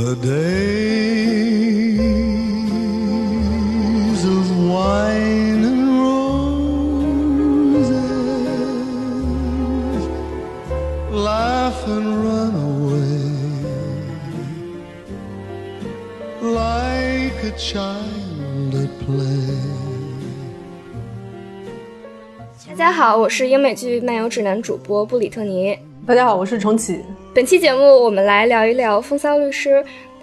The days of wine and roses, laugh and run away like a child at play. 大家好，我是英美剧漫游指南主播布里特尼。大家好，我是重启。本期节目我们来聊一聊《风骚律师》。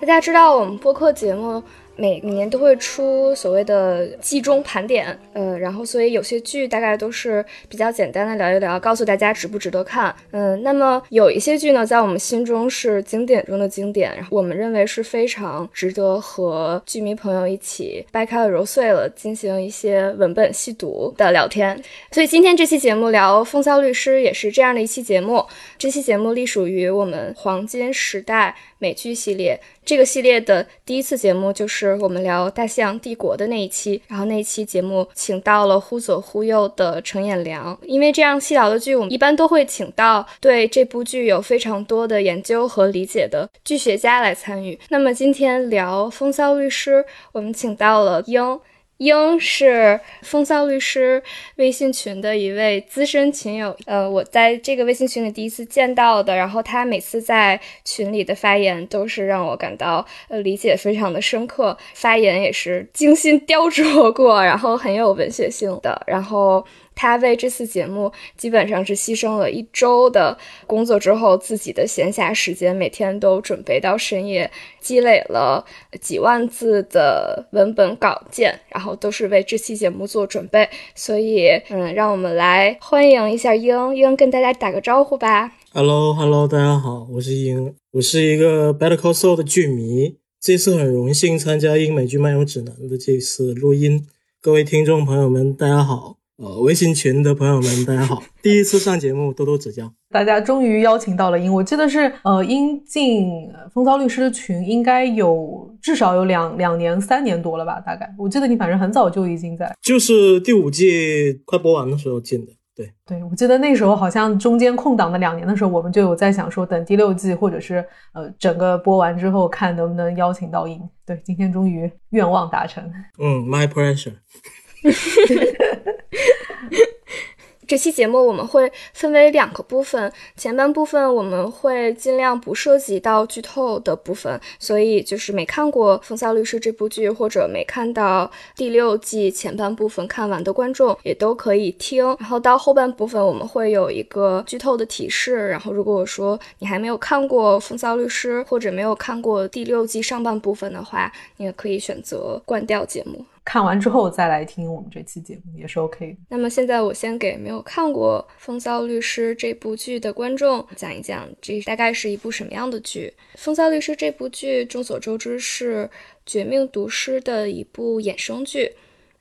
大家知道我们播客节目。每每年都会出所谓的季中盘点，呃，然后所以有些剧大概都是比较简单的聊一聊，告诉大家值不值得看，嗯，那么有一些剧呢，在我们心中是经典中的经典，我们认为是非常值得和剧迷朋友一起掰开了揉碎了进行一些文本细读的聊天。所以今天这期节目聊《风骚律师》也是这样的一期节目，这期节目隶属于我们黄金时代。美剧系列这个系列的第一次节目就是我们聊《大西洋帝国》的那一期，然后那一期节目请到了忽左忽右的程砚良，因为这样细聊的剧，我们一般都会请到对这部剧有非常多的研究和理解的剧学家来参与。那么今天聊《风骚律师》，我们请到了英。英是风骚律师微信群的一位资深群友，呃，我在这个微信群里第一次见到的，然后他每次在群里的发言都是让我感到呃理解非常的深刻，发言也是精心雕琢过，然后很有文学性的，然后。他为这次节目基本上是牺牲了一周的工作之后，自己的闲暇时间，每天都准备到深夜，积累了几万字的文本稿件，然后都是为这期节目做准备。所以，嗯，让我们来欢迎一下英英，跟大家打个招呼吧。Hello，Hello，大家好，我是英，我是一个 Better Call Saul 的剧迷，这次很荣幸参加英美剧漫游指南的这次录音。各位听众朋友们，大家好。呃，微信群的朋友们，大家好！第一次上节目，多多指教。大家终于邀请到了英，我记得是呃，英进风骚律师的群，应该有至少有两两年、三年多了吧？大概我记得你反正很早就已经在，就是第五季快播完的时候进的。对对，我记得那时候好像中间空档的两年的时候，我们就有在想说，等第六季或者是呃整个播完之后，看能不能邀请到英。对，今天终于愿望达成。嗯，My pleasure。这期节目我们会分为两个部分，前半部分我们会尽量不涉及到剧透的部分，所以就是没看过《风骚律师》这部剧或者没看到第六季前半部分看完的观众也都可以听。然后到后半部分我们会有一个剧透的提示，然后如果说你还没有看过《风骚律师》或者没有看过第六季上半部分的话，你也可以选择关掉节目。看完之后再来听我们这期节目也是 OK 的。那么现在我先给没有看过《风骚律师》这部剧的观众讲一讲，这大概是一部什么样的剧。《风骚律师》这部剧众所周知是《绝命毒师》的一部衍生剧。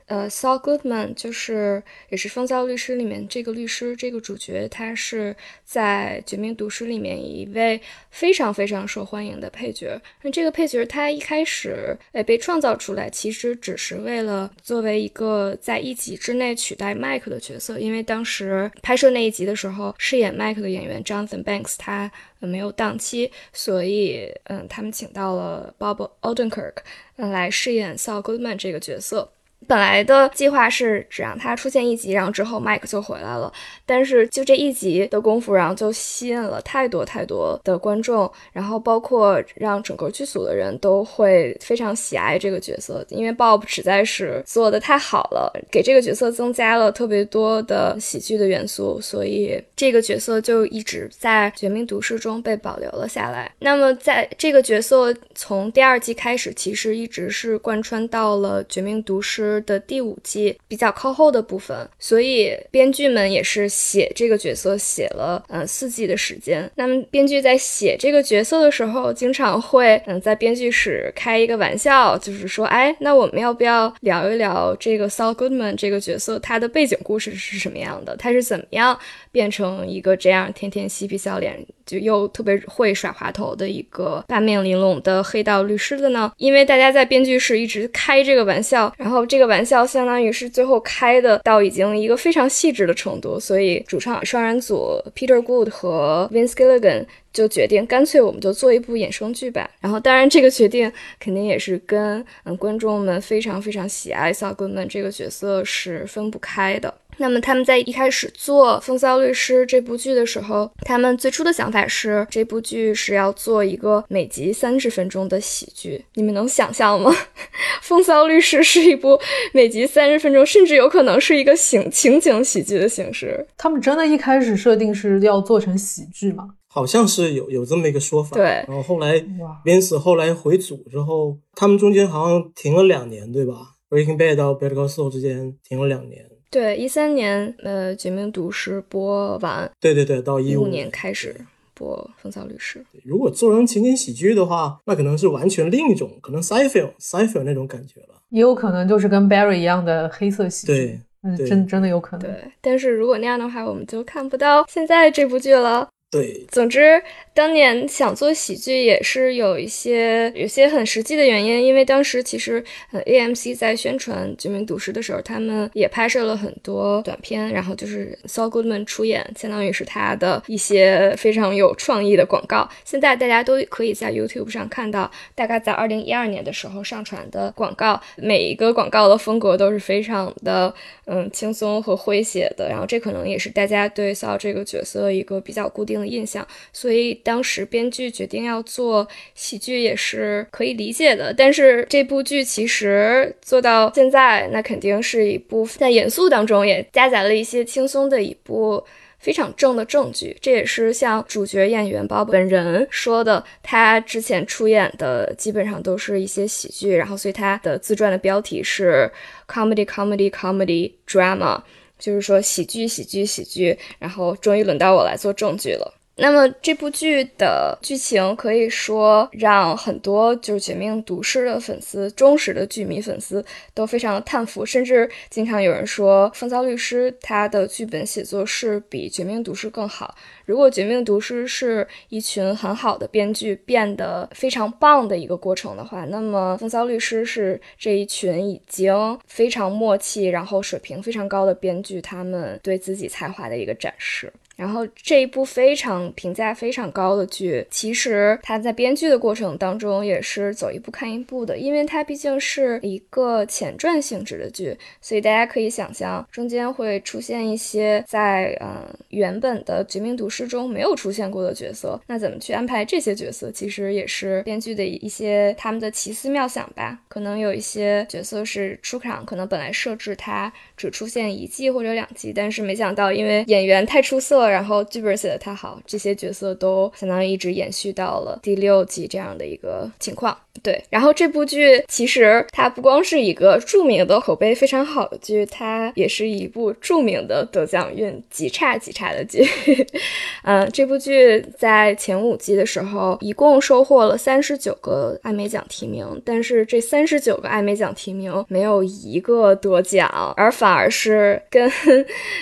呃，Saul Goodman 就是也是《风骚律师》里面这个律师这个主角，他是在《绝命毒师》里面一位非常非常受欢迎的配角。那这个配角他一开始诶被创造出来，其实只是为了作为一个在一集之内取代 Mike 的角色，因为当时拍摄那一集的时候，饰演 Mike 的演员 Jonathan Banks 他没有档期，所以嗯，他们请到了 Bob Odenkirk 来饰演 Saul Goodman 这个角色。本来的计划是只让他出现一集，然后之后 Mike 就回来了。但是就这一集的功夫，然后就吸引了太多太多的观众，然后包括让整个剧组的人都会非常喜爱这个角色，因为 Bob 实在是做的太好了，给这个角色增加了特别多的喜剧的元素，所以这个角色就一直在《绝命毒师》中被保留了下来。那么在这个角色从第二季开始，其实一直是贯穿到了《绝命毒师》。的第五季比较靠后的部分，所以编剧们也是写这个角色写了嗯四季的时间。那么编剧在写这个角色的时候，经常会嗯在编剧室开一个玩笑，就是说，哎，那我们要不要聊一聊这个 Saul Goodman 这个角色他的背景故事是什么样的？他是怎么样变成一个这样天天嬉皮笑脸？就又特别会耍滑头的一个八面玲珑的黑道律师的呢？因为大家在编剧室一直开这个玩笑，然后这个玩笑相当于是最后开的到已经一个非常细致的程度，所以主创双人组 Peter Good 和 Vince Gilligan。就决定干脆我们就做一部衍生剧吧。然后，当然这个决定肯定也是跟嗯观众们非常非常喜爱 selgman 这个角色是分不开的。那么他们在一开始做《风骚律师》这部剧的时候，他们最初的想法是这部剧是要做一个每集三十分钟的喜剧。你们能想象吗？《风骚律师》是一部每集三十分钟，甚至有可能是一个情情景喜剧的形式。他们真的一开始设定是要做成喜剧吗？好像是有有这么一个说法。对然后后来哇，边死后来回组之后，他们中间好像停了两年，对吧？Breaking Bad 到 Better Call Saul 之间停了两年。对，一三年，呃，《绝命毒师》播完，对对对，到一一五年开始播《风骚律师》。如果做成情景喜剧的话，那可能是完全另一种，可能 sci-fi sci-fi 那种感觉了。也有可能就是跟 Barry 一样的黑色喜剧。对，嗯，真真的有可能。对，但是如果那样的话，我们就看不到现在这部剧了。对，总之，当年想做喜剧也是有一些有些很实际的原因，因为当时其实呃 AMC 在宣传《绝命毒师》的时候，他们也拍摄了很多短片，然后就是 Saul Goodman 出演，相当于是他的一些非常有创意的广告。现在大家都可以在 YouTube 上看到，大概在二零一二年的时候上传的广告，每一个广告的风格都是非常的嗯轻松和诙谐的，然后这可能也是大家对 Saul 这个角色一个比较固定的印象。所以当时编剧决定要做喜剧也是可以理解的，但是这部剧其实做到现在，那肯定是一部在严肃当中也夹杂了一些轻松的一部。非常正的正剧，这也是像主角演员包本人说的，他之前出演的基本上都是一些喜剧，然后所以他的自传的标题是 comedy comedy comedy drama，就是说喜剧喜剧喜剧，然后终于轮到我来做正剧了。那么这部剧的剧情可以说让很多就是《绝命毒师》的粉丝、忠实的剧迷粉丝都非常的叹服，甚至经常有人说，《风骚律师》他的剧本写作是比《绝命毒师》更好。如果《绝命毒师》是一群很好的编剧变得非常棒的一个过程的话，那么《风骚律师》是这一群已经非常默契，然后水平非常高的编剧他们对自己才华的一个展示。然后这一部非常评价非常高的剧，其实它在编剧的过程当中也是走一步看一步的，因为它毕竟是一个前传性质的剧，所以大家可以想象中间会出现一些在嗯、原本的《绝命毒师》中没有出现过的角色，那怎么去安排这些角色，其实也是编剧的一些他们的奇思妙想吧。可能有一些角色是出场，可能本来设置他只出现一季或者两季，但是没想到因为演员太出色。然后剧本写的太好，这些角色都相当于一直延续到了第六季这样的一个情况。对，然后这部剧其实它不光是一个著名的口碑非常好的剧，它也是一部著名的得奖运极差极差的剧。嗯，这部剧在前五季的时候一共收获了三十九个艾美奖提名，但是这三十九个艾美奖提名没有一个得奖，而反而是跟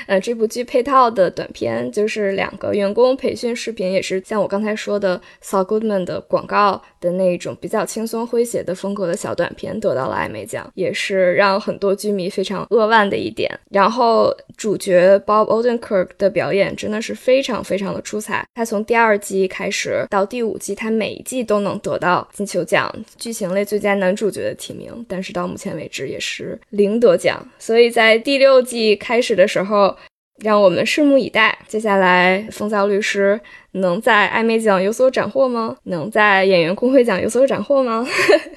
呃这部剧配套的短片。就是两个员工培训视频，也是像我刚才说的 Saul Goodman 的广告的那种比较轻松诙谐的风格的小短片得到了艾美奖，也是让很多剧迷非常扼腕的一点。然后主角 Bob Odenkirk 的表演真的是非常非常的出彩，他从第二季开始到第五季，他每一季都能得到金球奖剧情类最佳男主角的提名，但是到目前为止也是零得奖。所以在第六季开始的时候。让我们拭目以待，接下来《风骚律师》能在艾美奖有所斩获吗？能在演员工会奖有所斩获吗？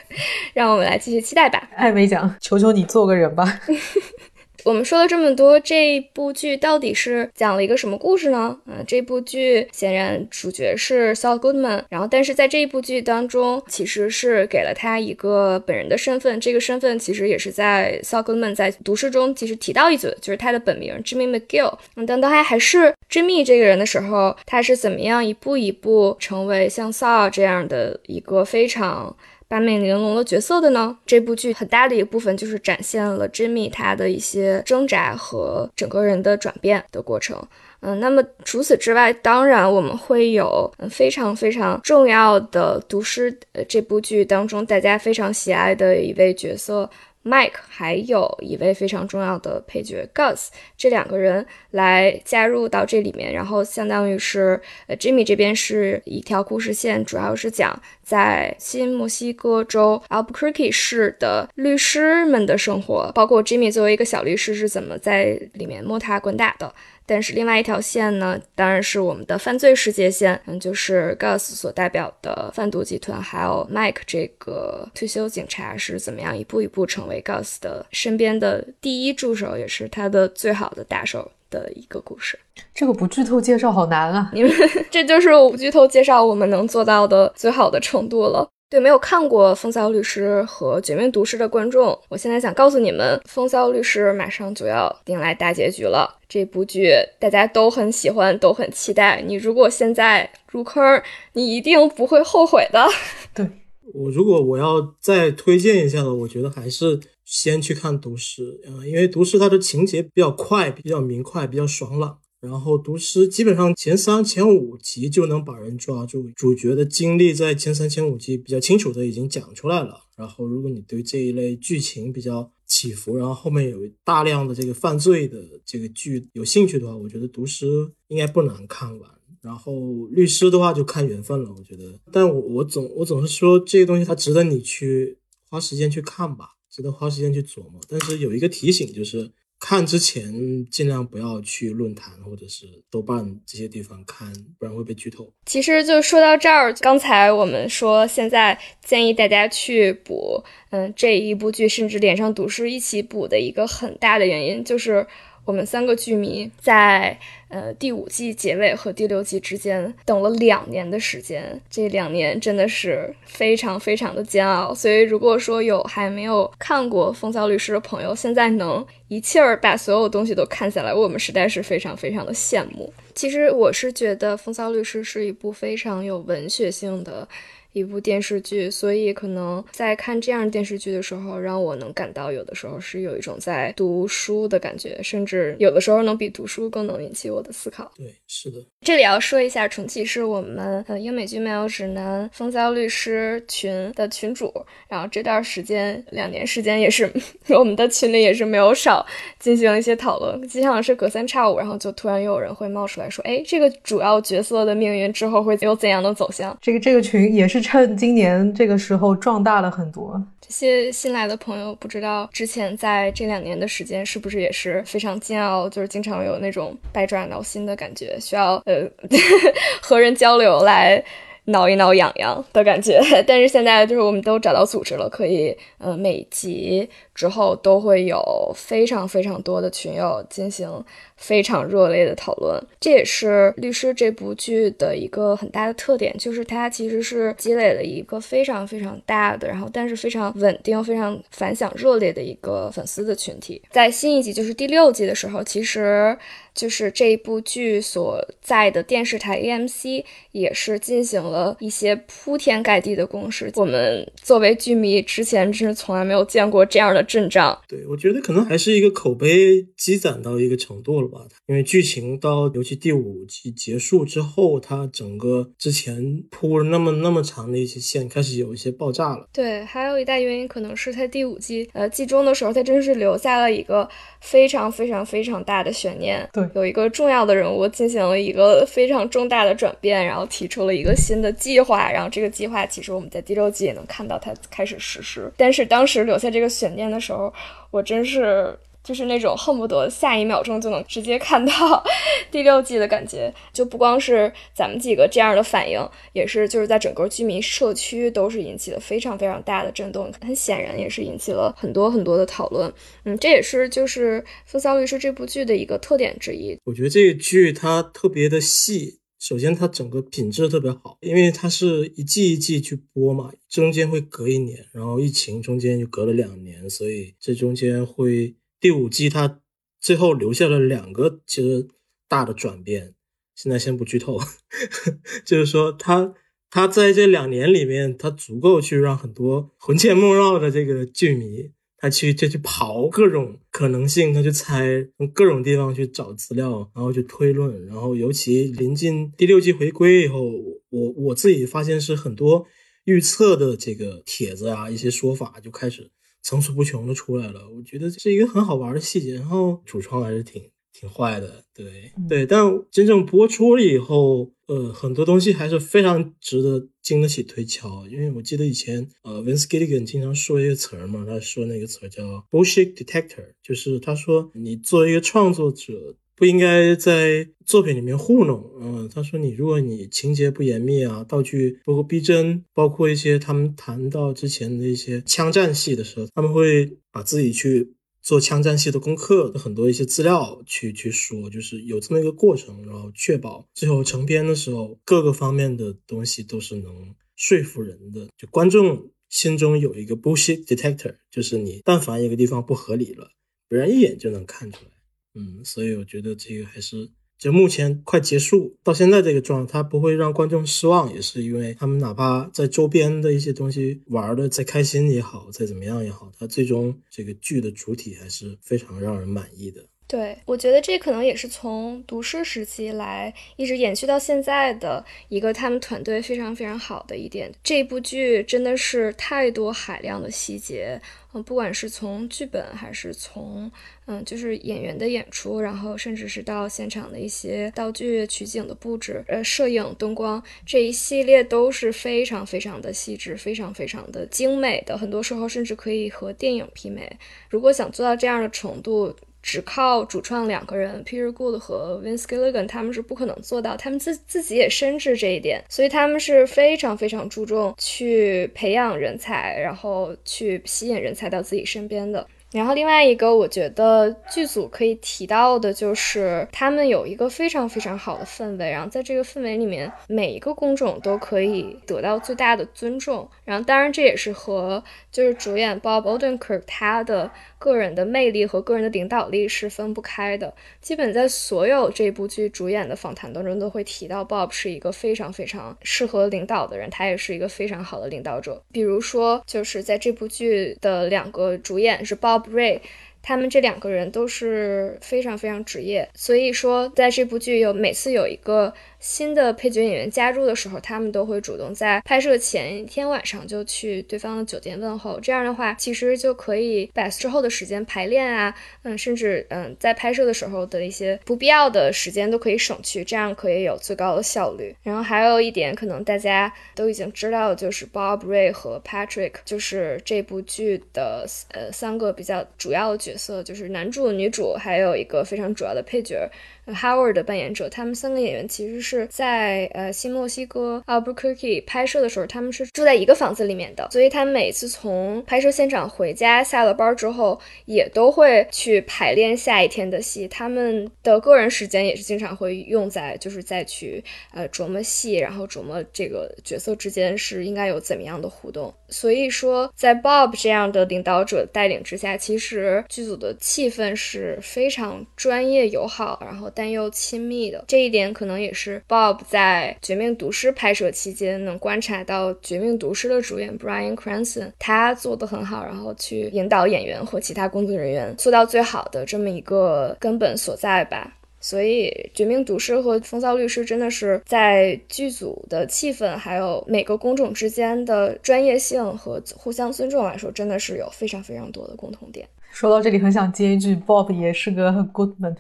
让我们来继续期待吧。艾美奖，求求你做个人吧。我们说了这么多，这部剧到底是讲了一个什么故事呢？嗯、这部剧显然主角是 Saul Goodman，然后但是在这一部剧当中，其实是给了他一个本人的身份，这个身份其实也是在 Saul Goodman 在读诗中其实提到一嘴，就是他的本名 Jimmy McGill。嗯，当当他还是 Jimmy 这个人的时候，他是怎么样一步一步成为像 Saul 这样的一个非常。八面玲珑的角色的呢？这部剧很大的一部分就是展现了 Jimmy 他的一些挣扎和整个人的转变的过程。嗯，那么除此之外，当然我们会有非常非常重要的《读诗》呃这部剧当中大家非常喜爱的一位角色 Mike，还有一位非常重要的配角 Gus，这两个人来加入到这里面，然后相当于是呃 Jimmy 这边是一条故事线，主要是讲在新墨西哥州 Albuquerque 市的律师们的生活，包括 Jimmy 作为一个小律师是怎么在里面摸爬滚打的。但是另外一条线呢，当然是我们的犯罪世界线，嗯，就是 Gus 所代表的贩毒集团，还有 Mike 这个退休警察是怎么样一步一步成为 Gus 的身边的第一助手，也是他的最好的打手的一个故事。这个不剧透介绍好难啊！你们 这就是我不剧透介绍我们能做到的最好的程度了。对没有看过《风骚律师》和《绝命毒师》的观众，我现在想告诉你们，《风骚律师》马上就要迎来大结局了。这部剧大家都很喜欢，都很期待。你如果现在入坑，你一定不会后悔的。对我，如果我要再推荐一下的，我觉得还是先去看《毒师》啊，因为《毒师》它的情节比较快，比较明快，比较爽朗。然后毒师基本上前三前五集就能把人抓住，主角的经历在前三前五集比较清楚的已经讲出来了。然后如果你对这一类剧情比较起伏，然后后面有大量的这个犯罪的这个剧有兴趣的话，我觉得毒师应该不难看完。然后律师的话就看缘分了，我觉得。但我我总我总是说这些东西它值得你去花时间去看吧，值得花时间去琢磨。但是有一个提醒就是。看之前尽量不要去论坛或者是豆瓣这些地方看，不然会被剧透。其实就说到这儿，刚才我们说现在建议大家去补，嗯，这一部剧，甚至连上读书一起补的一个很大的原因就是。我们三个剧迷在呃第五季结尾和第六季之间等了两年的时间，这两年真的是非常非常的煎熬。所以如果说有还没有看过《风骚律师》的朋友，现在能一气儿把所有东西都看下来，我们实在是非常非常的羡慕。其实我是觉得《风骚律师》是一部非常有文学性的。一部电视剧，所以可能在看这样电视剧的时候，让我能感到有的时候是有一种在读书的感觉，甚至有的时候能比读书更能引起我的思考。对，是的。这里要说一下，重启是我们呃英美剧漫游指南风骚律师群的群主，然后这段时间两年时间也是 我们的群里也是没有少进行一些讨论，经常是隔三差五，然后就突然又有人会冒出来说，哎，这个主要角色的命运之后会有怎样的走向？这个这个群也是。趁今年这个时候壮大了很多。这些新来的朋友不知道之前在这两年的时间是不是也是非常煎熬，就是经常有那种百爪挠心的感觉，需要呃 和人交流来挠一挠痒痒的感觉。但是现在就是我们都找到组织了，可以呃每集之后都会有非常非常多的群友进行。非常热烈的讨论，这也是律师这部剧的一个很大的特点，就是它其实是积累了一个非常非常大的，然后但是非常稳定、非常反响热烈的一个粉丝的群体。在新一集，就是第六季的时候，其实就是这一部剧所在的电视台 AMC 也是进行了一些铺天盖地的攻势。我们作为剧迷，之前真是从来没有见过这样的阵仗。对，我觉得可能还是一个口碑积攒到一个程度了吧。因为剧情到尤其第五季结束之后，它整个之前铺了那么那么长的一些线开始有一些爆炸了。对，还有一大原因可能是它第五季呃季中的时候，它真是留下了一个非常非常非常大的悬念。对，有一个重要的人物进行了一个非常重大的转变，然后提出了一个新的计划，然后这个计划其实我们在第六季也能看到它开始实施。但是当时留下这个悬念的的时候，我真是。就是那种恨不得下一秒钟就能直接看到 第六季的感觉，就不光是咱们几个这样的反应，也是就是在整个居民社区都是引起了非常非常大的震动，很显然也是引起了很多很多的讨论。嗯，这也是就是《风骚律师》这部剧的一个特点之一。我觉得这个剧它特别的细，首先它整个品质特别好，因为它是一季一季去播嘛，中间会隔一年，然后疫情中间又隔了两年，所以这中间会。第五季它最后留下了两个其实大的转变，现在先不剧透，呵 呵就是说他他在这两年里面，他足够去让很多魂牵梦绕的这个剧迷，他去就去刨各种可能性，他去猜，从各种地方去找资料，然后去推论，然后尤其临近第六季回归以后，我我自己发现是很多预测的这个帖子啊，一些说法就开始。层出不穷的出来了。我觉得这是一个很好玩的细节。然后主创还是挺挺坏的，对对。但真正播出了以后，呃，很多东西还是非常值得经得起推敲。因为我记得以前呃，Vince Gilligan 经常说一个词儿嘛，他说那个词儿叫 bullshit detector，就是他说你作为一个创作者。不应该在作品里面糊弄，嗯，他说你如果你情节不严密啊，道具不够逼真，包括一些他们谈到之前的一些枪战戏的时候，他们会把自己去做枪战系的功课的很多一些资料去去说，就是有这么一个过程，然后确保最后成片的时候各个方面的东西都是能说服人的，就观众心中有一个 bullshit detector，就是你但凡一个地方不合理了，别人一眼就能看出来。嗯，所以我觉得这个还是就目前快结束到现在这个状态，它不会让观众失望，也是因为他们哪怕在周边的一些东西玩的再开心也好，再怎么样也好，它最终这个剧的主体还是非常让人满意的。对，我觉得这可能也是从读诗时期来一直延续到现在的一个他们团队非常非常好的一点。这部剧真的是太多海量的细节，嗯，不管是从剧本还是从嗯，就是演员的演出，然后甚至是到现场的一些道具、取景的布置、呃，摄影、灯光这一系列都是非常非常的细致，非常非常的精美的，很多时候甚至可以和电影媲美。如果想做到这样的程度，只靠主创两个人，Peter Gould 和 Vince Gilligan，他们是不可能做到。他们自自己也深知这一点，所以他们是非常非常注重去培养人才，然后去吸引人才到自己身边的。然后另外一个，我觉得剧组可以提到的就是他们有一个非常非常好的氛围，然后在这个氛围里面，每一个工种都可以得到最大的尊重。然后当然这也是和就是主演 Bob Odenkirk 他的个人的魅力和个人的领导力是分不开的。基本在所有这部剧主演的访谈当中都会提到 Bob 是一个非常非常适合领导的人，他也是一个非常好的领导者。比如说就是在这部剧的两个主演是 Bob。Ray，他们这两个人都是非常非常职业，所以说在这部剧有每次有一个。新的配角演员加入的时候，他们都会主动在拍摄前一天晚上就去对方的酒店问候。这样的话，其实就可以把之后的时间排练啊，嗯，甚至嗯，在拍摄的时候的一些不必要的时间都可以省去，这样可以有最高的效率。然后还有一点，可能大家都已经知道，就是 Bob Ray 和 Patrick，就是这部剧的呃三个比较主要的角色，就是男主、女主，还有一个非常主要的配角。Howard 的扮演者，他们三个演员其实是在呃新墨西哥 Albuquerque 拍摄的时候，他们是住在一个房子里面的，所以他们每次从拍摄现场回家，下了班之后，也都会去排练下一天的戏。他们的个人时间也是经常会用在，就是再去呃琢磨戏，然后琢磨这个角色之间是应该有怎么样的互动。所以说，在 Bob 这样的领导者带领之下，其实剧组的气氛是非常专业友好，然后。但又亲密的这一点，可能也是 Bob 在《绝命毒师》拍摄期间能观察到《绝命毒师》的主演 Brian Cranston 他做的很好，然后去引导演员和其他工作人员做到最好的这么一个根本所在吧。所以，《绝命毒师》和《风骚律师》真的是在剧组的气氛，还有每个工种之间的专业性和互相尊重来说，真的是有非常非常多的共同点。说到这里很想接一句 bob 也是个 good man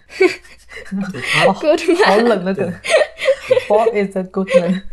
好冷的梗 bob is a good man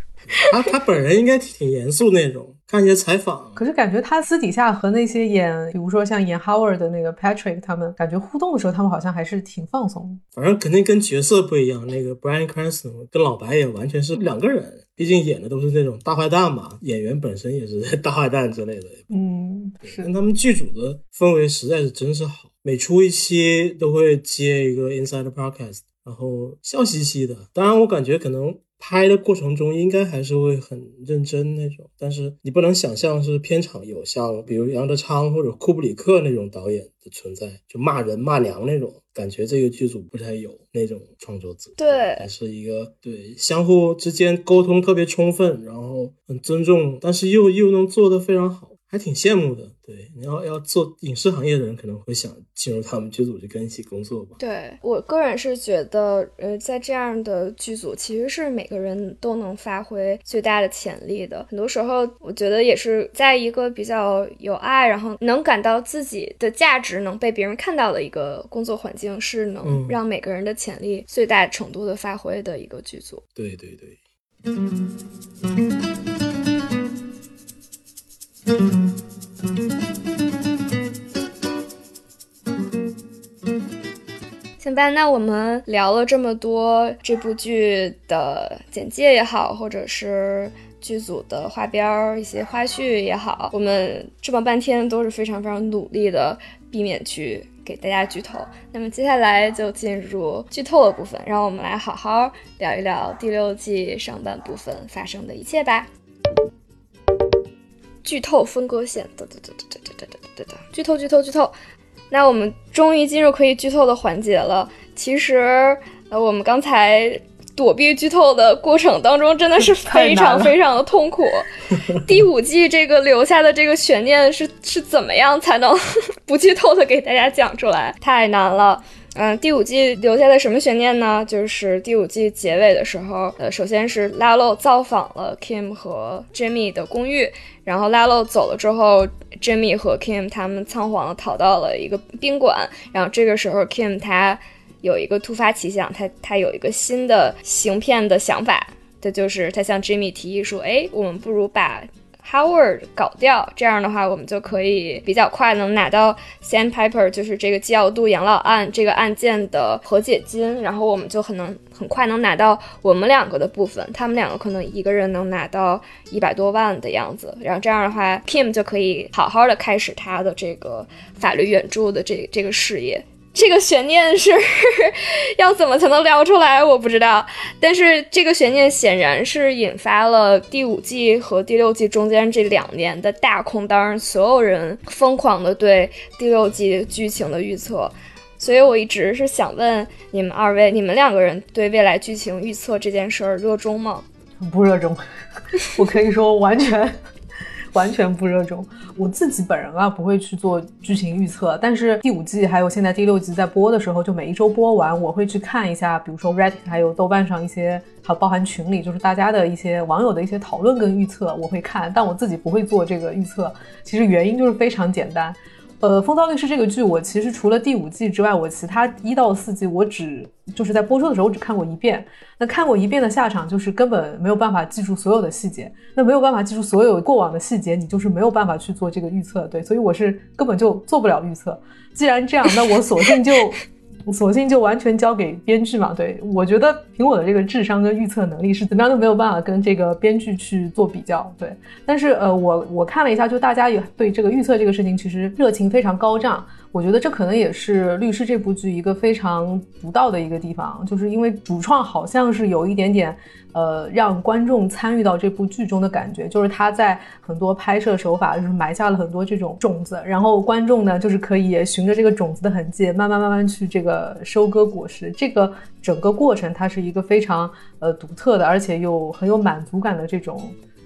他他本人应该挺严肃那种看一些采访，可是感觉他私底下和那些演，比如说像演 Howard 的那个 Patrick，他们感觉互动的时候，他们好像还是挺放松的。反正肯定跟角色不一样。那个 Brian Cranston 跟老白也完全是两个人，毕竟演的都是那种大坏蛋嘛，演员本身也是 大坏蛋之类的。嗯，是。但他们剧组的氛围实在是真是好，每出一期都会接一个 Inside Podcast，然后笑嘻嘻的。当然，我感觉可能。拍的过程中应该还是会很认真那种，但是你不能想象是片场有像比如杨德昌或者库布里克那种导演的存在，就骂人骂娘那种感觉。这个剧组不太有那种创作者，对，还是一个对相互之间沟通特别充分，然后很尊重，但是又又能做得非常好。还挺羡慕的。对，你要要做影视行业的人，可能会想进入他们剧组去跟一起工作吧。对我个人是觉得，呃，在这样的剧组，其实是每个人都能发挥最大的潜力的。很多时候，我觉得也是在一个比较有爱，然后能感到自己的价值能被别人看到的一个工作环境，是能让每个人的潜力最大程度的发挥的一个剧组。对对对。行吧，那我们聊了这么多这部剧的简介也好，或者是剧组的花边儿、一些花絮也好，我们这么半天都是非常非常努力的避免去给大家剧透。那么接下来就进入剧透的部分，让我们来好好聊一聊第六季上半部分发生的一切吧。剧透分割线，哒哒哒哒哒哒哒哒哒，剧透剧透剧透。那我们终于进入可以剧透的环节了。其实，呃，我们刚才躲避剧透的过程当中，真的是 非常非常的痛苦。第五季这个留下的这个悬念是是怎么样才能 不剧透的给大家讲出来？太难了。嗯，第五季留下的什么悬念呢？就是第五季结尾的时候，呃，首先是拉洛造访了 Kim 和 Jimmy 的公寓，然后拉洛走了之后，Jimmy 和 Kim 他们仓皇的逃到了一个宾馆，然后这个时候 Kim 他有一个突发奇想，他他有一个新的行骗的想法，这就是他向 Jimmy 提议说，哎，我们不如把。Howard 搞掉，这样的话，我们就可以比较快能拿到 Sandpiper，就是这个基奥杜养老案这个案件的和解金，然后我们就很能很快能拿到我们两个的部分，他们两个可能一个人能拿到一百多万的样子，然后这样的话，Kim 就可以好好的开始他的这个法律援助的这这个事业。这个悬念是 要怎么才能聊出来？我不知道。但是这个悬念显然是引发了第五季和第六季中间这两年的大空档，所有人疯狂的对第六季剧情的预测。所以我一直是想问你们二位，你们两个人对未来剧情预测这件事儿热衷吗？不热衷，我可以说完全。完全不热衷，我自己本人啊不会去做剧情预测，但是第五季还有现在第六季在播的时候，就每一周播完，我会去看一下，比如说 Reddit 还有豆瓣上一些，还有包含群里就是大家的一些网友的一些讨论跟预测，我会看，但我自己不会做这个预测。其实原因就是非常简单。呃，《风骚律师》这个剧，我其实除了第五季之外，我其他一到四季我只就是在播出的时候我只看过一遍。那看过一遍的下场就是根本没有办法记住所有的细节。那没有办法记住所有过往的细节，你就是没有办法去做这个预测。对，所以我是根本就做不了预测。既然这样，那我索性就。索性就完全交给编剧嘛，对我觉得凭我的这个智商跟预测能力是怎么样都没有办法跟这个编剧去做比较，对。但是呃，我我看了一下，就大家也对这个预测这个事情其实热情非常高涨。我觉得这可能也是律师这部剧一个非常独到的一个地方，就是因为主创好像是有一点点，呃，让观众参与到这部剧中的感觉，就是他在很多拍摄手法就是埋下了很多这种种子，然后观众呢就是可以循着这个种子的痕迹，慢慢慢慢去这个收割果实。这个整个过程它是一个非常呃独特的，而且又很有满足感的这种。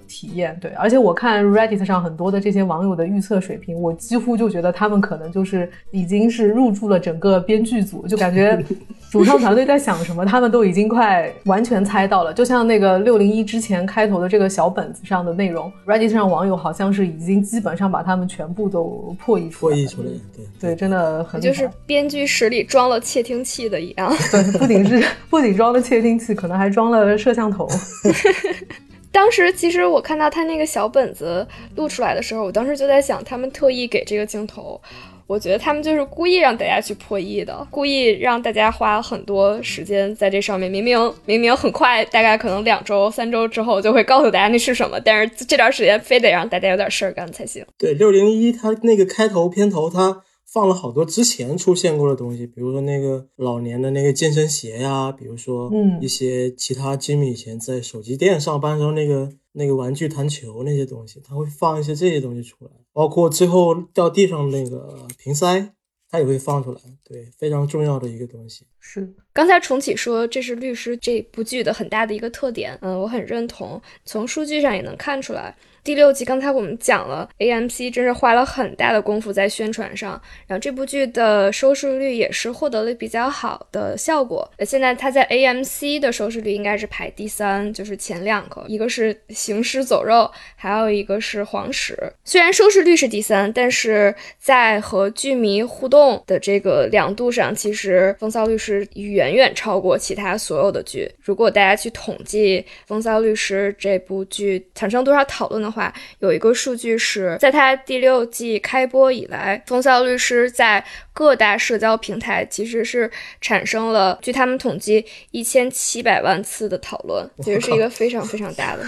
体验对，而且我看 Reddit 上很多的这些网友的预测水平，我几乎就觉得他们可能就是已经是入驻了整个编剧组，就感觉 主创团队在想什么，他们都已经快完全猜到了。就像那个六零一之前开头的这个小本子上的内容，Reddit 上网友好像是已经基本上把他们全部都破译出来，破译出来，对对，真的很就是编剧室里装了窃听器的一样，对，不仅是不仅装了窃听器，可能还装了摄像头。当时其实我看到他那个小本子录出来的时候，我当时就在想，他们特意给这个镜头，我觉得他们就是故意让大家去破译的，故意让大家花很多时间在这上面。明明明明很快，大概可能两周、三周之后就会告诉大家那是什么，但是这段时间非得让大家有点事儿干才行。对，六零一他那个开头片头他。放了好多之前出现过的东西，比如说那个老年的那个健身鞋呀，比如说嗯一些其他吉米以前在手机店上班时候那个那个玩具弹球那些东西，他会放一些这些东西出来，包括最后掉地上那个瓶塞，他也会放出来，对，非常重要的一个东西。是刚才重启说这是律师这部剧的很大的一个特点，嗯，我很认同，从数据上也能看出来。第六集刚才我们讲了，AMC 真是花了很大的功夫在宣传上，然后这部剧的收视率也是获得了比较好的效果。现在它在 AMC 的收视率应该是排第三，就是前两个，一个是《行尸走肉》，还有一个是《黄石》。虽然收视率是第三，但是在和剧迷互动的这个两度上，其实《风骚律师》远远超过其他所有的剧。如果大家去统计《风骚律师》这部剧产生多少讨论的话，有一个数据是在它第六季开播以来，《风骚律师》在各大社交平台其实是产生了，据他们统计，一千七百万次的讨论，其实是一个非常 非常大的、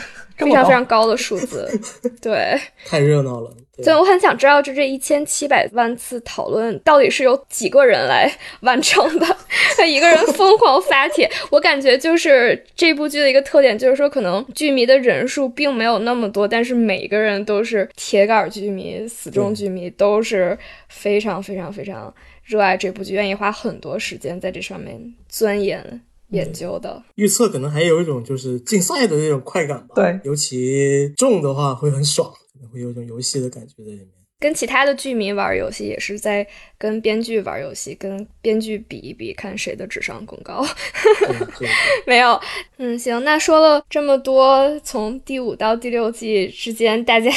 非常非常高的数字。对，太热闹了。所以我很想知道，就这一千七百万次讨论，到底是由几个人来完成的？他 一个人疯狂发帖，我感觉就是这部剧的一个特点，就是说可能剧迷的人数并没有那么多，但是每一个人都是铁杆剧迷、死忠剧迷，都是非常非常非常热爱这部剧，愿意花很多时间在这上面钻研研究的。预测可能还有一种就是竞赛的那种快感吧。对，尤其中的话会很爽。会有一种游戏的感觉在里面，跟其他的剧迷玩游戏也是在跟编剧玩游戏，跟编剧比一比，看谁的智商更高。没有，嗯，行，那说了这么多，从第五到第六季之间，大家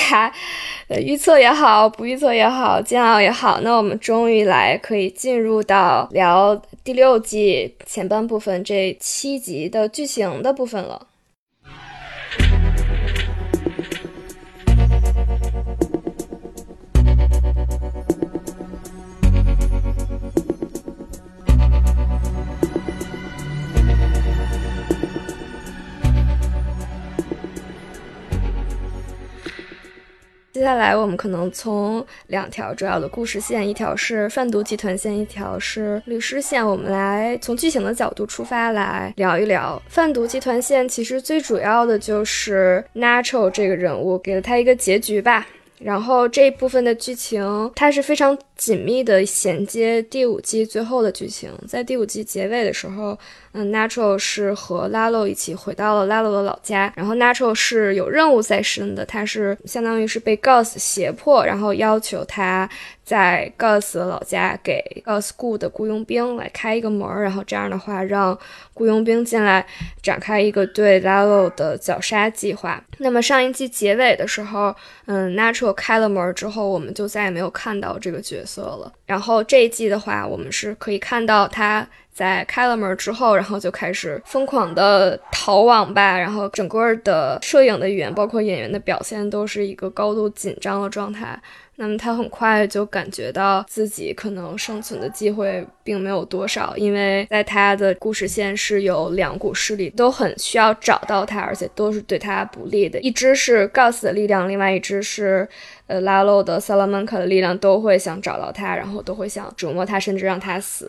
呃预测也好，不预测也好，煎熬也好，那我们终于来可以进入到聊第六季前半部分这七集的剧情的部分了。接下来我们可能从两条主要的故事线，一条是贩毒集团线，一条是律师线。我们来从剧情的角度出发来聊一聊贩毒集团线。其实最主要的就是 Natural 这个人物，给了他一个结局吧。然后这一部分的剧情，它是非常紧密的衔接第五季最后的剧情。在第五季结尾的时候。嗯，Natural 是和 Lalo 一起回到了 Lalo 的老家，然后 Natural 是有任务在身的，他是相当于是被 Gus 胁迫，然后要求他在 Gus 的老家给 Gus 雇的雇佣兵来开一个门，然后这样的话让雇佣兵进来展开一个对 Lalo 的绞杀计划。那么上一季结尾的时候，嗯，Natural 开了门之后，我们就再也没有看到这个角色了。然后这一季的话，我们是可以看到他。在开了门之后，然后就开始疯狂的逃网吧，然后整个的摄影的语言，包括演员的表现，都是一个高度紧张的状态。那么他很快就感觉到自己可能生存的机会并没有多少，因为在他的故事线是有两股势力都很需要找到他，而且都是对他不利的。一支是 g o s 的力量，另外一支是呃拉洛的 Salamanca 的力量，都会想找到他，然后都会想折磨他，甚至让他死。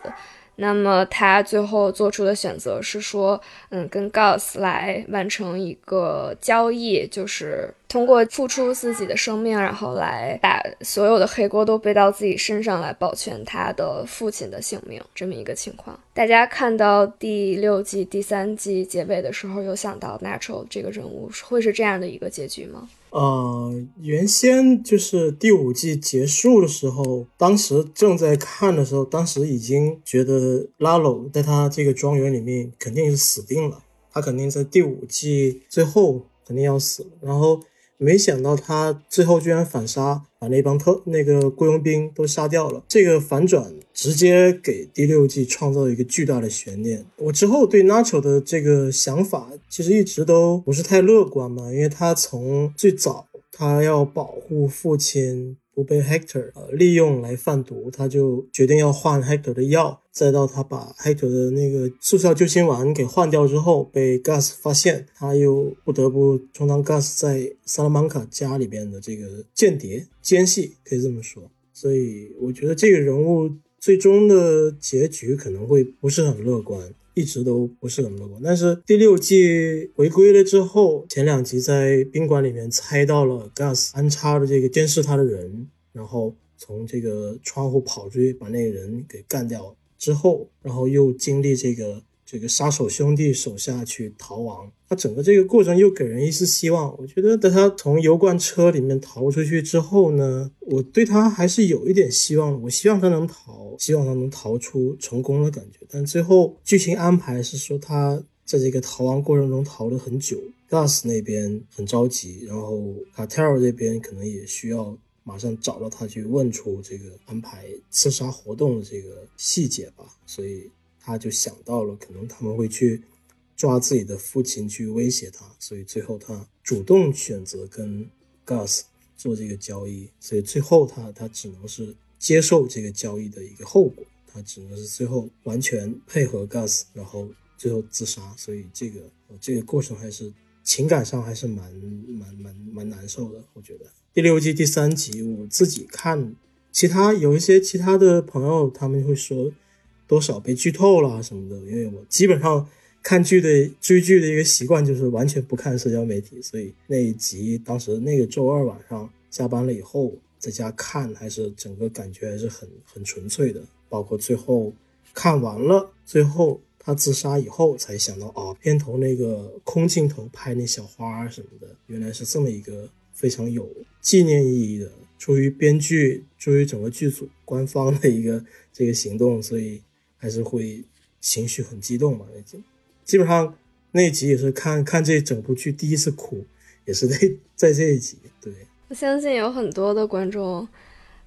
那么他最后做出的选择是说，嗯，跟 Gus 来完成一个交易，就是通过付出自己的生命，然后来把所有的黑锅都背到自己身上，来保全他的父亲的性命，这么一个情况。大家看到第六季第三季结尾的时候，有想到 Natural 这个人物会是这样的一个结局吗？呃，原先就是第五季结束的时候，当时正在看的时候，当时已经觉得拉鲁在他这个庄园里面肯定是死定了，他肯定在第五季最后肯定要死，然后。没想到他最后居然反杀，把那帮特那个雇佣兵都杀掉了。这个反转直接给第六季创造了一个巨大的悬念。我之后对 Nacho 的这个想法其实一直都不是太乐观嘛，因为他从最早他要保护父亲。不被 Hector 呃利用来贩毒，他就决定要换 Hector 的药，再到他把 Hector 的那个速效救心丸给换掉之后，被 Gus 发现，他又不得不充当 Gus 在萨拉曼卡家里边的这个间谍奸细，可以这么说。所以我觉得这个人物最终的结局可能会不是很乐观。一直都不是很乐观，但是第六季回归了之后，前两集在宾馆里面猜到了 Gus 安插的这个监视他的人，然后从这个窗户跑出去把那个人给干掉之后，然后又经历这个这个杀手兄弟手下去逃亡。他整个这个过程又给人一丝希望。我觉得在他从油罐车里面逃出去之后呢，我对他还是有一点希望。我希望他能逃，希望他能逃出成功的感觉。但最后剧情安排是说他在这个逃亡过程中逃了很久，Gus 那边很着急，然后卡特尔这边可能也需要。马上找到他去问出这个安排刺杀活动的这个细节吧，所以他就想到了可能他们会去抓自己的父亲去威胁他，所以最后他主动选择跟 Gus 做这个交易，所以最后他他只能是接受这个交易的一个后果，他只能是最后完全配合 Gus，然后最后自杀，所以这个这个过程还是情感上还是蛮蛮蛮蛮难受的，我觉得。第六季第三集，我自己看，其他有一些其他的朋友他们会说多少被剧透了什么的，因为我基本上看剧的追剧的一个习惯就是完全不看社交媒体，所以那一集当时那个周二晚上下班了以后在家看，还是整个感觉还是很很纯粹的，包括最后看完了，最后他自杀以后才想到啊，片头那个空镜头拍那小花什么的，原来是这么一个。非常有纪念意义的，出于编剧、出于整个剧组官方的一个 这个行动，所以还是会情绪很激动嘛。那集基本上那一集也是看看这整部剧第一次哭，也是在在这一集。对我相信有很多的观众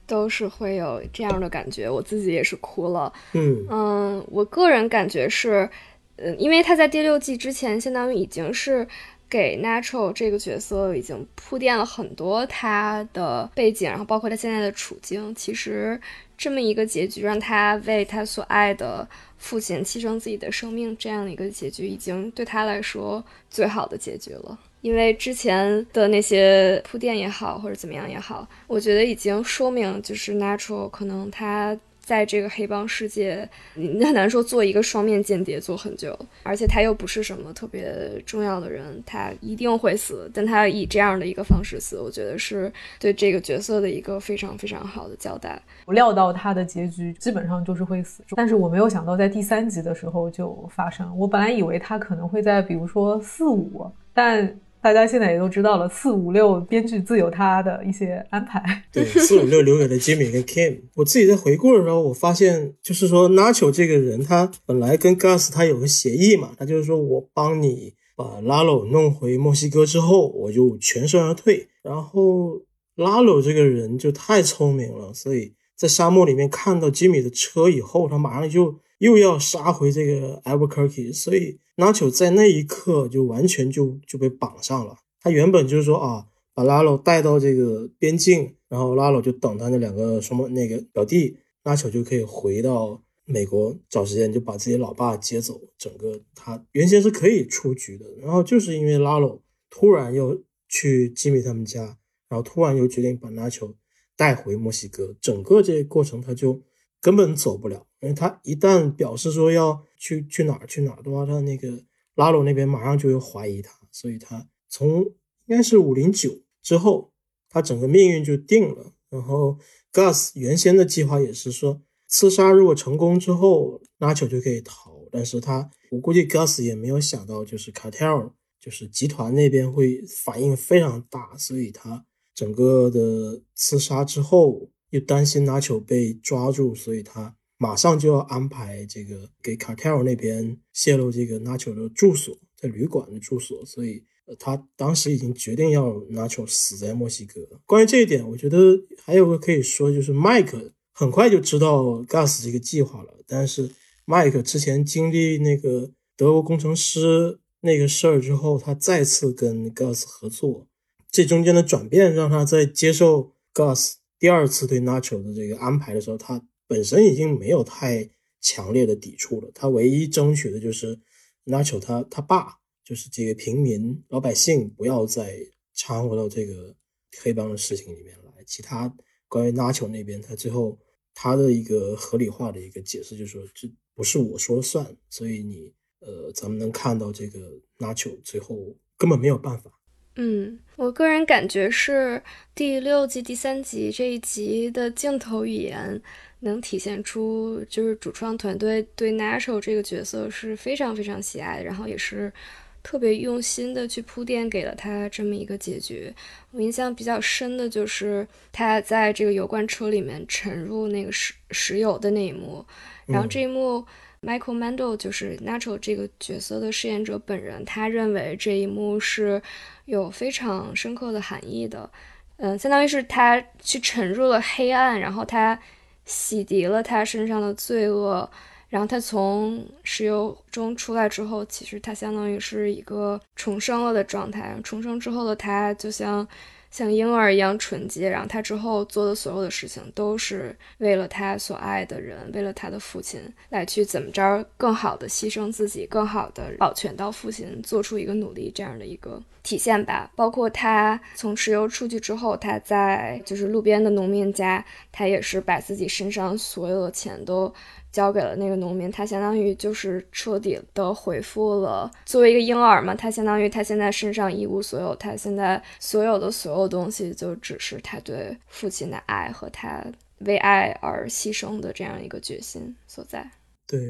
都是会有这样的感觉，我自己也是哭了。嗯嗯，我个人感觉是，嗯，因为他在第六季之前，相当于已经是。给 Natural 这个角色已经铺垫了很多他的背景，然后包括他现在的处境。其实这么一个结局，让他为他所爱的父亲牺牲自己的生命，这样的一个结局，已经对他来说最好的结局了。因为之前的那些铺垫也好，或者怎么样也好，我觉得已经说明，就是 Natural 可能他。在这个黑帮世界，你很难说做一个双面间谍做很久，而且他又不是什么特别重要的人，他一定会死，但他以这样的一个方式死，我觉得是对这个角色的一个非常非常好的交代。我料到他的结局基本上就是会死，但是我没有想到在第三集的时候就发生。我本来以为他可能会在比如说四五，但。大家现在也都知道了，四五六编剧自有他的一些安排。对，四五六留给了 Jimmy 跟 Kim。我自己在回顾的时候，我发现就是说，Nacho 这个人，他本来跟 Gus 他有个协议嘛，他就是说我帮你把 Lalo 弄回墨西哥之后，我就全身而退。然后 Lalo 这个人就太聪明了，所以在沙漠里面看到 Jimmy 的车以后，他马上就又要杀回这个 Albuquerque，所以。拉球在那一刻就完全就就被绑上了。他原本就是说啊，把拉鲁带到这个边境，然后拉鲁就等他那两个什么那个表弟，拉球就可以回到美国找时间就把自己老爸接走。整个他原先是可以出局的，然后就是因为拉鲁突然又去吉米他们家，然后突然又决定把拉球带回墨西哥，整个这个过程他就根本走不了。因为他一旦表示说要去去哪儿去哪儿的话，他那个拉鲁那边马上就会怀疑他，所以他从应该是五零九之后，他整个命运就定了。然后 Gus 原先的计划也是说，刺杀如果成功之后，拉球就可以逃。但是他我估计 Gus 也没有想到，就是 Cartel 就是集团那边会反应非常大，所以他整个的刺杀之后又担心拉球被抓住，所以他。马上就要安排这个给卡特尔那边泄露这个 Nacho 的住所，在旅馆的住所，所以他当时已经决定要 Nacho 死在墨西哥。关于这一点，我觉得还有个可以说，就是 Mike 很快就知道 Gus 这个计划了。但是 Mike 之前经历那个德国工程师那个事儿之后，他再次跟 Gus 合作，这中间的转变让他在接受 Gus 第二次对 Nacho 的这个安排的时候，他。本身已经没有太强烈的抵触了，他唯一争取的就是 Nacho 他他爸，就是这个平民老百姓不要再掺和到这个黑帮的事情里面来。其他关于 Nacho 那边，他最后他的一个合理化的一个解释就是说，这不是我说了算，所以你呃，咱们能看到这个 Nacho 最后根本没有办法。嗯，我个人感觉是第六集第三集这一集的镜头语言能体现出，就是主创团队对 Natural 这个角色是非常非常喜爱，然后也是特别用心的去铺垫给了他这么一个结局。我印象比较深的就是他在这个油罐车里面沉入那个石石油的那一幕，然后这一幕。Michael Mando 就是 Natural 这个角色的饰演者本人，他认为这一幕是有非常深刻的含义的，嗯，相当于是他去沉入了黑暗，然后他洗涤了他身上的罪恶，然后他从石油中出来之后，其实他相当于是一个重生了的状态，重生之后的他就像。像婴儿一样纯洁，然后他之后做的所有的事情都是为了他所爱的人，为了他的父亲来去怎么着更好的牺牲自己，更好的保全到父亲，做出一个努力这样的一个体现吧。包括他从石油出去之后，他在就是路边的农民家，他也是把自己身上所有的钱都。交给了那个农民，他相当于就是彻底的回复了。作为一个婴儿嘛，他相当于他现在身上一无所有，他现在所有的所有东西就只是他对父亲的爱和他为爱而牺牲的这样一个决心所在。对，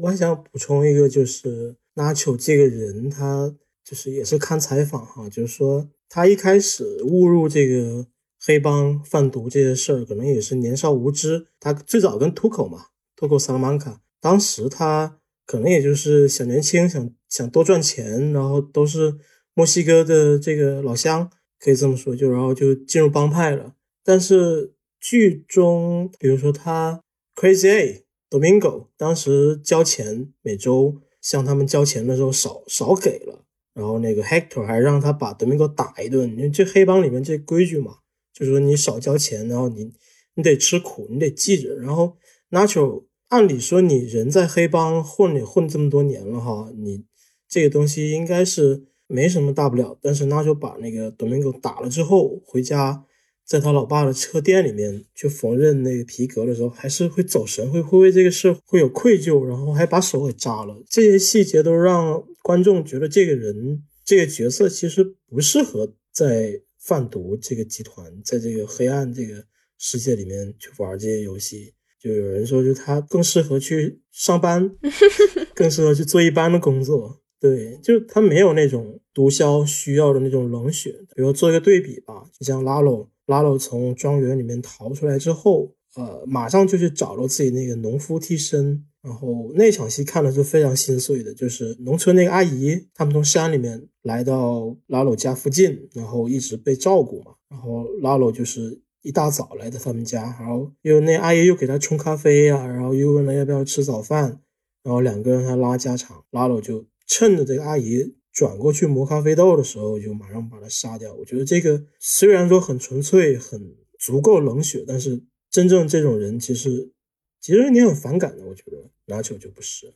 我还想补充一个，就是拉球这个人，他就是也是看采访哈，就是说他一开始误入这个黑帮贩毒这些事儿，可能也是年少无知。他最早跟土口嘛。透过萨拉曼卡，当时他可能也就是小年轻，想想多赚钱，然后都是墨西哥的这个老乡，可以这么说，就然后就进入帮派了。但是剧中，比如说他 Crazy A Domingo 当时交钱，每周向他们交钱的时候少少给了，然后那个 Hector 还让他把 Domingo 打一顿，因为这黑帮里面这规矩嘛，就是说你少交钱，然后你你得吃苦，你得记着，然后 Nacho。按理说，你人在黑帮混也混这么多年了哈，你这个东西应该是没什么大不了。但是那就把那个 Domingo 打了之后，回家在他老爸的车店里面去缝纫那个皮革的时候，还是会走神，会会为这个事会有愧疚，然后还把手给扎了。这些细节都让观众觉得这个人这个角色其实不适合在贩毒这个集团，在这个黑暗这个世界里面去玩这些游戏。就有人说，就他更适合去上班，更适合去做一般的工作。对，就他没有那种毒枭需要的那种冷血。比如做一个对比吧，就像拉罗，拉罗从庄园里面逃出来之后，呃，马上就去找了自己那个农夫替身。然后那场戏看的是非常心碎的，就是农村那个阿姨，他们从山里面来到拉罗家附近，然后一直被照顾嘛。然后拉罗就是。一大早来到他们家，然后又那阿姨又给他冲咖啡呀，然后又问了要不要吃早饭，然后两个人还拉家常，拉了我就趁着这个阿姨转过去磨咖啡豆的时候，就马上把他杀掉。我觉得这个虽然说很纯粹，很足够冷血，但是真正这种人其实其实你很反感的。我觉得拿球就不是，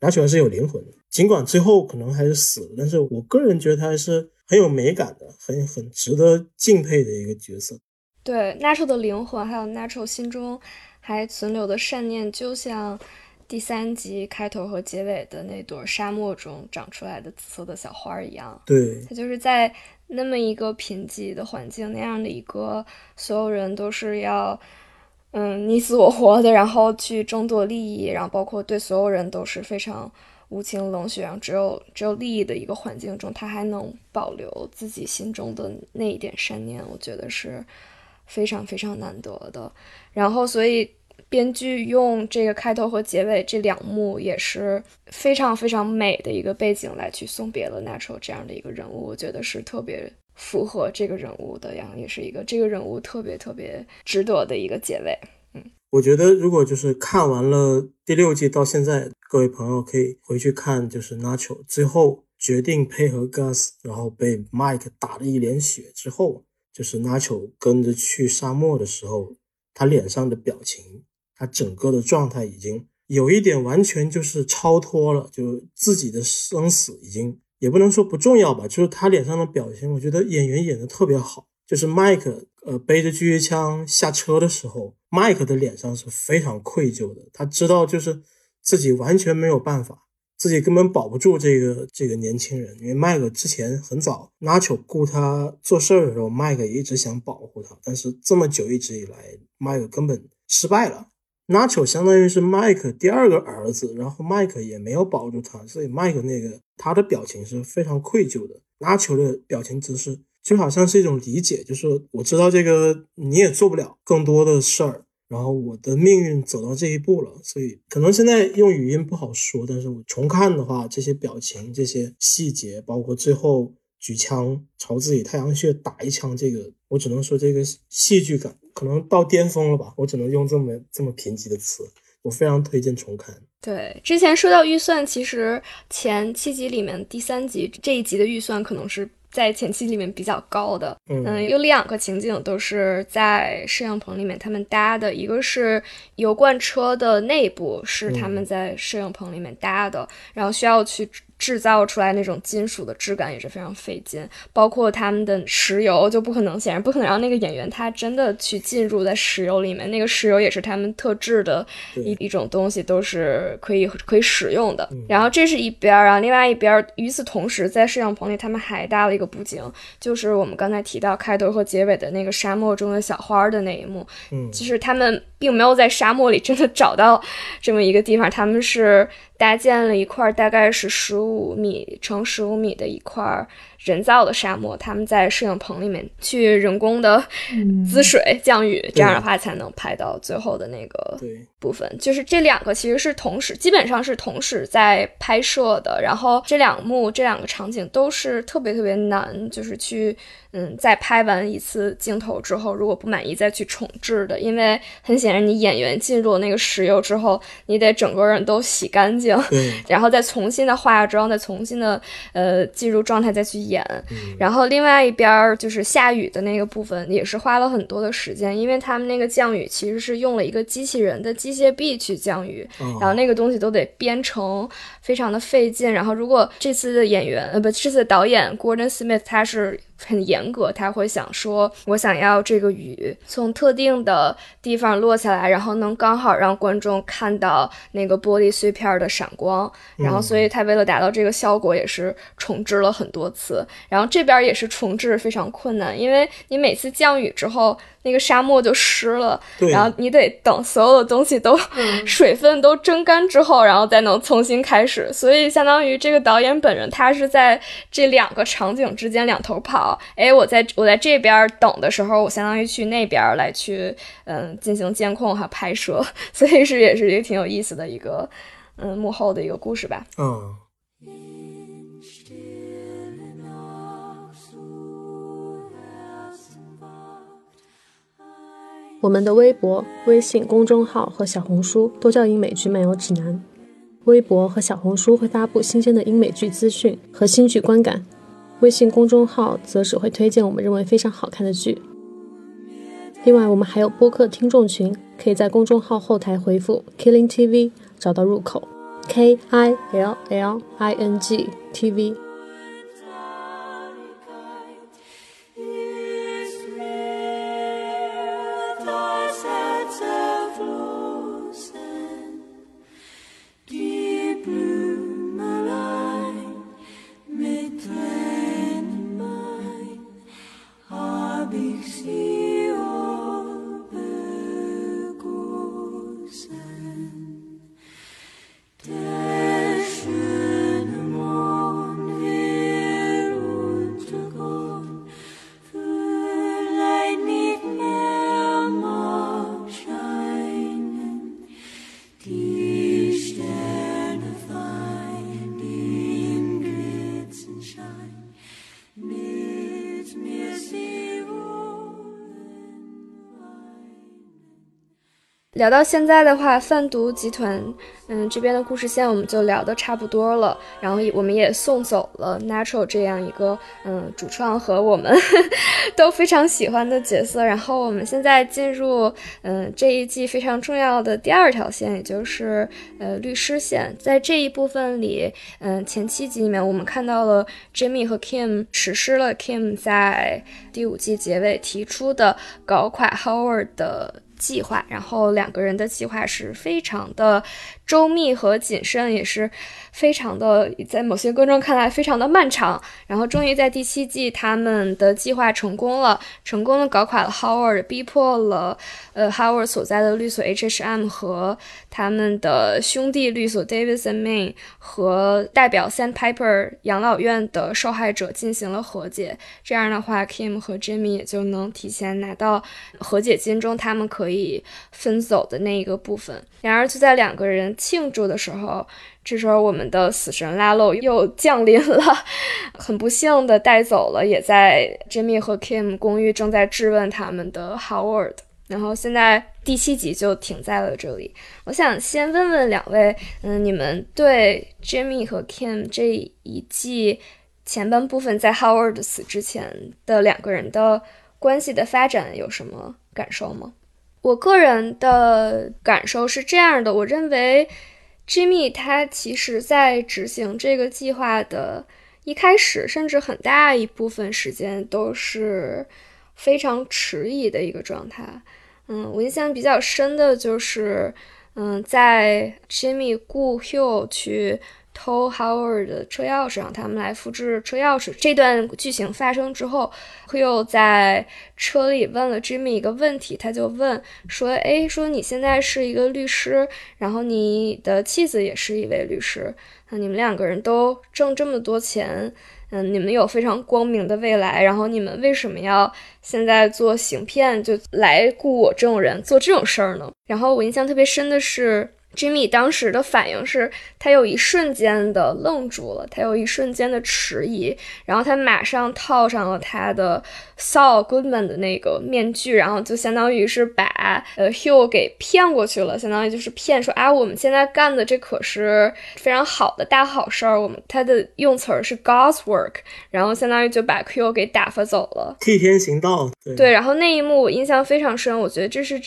拿球还是有灵魂的，尽管最后可能还是死了，但是我个人觉得他还是很有美感的，很很值得敬佩的一个角色。对 Natural 的灵魂，还有 Natural 心中还存留的善念，就像第三集开头和结尾的那朵沙漠中长出来的紫色的小花一样。对，他就是在那么一个贫瘠的环境，那样的一个所有人都是要嗯你死我活的，然后去争夺利益，然后包括对所有人都是非常无情冷血，然后只有只有利益的一个环境中，他还能保留自己心中的那一点善念，我觉得是。非常非常难得的，然后所以编剧用这个开头和结尾这两幕也是非常非常美的一个背景来去送别了 Natural 这样的一个人物，我觉得是特别符合这个人物的，然后也是一个这个人物特别特别值得的一个结尾。嗯，我觉得如果就是看完了第六季到现在，各位朋友可以回去看，就是 Natural 最后决定配合 Gus，然后被 Mike 打了一脸血之后。就是 Nacho 跟着去沙漠的时候，他脸上的表情，他整个的状态已经有一点完全就是超脱了，就自己的生死已经也不能说不重要吧，就是他脸上的表情，我觉得演员演的特别好。就是 Mike 呃背着狙击枪下车的时候，Mike 的脸上是非常愧疚的，他知道就是自己完全没有办法，自己根本保不住这个这个年轻人，因为麦克之前很早，Nacho 雇他做事儿的时候，麦克一直想保护他，但是这么久一直以来，麦克根本失败了。Nacho 相当于是麦克第二个儿子，然后麦克也没有保住他，所以麦克那个他的表情是非常愧疚的。Nacho 的表情姿势就好像是一种理解，就是我知道这个你也做不了更多的事儿。然后我的命运走到这一步了，所以可能现在用语音不好说，但是我重看的话，这些表情、这些细节，包括最后举枪朝自己太阳穴打一枪，这个我只能说这个戏剧感可能到巅峰了吧，我只能用这么这么贫瘠的词，我非常推荐重看。对，之前说到预算，其实前七集里面第三集这一集的预算可能是。在前期里面比较高的，嗯，有两个情景都是在摄像棚里面他们搭的，一个是油罐车的内部是他们在摄影棚里面搭的，然后需要去。制造出来那种金属的质感也是非常费劲，包括他们的石油就不可能，显然不可能让那个演员他真的去进入在石油里面，那个石油也是他们特制的一一种东西，都是可以可以使用的。然后这是一边儿，然后另外一边儿，与此同时，在摄像棚里他们还搭了一个布景，就是我们刚才提到开头和结尾的那个沙漠中的小花的那一幕。嗯，其实他们并没有在沙漠里真的找到这么一个地方，他们是。搭建了一块大概是十五米乘十五米的一块人造的沙漠，他们在摄影棚里面去人工的滋水降雨，这样的话才能拍到最后的那个部分。就是这两个其实是同时，基本上是同时在拍摄的。然后这两幕这两个场景都是特别特别难，就是去嗯，在拍完一次镜头之后，如果不满意再去重置的，因为很显然你演员进入那个石油之后，你得整个人都洗干净。然后再重新的化妆，再重新的呃进入状态再去演。然后另外一边就是下雨的那个部分，也是花了很多的时间，因为他们那个降雨其实是用了一个机器人的机械臂去降雨，然后那个东西都得编程，非常的费劲。然后如果这次的演员呃不，这次的导演 Gordon Smith 他是。很严格，他会想说，我想要这个雨从特定的地方落下来，然后能刚好让观众看到那个玻璃碎片的闪光，然后所以他为了达到这个效果，也是重置了很多次。然后这边也是重置非常困难，因为你每次降雨之后。那个沙漠就湿了，然后你得等所有的东西都 水分都蒸干之后，然后再能重新开始。所以相当于这个导演本人，他是在这两个场景之间两头跑。哎，我在我在这边等的时候，我相当于去那边来去嗯进行监控和拍摄，所以是也是一个挺有意思的一个嗯幕后的一个故事吧。嗯。我们的微博、微信公众号和小红书都叫英美剧漫游指南。微博和小红书会发布新鲜的英美剧资讯和新剧观感，微信公众号则只会推荐我们认为非常好看的剧。另外，我们还有播客听众群，可以在公众号后台回复 “Killing TV” 找到入口，K I L L I N G T V。聊到现在的话，贩毒集团，嗯，这边的故事线我们就聊得差不多了。然后我们也送走了 Natural 这样一个，嗯，主创和我们 都非常喜欢的角色。然后我们现在进入，嗯，这一季非常重要的第二条线，也就是呃律师线。在这一部分里，嗯，前七集里面我们看到了 Jimmy 和 Kim 实施了 Kim 在第五季结尾提出的搞垮 Howard 的。计划，然后两个人的计划是非常的周密和谨慎，也是非常的，在某些观众看来非常的漫长。然后终于在第七季，他们的计划成功了，成功的搞垮了 Howard，逼迫了呃 Howard 所在的律所 HHM 和他们的兄弟律所 Davidson Main 和代表 Sandpiper 养老院的受害者进行了和解。这样的话，Kim 和 Jimmy 也就能提前拿到和解金中他们可以分走的那一个部分。然而就在两个人庆祝的时候，这时候我们的死神拉漏又降临了，很不幸的带走了也在 Jimmy 和 Kim 公寓正在质问他们的 Howard。然后现在第七集就停在了这里。我想先问问两位，嗯，你们对 Jimmy 和 Kim 这一季前半部分在 Howard 死之前的两个人的关系的发展有什么感受吗？我个人的感受是这样的，我认为 Jimmy 他其实在执行这个计划的一开始，甚至很大一部分时间都是非常迟疑的一个状态。嗯，我印象比较深的就是，嗯，在 Jimmy 雇 Hugh 去。偷 Howard 的车钥匙，让他们来复制车钥匙。这段剧情发生之后，Hill 在车里问了 Jimmy 一个问题，他就问说：“哎，说你现在是一个律师，然后你的妻子也是一位律师，那你们两个人都挣这么多钱，嗯，你们有非常光明的未来，然后你们为什么要现在做行骗，就来雇我这种人做这种事儿呢？”然后我印象特别深的是。Jimmy 当时的反应是，他有一瞬间的愣住了，他有一瞬间的迟疑，然后他马上套上了他的 Saul Goodman 的那个面具，然后就相当于是把呃 Hugh 给骗过去了，相当于就是骗说啊，我们现在干的这可是非常好的大好事儿，我们他的用词儿是 God's work，然后相当于就把 Hugh 给打发走了，替天行道。对，然后那一幕我印象非常深，我觉得这是。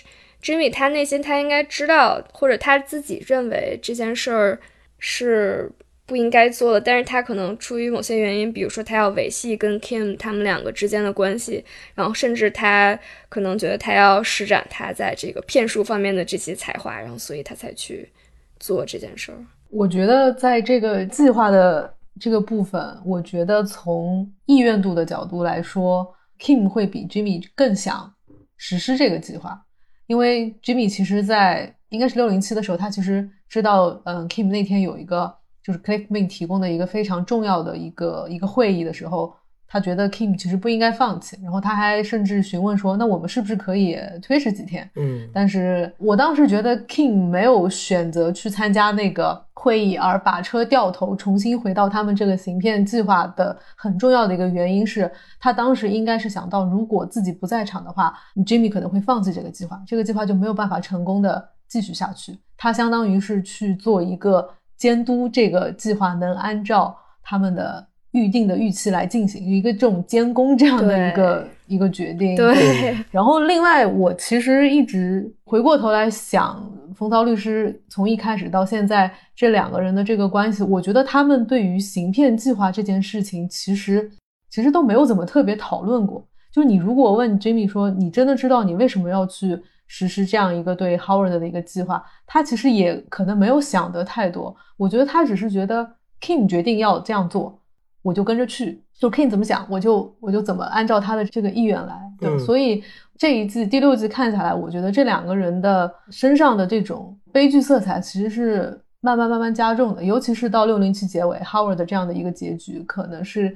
Jimmy 他内心他应该知道，或者他自己认为这件事儿是不应该做的，但是他可能出于某些原因，比如说他要维系跟 Kim 他们两个之间的关系，然后甚至他可能觉得他要施展他在这个骗术方面的这些才华，然后所以他才去做这件事儿。我觉得在这个计划的这个部分，我觉得从意愿度的角度来说，Kim 会比 Jimmy 更想实施这个计划。因为 Jimmy 其实，在应该是六零七的时候，他其实知道，嗯，Kim 那天有一个就是 Cliffman 提供的一个非常重要的一个一个会议的时候。他觉得 Kim 其实不应该放弃，然后他还甚至询问说：“那我们是不是可以推迟几天？”嗯，但是我当时觉得 Kim 没有选择去参加那个会议，而把车掉头重新回到他们这个行骗计划的很重要的一个原因是他当时应该是想到，如果自己不在场的话，Jimmy 可能会放弃这个计划，这个计划就没有办法成功的继续下去。他相当于是去做一个监督，这个计划能按照他们的。预定的预期来进行一个这种监工这样的一个一个决定。对。然后另外，我其实一直回过头来想，风骚律师从一开始到现在这两个人的这个关系，我觉得他们对于行骗计划这件事情，其实其实都没有怎么特别讨论过。就你如果问 Jimmy 说，你真的知道你为什么要去实施这样一个对 Howard 的一个计划？他其实也可能没有想得太多。我觉得他只是觉得 Kim 决定要这样做。我就跟着去，就 King 怎么想，我就我就怎么按照他的这个意愿来。对，所以这一季第六季看下来，我觉得这两个人的身上的这种悲剧色彩其实是慢慢慢慢加重的，尤其是到六零七结尾，Howard 的这样的一个结局，可能是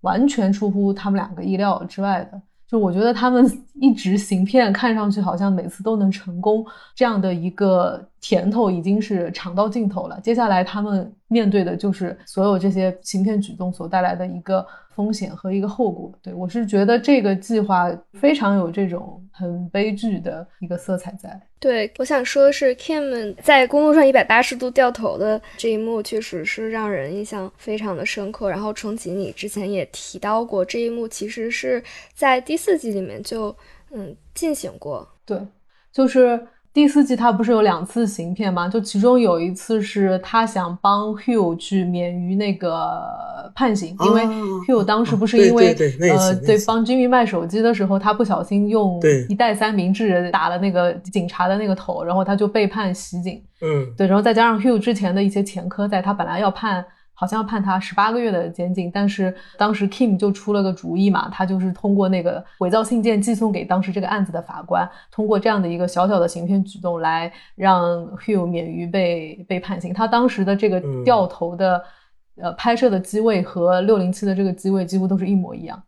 完全出乎他们两个意料之外的。就我觉得他们 一直行骗，看上去好像每次都能成功，这样的一个甜头已经是尝到尽头了。接下来他们面对的就是所有这些行骗举动所带来的一个。风险和一个后果，对我是觉得这个计划非常有这种很悲剧的一个色彩在。对，我想说的是，Kim 在公路上一百八十度掉头的这一幕，确实是让人印象非常的深刻。然后，重启你之前也提到过，这一幕其实是在第四季里面就嗯进行过。对，就是第四季他不是有两次行骗吗？就其中有一次是他想帮 Hugh 去免于那个判刑，因为 Hugh 当时不是因为、呃对帮 Jimmy 卖手机的时候，他不小心用一袋三明治打了那个警察的那个头，然后他就被判袭警。嗯对，然后再加上 Hugh 之前的一些前科在，他本来要判，好像要判他十八个月的监禁，但是当时 Kim 就出了个主意嘛，他就是通过那个伪造信件寄送给当时这个案子的法官，通过这样的一个小小的行骗举动来让 Hugh 免于被被判刑。他当时的这个嗯掉头的、呃拍摄的机位和六零七的这个机位几乎都是一模一样。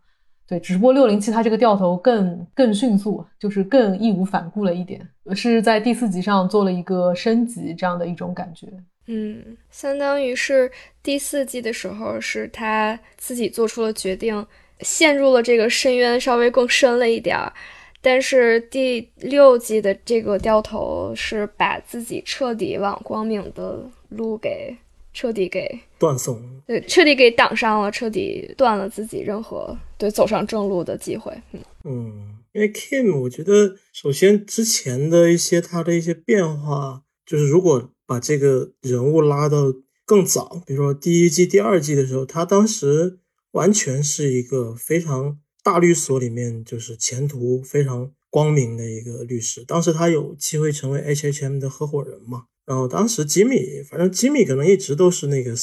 对，只不过六零七它这个掉头更更迅速，就是更义无反顾了一点，是在第四集上做了一个升级这样的一种感觉。嗯，相当于是第四季的时候，是他自己做出了决定，陷入了这个深渊，稍微更深了一点儿。但是第六季的这个掉头是把自己彻底往光明的路给彻底给断送。对彻底给挡上了，彻底断了自己任何对走上正路的机会。嗯嗯，因为 Kim，我觉得首先之前的一些他的一些变化，就是如果把这个人物拉到更早，比如说第一季、第二季的时候，他当时完全是一个非常大律所里面就是前途非常光明的一个律师。当时他有机会成为 HHM 的合伙人嘛，然后当时吉米，反正吉米可能一直都是那个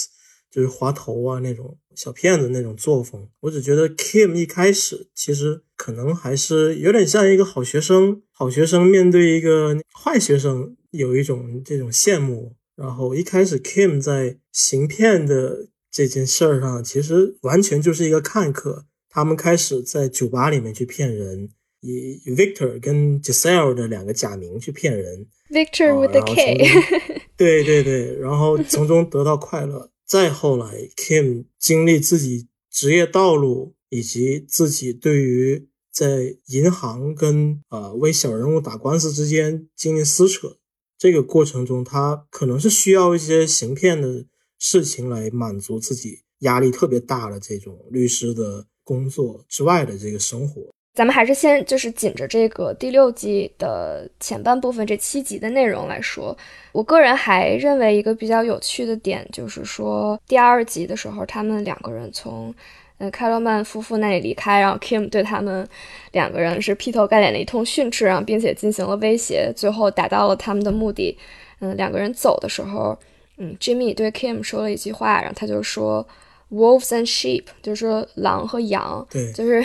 就是滑头啊那种小骗子那种作风。我只觉得 Kim 一开始其实可能还是有点像一个好学生，好学生面对一个坏学生有一种这种羡慕。然后一开始 Kim 在行骗的这件事儿上，其实完全就是一个看客。他们开始在酒吧里面去骗人，以 Victor 跟 Giselle 的两个假名去骗人，Victor 哦 with a K，对对对，然后从中得到快乐。再后来，Kim 经历自己职业道路以及自己对于在银行跟呃为小人物打官司之间经历撕扯这个过程中，他可能是需要一些行骗的事情来满足自己压力特别大的这种律师的工作之外的这个生活。咱们还是先就是紧着这个第六季的前半部分这七集的内容来说，我个人还认为一个比较有趣的点就是说，第二集的时候，他们两个人从嗯开罗曼夫妇那里离开，然后 Kim 对他们两个人是劈头盖脸的一通训斥，然后并且进行了威胁，最后达到了他们的目的。嗯，两个人走的时候，嗯，Jimmy 对 Kim 说了一句话，然后他就说。Wolves and sheep，就是说狼和羊，对。就是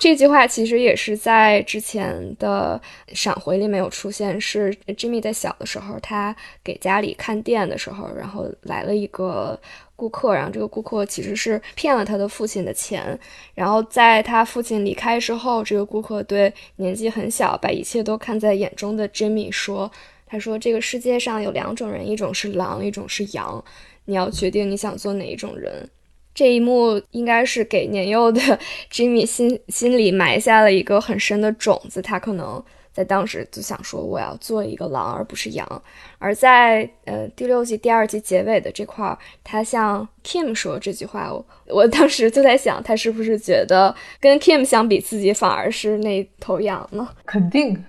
这句话其实也是在之前的闪回里面有出现，是 Jimmy 在小的时候，他给家里看店的时候，然后来了一个顾客，然后这个顾客其实是骗了他的父亲的钱，然后在他父亲离开之后，这个顾客对年纪很小，把一切都看在眼中的 Jimmy 说，他说这个世界上有两种人，一种是狼，一种是羊，你要决定你想做哪一种人。这一幕应该是给年幼的 Jimmy 心心里埋下了一个很深的种子，他可能在当时就想说我要做一个狼而不是羊。而在呃第六季第二集结尾的这块儿，他向 Kim 说这句话，我我当时就在想，他是不是觉得跟 Kim 相比，自己反而是那头羊呢？肯定，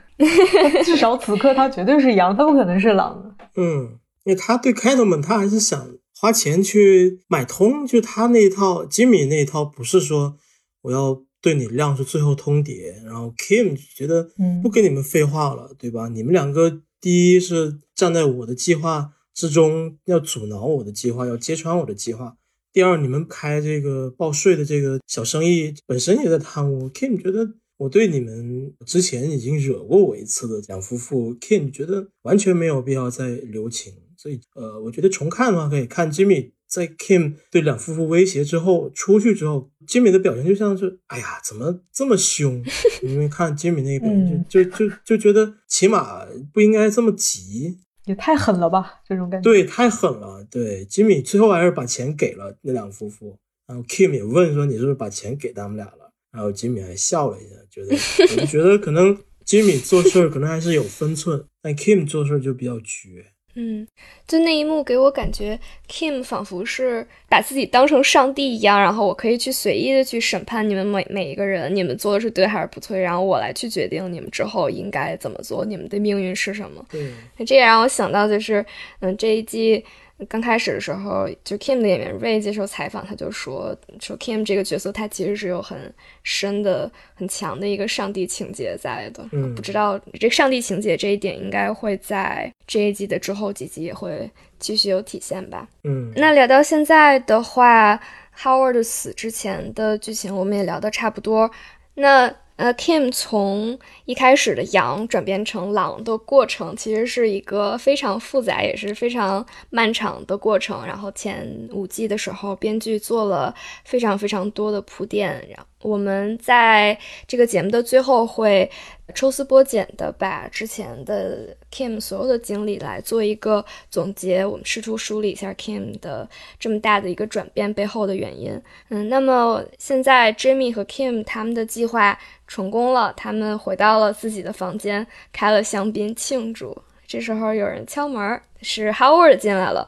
至少此刻他绝对是羊，他不可能是狼。嗯，因为他对开头们，他还是想花钱去买通，就他那一套吉米那一套，不是说我要对你亮出最后通牒，然后 Kim 觉得嗯不跟你们废话了，对吧？你们两个第一是站在我的计划之中，要阻挠我的计划，要揭穿我的计划。第二，你们开这个报税的这个小生意本身也在贪污。Kim 觉得我对你们之前已经惹过我一次的两夫妇，Kim 觉得完全没有必要再留情。所以，呃，我觉得重看的话，可以看 Jimmy 在 Kim 对两夫妇威胁之后出去之后，Jimmy 的表情就像是，哎呀，怎么这么凶？因为看 Jimmy 那个表情，就就就就觉得起码不应该这么急，也太狠了吧，这种感觉。对，太狠了。对，吉米最后还是把钱给了那两夫妇，然后 Kim 也问说你是不是把钱给他们俩了？然后吉米还笑了一下，觉得 我就觉得可能吉米做事儿可能还是有分寸，但 Kim 做事儿就比较绝。嗯，就那一幕给我感觉，Kim 仿佛是把自己当成上帝一样，然后我可以去随意的去审判你们每每一个人，你们做的是对还是不对，然后我来去决定你们之后应该怎么做，你们的命运是什么。对，这也让我想到，就是嗯，这一季。刚开始的时候，就 Kim 的演员 Ray 接受采访，他就说说 Kim 这个角色，他其实是有很深的、很强的一个上帝情节在的。嗯，不知道这个上帝情节这一点，应该会在这一季的之后几集也会继续有体现吧。嗯，那聊到现在的话，Howard 死之前的剧情我们也聊得差不多。那呃，Kim 从一开始的羊转变成狼的过程，其实是一个非常复杂也是非常漫长的过程。然后前五季的时候，编剧做了非常非常多的铺垫，然后。我们在这个节目的最后会抽丝剥茧的把之前的 Kim 所有的经历来做一个总结，我们试图梳理一下 Kim 的这么大的一个转变背后的原因。嗯，那么现在 Jimmy 和 Kim 他们的计划成功了，他们回到了自己的房间，开了香槟庆祝。这时候有人敲门，是 Howard 进来了。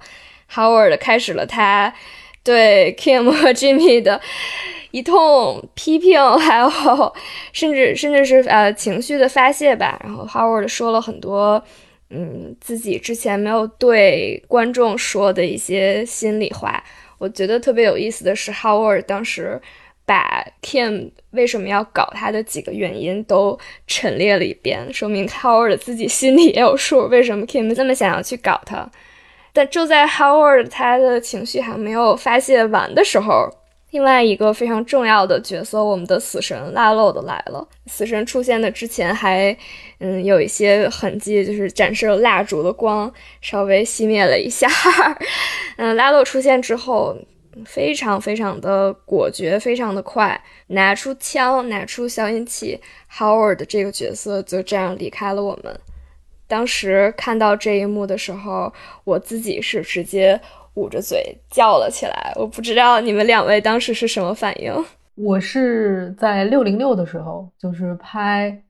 Howard 开始了他对 Kim 和 Jimmy 的。一通批评，还有甚至甚至是呃情绪的发泄吧。然后 Howard 说了很多，嗯，自己之前没有对观众说的一些心里话。我觉得特别有意思的是，Howard 当时把 Kim 为什么要搞他的几个原因都陈列了一遍，说明 Howard 自己心里也有数，为什么 Kim 那么想要去搞他。但就在 Howard 他的情绪还没有发泄完的时候。另外一个非常重要的角色，我们的死神拉洛的来了。死神出现的之前还，嗯，有一些痕迹，就是展示了蜡烛的光稍微熄灭了一下。嗯，拉洛出现之后，非常非常的果决，非常的快，拿出枪，拿出消音器。Howard 这个角色就这样离开了我们。当时看到这一幕的时候，我自己是直接。捂着嘴叫了起来，我不知道你们两位当时是什么反应。我是在六零六的时候，就是拍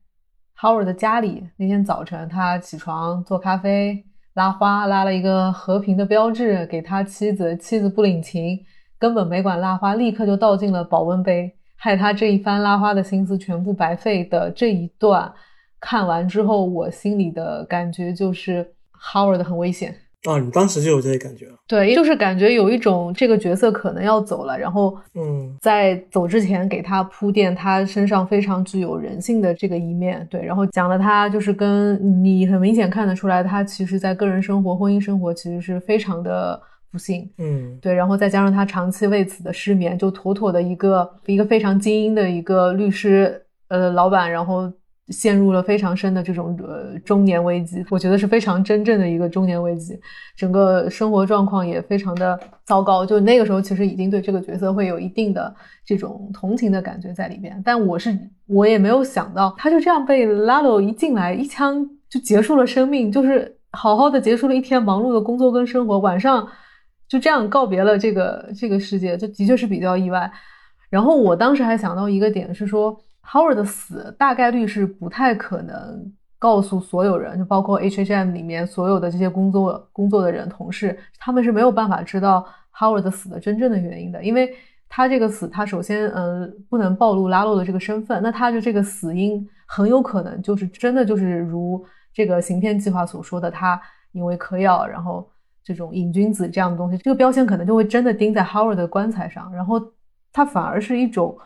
Howard 的家里。那天早晨，他起床做咖啡，拉花，拉了一个和平的标志给他妻子，妻子不领情，根本没管拉花，立刻就倒进了保温杯，害他这一番拉花的心思全部白费的这一段，看完之后，我心里的感觉就是 Howard 很危险。啊，你当时就有这个感觉对，就是感觉有一种这个角色可能要走了，然后嗯，在走之前给他铺垫他身上非常具有人性的这个一面，对，然后讲了他就是跟你很明显看得出来，他其实在个人生活、婚姻生活其实是非常的不幸，嗯，对，然后再加上他长期为此的失眠，就妥妥的一个一个非常精英的一个律师呃老板，然后。陷入了非常深的这种呃中年危机，我觉得是非常真正的一个中年危机，整个生活状况也非常的糟糕。就那个时候，其实已经对这个角色会有一定的这种同情的感觉在里边。但我是我也没有想到，他就这样被拉罗一进来一枪就结束了生命，就是好好的结束了一天忙碌的工作跟生活，晚上就这样告别了这个这个世界，这的确是比较意外。然后我当时还想到一个点是说。Howard 的死大概率是不太可能告诉所有人，就包括 H H M 里面所有的这些工作工作的人、同事，他们是没有办法知道 Howard 的死的真正的原因的，因为他这个死，他首先呃不能暴露拉洛的这个身份，那他的这个死因很有可能就是真的就是如这个行骗计划所说的，他因为嗑药，然后这种瘾君子这样的东西，这个标签可能就会真的钉在 Howard 的棺材上，然后他反而是一种。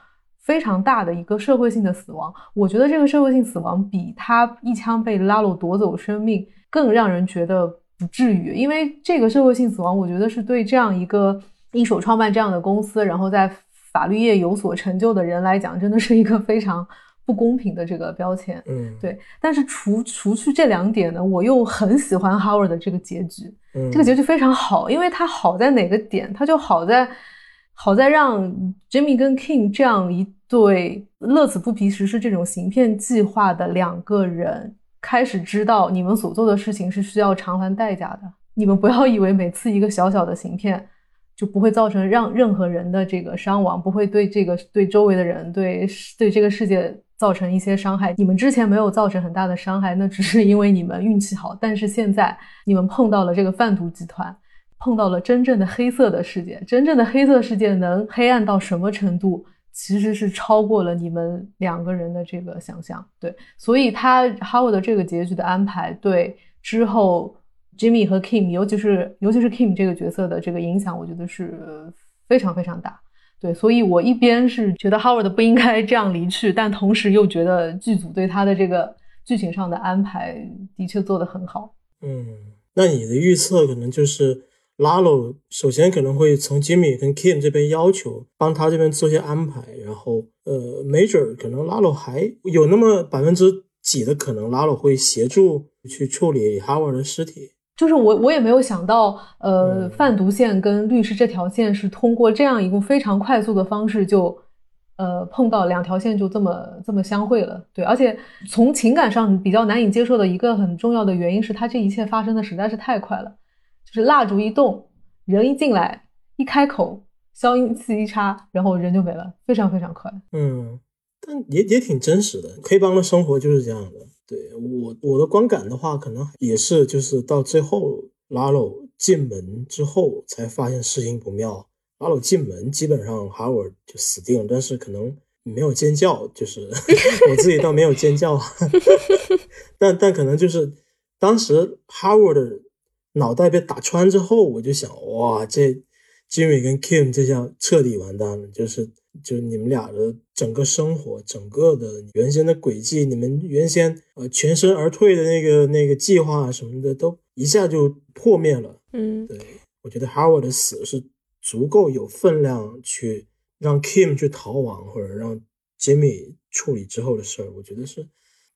非常大的一个社会性的死亡，我觉得这个社会性死亡比他一枪被拉鲁夺走生命更让人觉得不至于，因为这个社会性死亡，我觉得是对这样一个一手创办这样的公司，然后在法律业有所成就的人来讲，真的是一个非常不公平的这个标签。嗯，对。但是除除去这两点呢，我又很喜欢 Howard 的这个结局，嗯这个结局非常好，因为它好在哪个点？它就好在。好在让 Jimmy 跟 King 这样一对乐此不疲实施这种行骗计划的两个人开始知道，你们所做的事情是需要偿还代价的。你们不要以为每次一个小小的行骗就不会造成让任何人的这个伤亡，不会对这个对周围的人对对这个世界造成一些伤害。你们之前没有造成很大的伤害，那只是因为你们运气好。但是现在你们碰到了这个贩毒集团，碰到了真正的黑色的世界，真正的黑色世界能黑暗到什么程度？其实是超过了你们两个人的这个想象。对，所以他 Howard 的这个结局的安排，对之后。Jimmy 和 Kim，尤其是尤其是 Kim 这个角色的这个影响，我觉得是非常非常大。对，所以我一边是觉得 Howard 不应该这样离去，但同时又觉得剧组对他的这个剧情上的安排的确做得很好。嗯，那你的预测可能就是 Lalo 首先可能会从 Jimmy 跟 Kim 这边要求帮他这边做些安排，然后呃，Major 可能 Lalo 还有那么百分之几的可能，Lalo 会协助去处理 Howard 的尸体。就是我，我也没有想到，呃，贩毒线跟律师这条线是通过这样一个非常快速的方式就，呃，碰到两条线就这么这么相会了。对，而且从情感上比较难以接受的一个很重要的原因是，他这一切发生的实在是太快了，就是蜡烛一动，人一进来，一开口，消音器一插，然后人就没了，非常非常快。嗯，但也也挺真实的，黑帮的生活就是这样的。对我我的观感的话，可能也是就是到最后拉鲁进门之后才发现事情不妙。拉鲁进门，基本上哈维就死定了，但是可能没有尖叫，就是 我自己倒没有尖叫，但但可能就是当时哈维的脑袋被打穿之后，我就想哇，这 Jimmy 跟 Kim 这下彻底完蛋了，就是。就你们俩的整个生活，整个的原先的轨迹，你们原先呃全身而退的那个那个计划什么的，都一下就破灭了。嗯，对我觉得 Howard 的死是足够有分量去让 Kim 去逃亡，或者让 Jimmy 处理之后的事儿。我觉得是，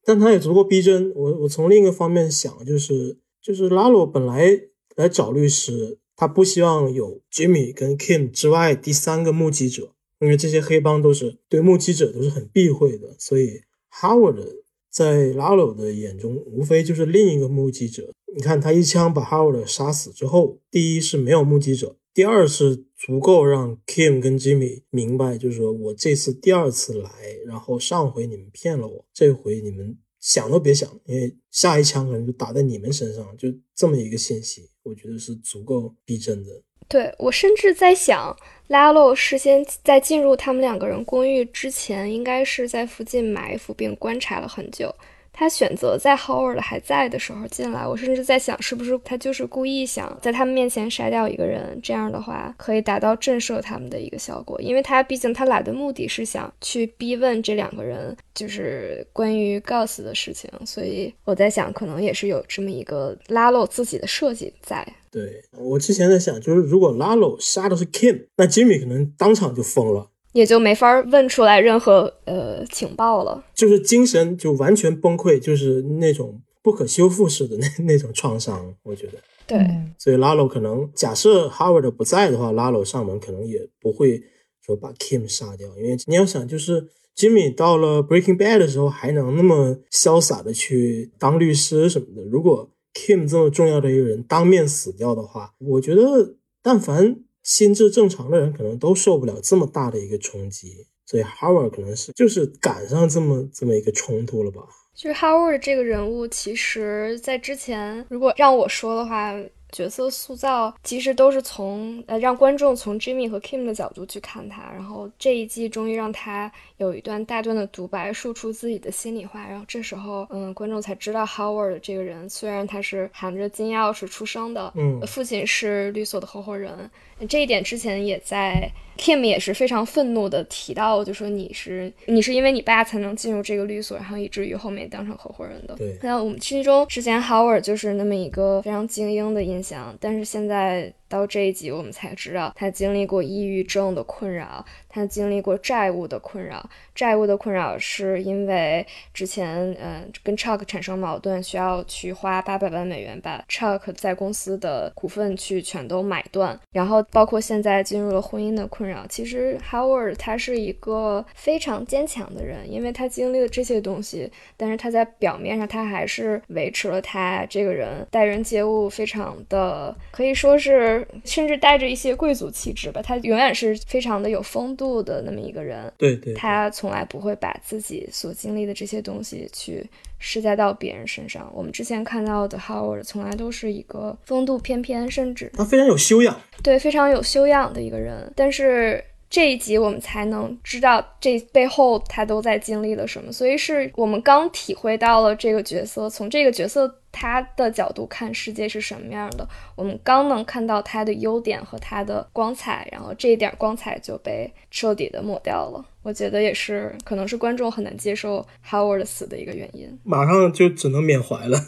但他也足够逼真。我我从另一个方面想，就是就是拉罗本来来找律师，他不希望有 Jimmy 跟 Kim 之外第三个目击者。因为这些黑帮都是对目击者都是很避讳的，所以 Howard 在拉罗的眼中无非就是另一个目击者。你看他一枪把 Howard 杀死之后，第一是没有目击者，第二是足够让 Kim 跟 Jimmy 明白，就是说我这次第二次来，然后上回你们骗了我，这回你们想都别想，因为下一枪可能就打在你们身上，就这么一个信息，我觉得是足够逼真的。对我甚至在想。拉洛事先在进入他们两个人公寓之前，应该是在附近埋伏并观察了很久。他选择在 Howard 还在的时候进来。我甚至在想，是不是他就是故意想在他们面前杀掉一个人，这样的话可以达到震慑他们的一个效果。因为他毕竟他来的目的是想去逼问这两个人，就是关于 Gus 的事情。所以我在想，可能也是有这么一个拉洛自己的设计在。对我之前在想，就是如果拉鲁杀的是 Kim，那 Jimmy 可能当场就疯了，也就没法问出来任何呃情报了，就是精神就完全崩溃，就是那种不可修复式的那 那种创伤。我觉得，对，所以拉鲁可能假设 Howard 不在的话，拉鲁上门可能也不会说把 Kim 杀掉，因为你要想，就是 Jimmy 到了 Breaking Bad 的时候还能那么潇洒的去当律师什么的，如果 Kim 这么重要的一个人当面死掉的话，我觉得但凡心智正常的人，可能都受不了这么大的一个冲击。所以 Howard 可能是就是赶上这么这么一个冲突了吧。就是 Howard 这个人物，其实在之前，如果让我说的话。角色塑造其实都是从呃让观众从 Jimmy 和 Kim 的角度去看他，然后这一季终于让他有一段大段的独白，说出自己的心里话，然后这时候嗯观众才知道 Howard 这个人虽然他是含着金钥匙出生的，嗯，父亲是律所的合伙人，这一点之前也在。Kim 也是非常愤怒的提到，就说你是你是因为你爸才能进入这个律所，然后以至于后面当成合伙人的。对，那我们心中之前 Howard 就是那么一个非常精英的印象，但是现在到这一集我们才知道，他经历过抑郁症的困扰，他经历过债务的困扰。债务的困扰是因为之前嗯跟 Chuck 产生矛盾，需要去花八百万美元把 Chuck 在公司的股份去全都买断，然后包括现在进入了婚姻的困扰。其实 Howard 他是一个非常坚强的人，因为他经历了这些东西，但是他在表面上他还是维持了他这个人待人接物非常的可以说是是甚至带着一些贵族气质吧。他永远是非常的有风度的那么一个人。对对，他从来不会把自己所经历的这些东西去施加到别人身上。我们之前看到的 Howard 从来都是一个风度翩翩，甚至他非常有修养，对，非常有修养的一个人。但是。这一集我们才能知道这背后他都在经历了什么，所以是我们刚体会到了这个角色，从这个角色他的角度看世界是什么样的，我们刚能看到他的优点和他的光彩，然后这一点光彩就被彻底的抹掉了。我觉得也是，可能是观众很难接受 Howard 死的一个原因，马上就只能缅怀了。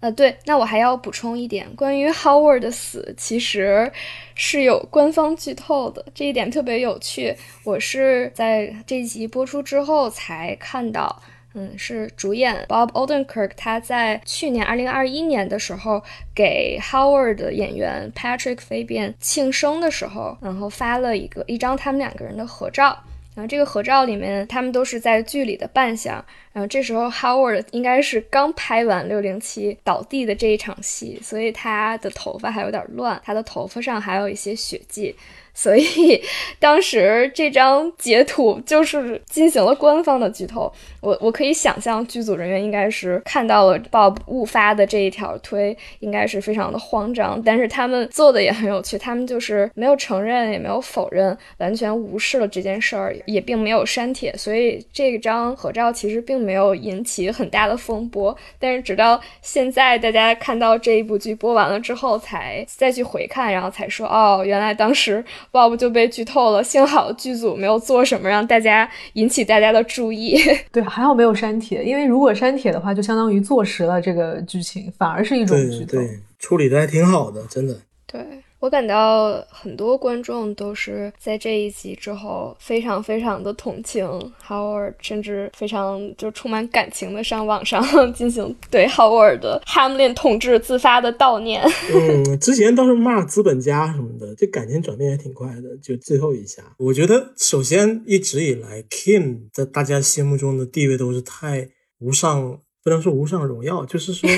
呃，对，那我还要补充一点，关于 Howard 的死，其实是有官方剧透的，这一点特别有趣。我是在这集播出之后才看到，嗯，是主演 Bob Odenkirk 他在去年二零二一年的时候给 Howard 的演员 Patrick Fabian 庆生的时候，然后发了一个一张他们两个人的合照。然后这个合照里面，他们都是在剧里的扮相。然后这时候 Howard 应该是刚拍完六零七倒地的这一场戏，所以他的头发还有点乱，他的头发上还有一些血迹。所以 当时这张截图就是进行了官方的剧透。我我可以想象剧组人员应该是看到了 Bob 误发的这一条推，应该是非常的慌张。但是他们做的也很有趣，他们就是没有承认，也没有否认，完全无视了这件事儿，也并没有删帖。所以这张合照其实并没有引起很大的风波。但是直到现在，大家看到这一部剧播完了之后，才再去回看，然后才说哦，原来当时。Bob 就被剧透了，幸好剧组没有做什么让大家引起大家的注意。对，还好没有删帖，因为如果删帖的话，就相当于坐实了这个剧情，反而是一种剧透。对，处理的还挺好的，真的。对。我感到很多观众都是在这一集之后非常非常的同情 Howard，甚至非常就充满感情的上网上 进行对 Howard 的 Hamlin 统治自发的悼念。嗯，之前都是骂资本家什么的，这感情转变也挺快的。就最后一下，我觉得首先一直以来 Kim 在大家心目中的地位都是太无上。不能说无上荣耀，就是说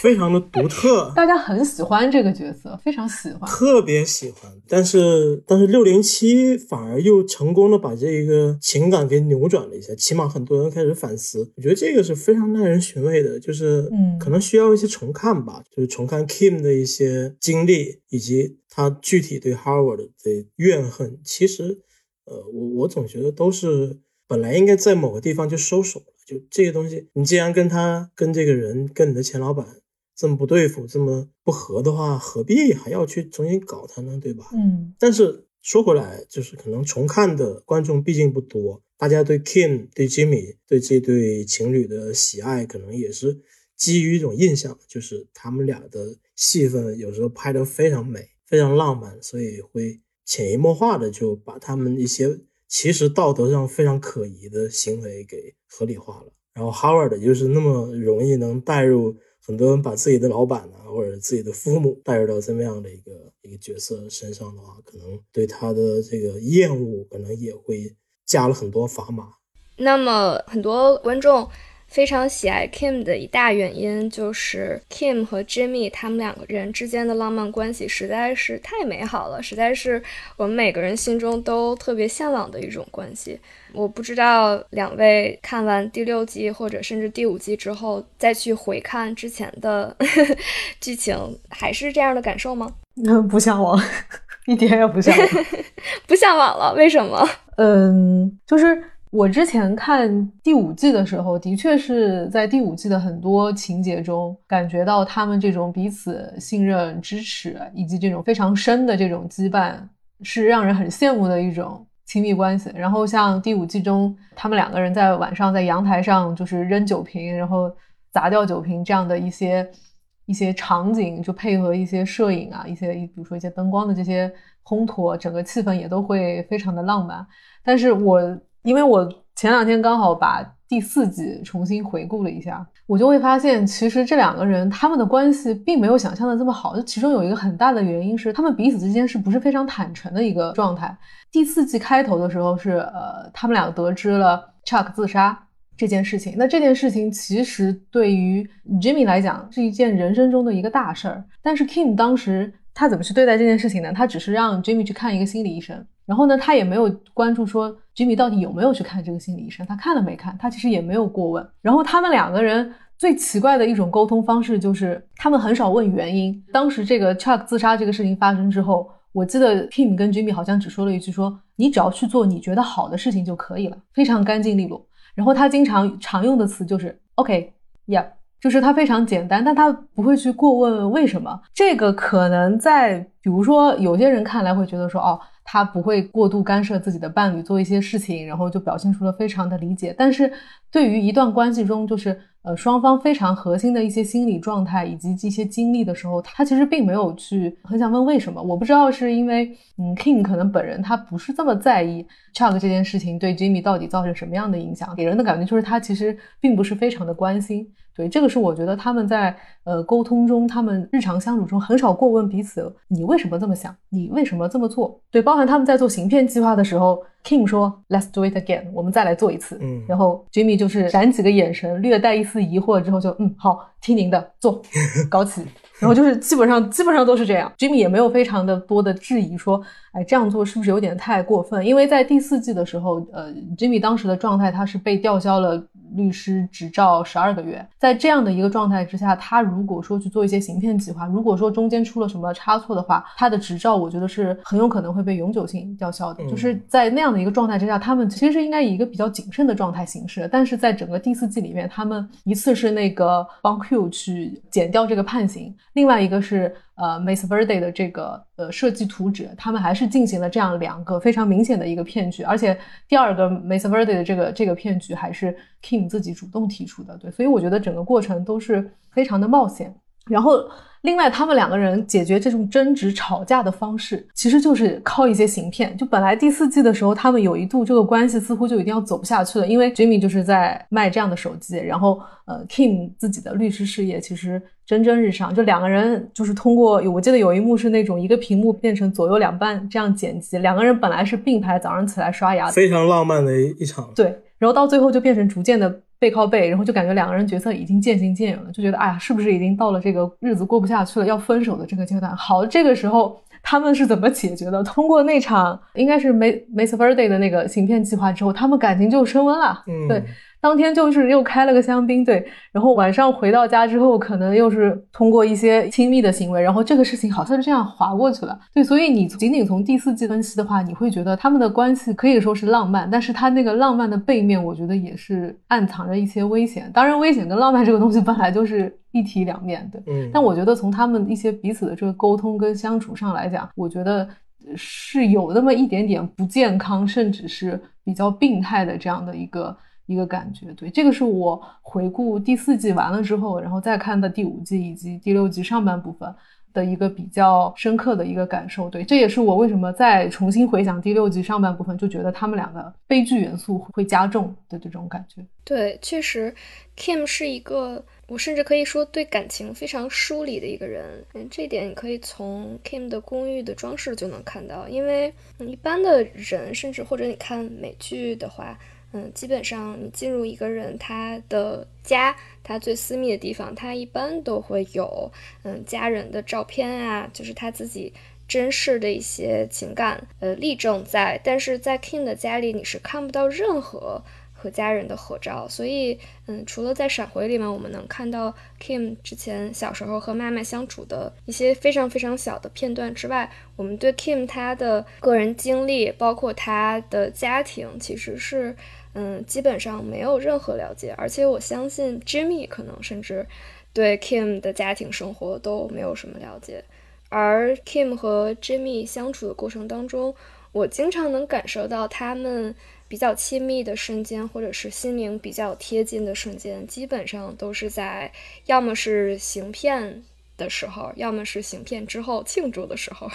非常的独特，大家很喜欢这个角色，非常喜欢，特别喜欢。但是，但是六零七反而又成功的把这一个情感给扭转了一下，起码很多人开始反思。我觉得这个是非常耐人寻味的，就是嗯，可能需要一些重看吧，就是重看 Kim 的一些经历，以及他具体对 Harvard 的怨恨。其实，呃，我我总觉得都是本来应该在某个地方就收手。就这个东西，你既然跟他、跟这个人、跟你的前老板这么不对付、这么不合的话，何必还要去重新搞他呢？对吧？嗯。但是说回来，就是可能重看的观众毕竟不多，大家对 Kim、对 Jimmy、对这对情侣的喜爱，可能也是基于一种印象，就是他们俩的戏份有时候拍得非常美、非常浪漫，所以会潜移默化的就把他们一些。其实道德上非常可疑的行为给合理化了，然后 Howard 就是那么容易能带入很多人把自己的老板啊或者自己的父母带入到这么样的一个一个角色身上的话，可能对他的这个厌恶可能也会加了很多砝码。那么很多观众。非常喜爱 Kim 的一大原因就是 Kim 和 Jimmy 他们两个人之间的浪漫关系实在是太美好了，实在是我们每个人心中都特别向往的一种关系。我不知道两位看完第六季或者甚至第五季之后再去回看之前的 剧情，还是这样的感受吗？不向往，一点也不向往，不向往了。为什么？嗯，就是。我之前看第五季的时候，的确是在第五季的很多情节中，感觉到他们这种彼此信任、支持，以及这种非常深的这种羁绊，是让人很羡慕的一种亲密关系。然后像第五季中，他们两个人在晚上在阳台上就是扔酒瓶，然后砸掉酒瓶这样的一些一些场景，就配合一些摄影啊，一些比如说一些灯光的这些烘托，整个气氛也都会非常的浪漫。但是我。因为我前两天刚好把第四季重新回顾了一下，我就会发现，其实这两个人他们的关系并没有想象的这么好。就其中有一个很大的原因是，他们彼此之间是不是非常坦诚的一个状态。第四季开头的时候是，呃，他们俩得知了 Chuck 自杀，这件事情。那这件事情其实对于 Jimmy 来讲是一件人生中的一个大事儿，但是 Kim 当时他怎么去对待这件事情呢？他只是让 Jimmy 去看一个心理医生，然后呢，他也没有关注说 Jimmy 到底有没有去看这个心理医生，他看了没看，他其实也没有过问。然后他们两个人。最奇怪的一种沟通方式就是，他们很少问原因。当时这个 Chuck 自杀这个事情发生之后，我记得 Kim 跟 Jimmy 好像只说了一句：“说你只要去做你觉得好的事情就可以了，非常干净利落。”然后他经常常用的词就是 “OK，Yeah”，就是他非常简单，但他不会去过问为什么。这个可能在比如说有些人看来会觉得说：“哦。”他不会过度干涉自己的伴侣做一些事情，然后就表现出了非常的理解。但是，对于一段关系中，就是呃双方非常核心的一些心理状态以及一些经历的时候，他其实并没有去很想问为什么。我不知道是因为嗯，King 可能本人他不是这么在意 Chuck 这件事情对 Jimmy 到底造成什么样的影响，给人的感觉就是他其实并不是非常的关心。对，这个是我觉得他们在呃沟通中，他们日常相处中很少过问彼此，你为什么这么想，你为什么这么做？对，包含他们在做行骗计划的时候，Kim 说 Let's do it again，我们再来做一次。嗯，然后 Jimmy 就是闪几个眼神，略带一丝疑惑之后就嗯好，听您的，做，搞起。然后就是基本上基本上都是这样，Jimmy 也没有非常的多的质疑说，哎，这样做是不是有点太过分？因为在第四季的时候，呃，Jimmy 当时的状态他是被吊销了律师执照十二个月，在这样的一个状态之下，他如果说去做一些行骗计划，如果说中间出了什么差错的话，他的执照我觉得是很有可能会被永久性吊销的。就是在那样的一个状态之下，他们其实应该以一个比较谨慎的状态行事，但是在整个第四季里面，他们一次是那个帮 Q 去减掉这个判刑。另外一个是呃 m a s Verde 的这个呃设计图纸，他们还是进行了这样两个非常明显的一个骗局，而且第二个 m a s Verde 的这个这个骗局还是 Kim 自己主动提出的，对，所以我觉得整个过程都是非常的冒险。然后另外他们两个人解决这种争执吵架的方式，其实就是靠一些行骗。就本来第四季的时候，他们有一度这个关系似乎就一定要走不下去了，因为 Jimmy 就是在卖这样的手机，然后呃 Kim 自己的律师事业其实。蒸蒸日上，就两个人就是通过，我记得有一幕是那种一个屏幕变成左右两半这样剪辑，两个人本来是并排早上起来刷牙，非常浪漫的一一场。对，然后到最后就变成逐渐的背靠背，然后就感觉两个人角色已经渐行渐远了，就觉得哎呀，是不是已经到了这个日子过不下去了，要分手的这个阶段？好，这个时候他们是怎么解决的？通过那场应该是梅梅斯 Verde 的那个行骗计划之后，他们感情就升温了。嗯，对。当天就是又开了个香槟，对，然后晚上回到家之后，可能又是通过一些亲密的行为，然后这个事情好像是这样划过去了，对，所以你仅仅从第四季分析的话，你会觉得他们的关系可以说是浪漫，但是他那个浪漫的背面，我觉得也是暗藏着一些危险。当然，危险跟浪漫这个东西本来就是一体两面的，嗯，但我觉得从他们一些彼此的这个沟通跟相处上来讲，我觉得是有那么一点点不健康，甚至是比较病态的这样的一个。一个感觉，对，这个是我回顾第四季完了之后，然后再看的第五季以及第六季上半部分的一个比较深刻的一个感受。对，这也是我为什么再重新回想第六季上半部分，就觉得他们两个悲剧元素会加重的这种感觉。对，确实，Kim 是一个，我甚至可以说对感情非常疏离的一个人。嗯，这点你可以从 Kim 的公寓的装饰就能看到，因为一般的人，甚至或者你看美剧的话。嗯，基本上你进入一个人他的家，他最私密的地方，他一般都会有嗯家人的照片啊，就是他自己真实的一些情感呃例证在。但是在 King 的家里，你是看不到任何和家人的合照。所以嗯，除了在闪回里面我们能看到 Kim 之前小时候和妈妈相处的一些非常非常小的片段之外，我们对 Kim 他的个人经历，包括他的家庭，其实是。嗯，基本上没有任何了解，而且我相信 Jimmy 可能甚至对 Kim 的家庭生活都没有什么了解。而 Kim 和 Jimmy 相处的过程当中，我经常能感受到他们比较亲密的瞬间，或者是心灵比较贴近的瞬间，基本上都是在要么是行骗。的时候，要么是行骗之后庆祝的时候，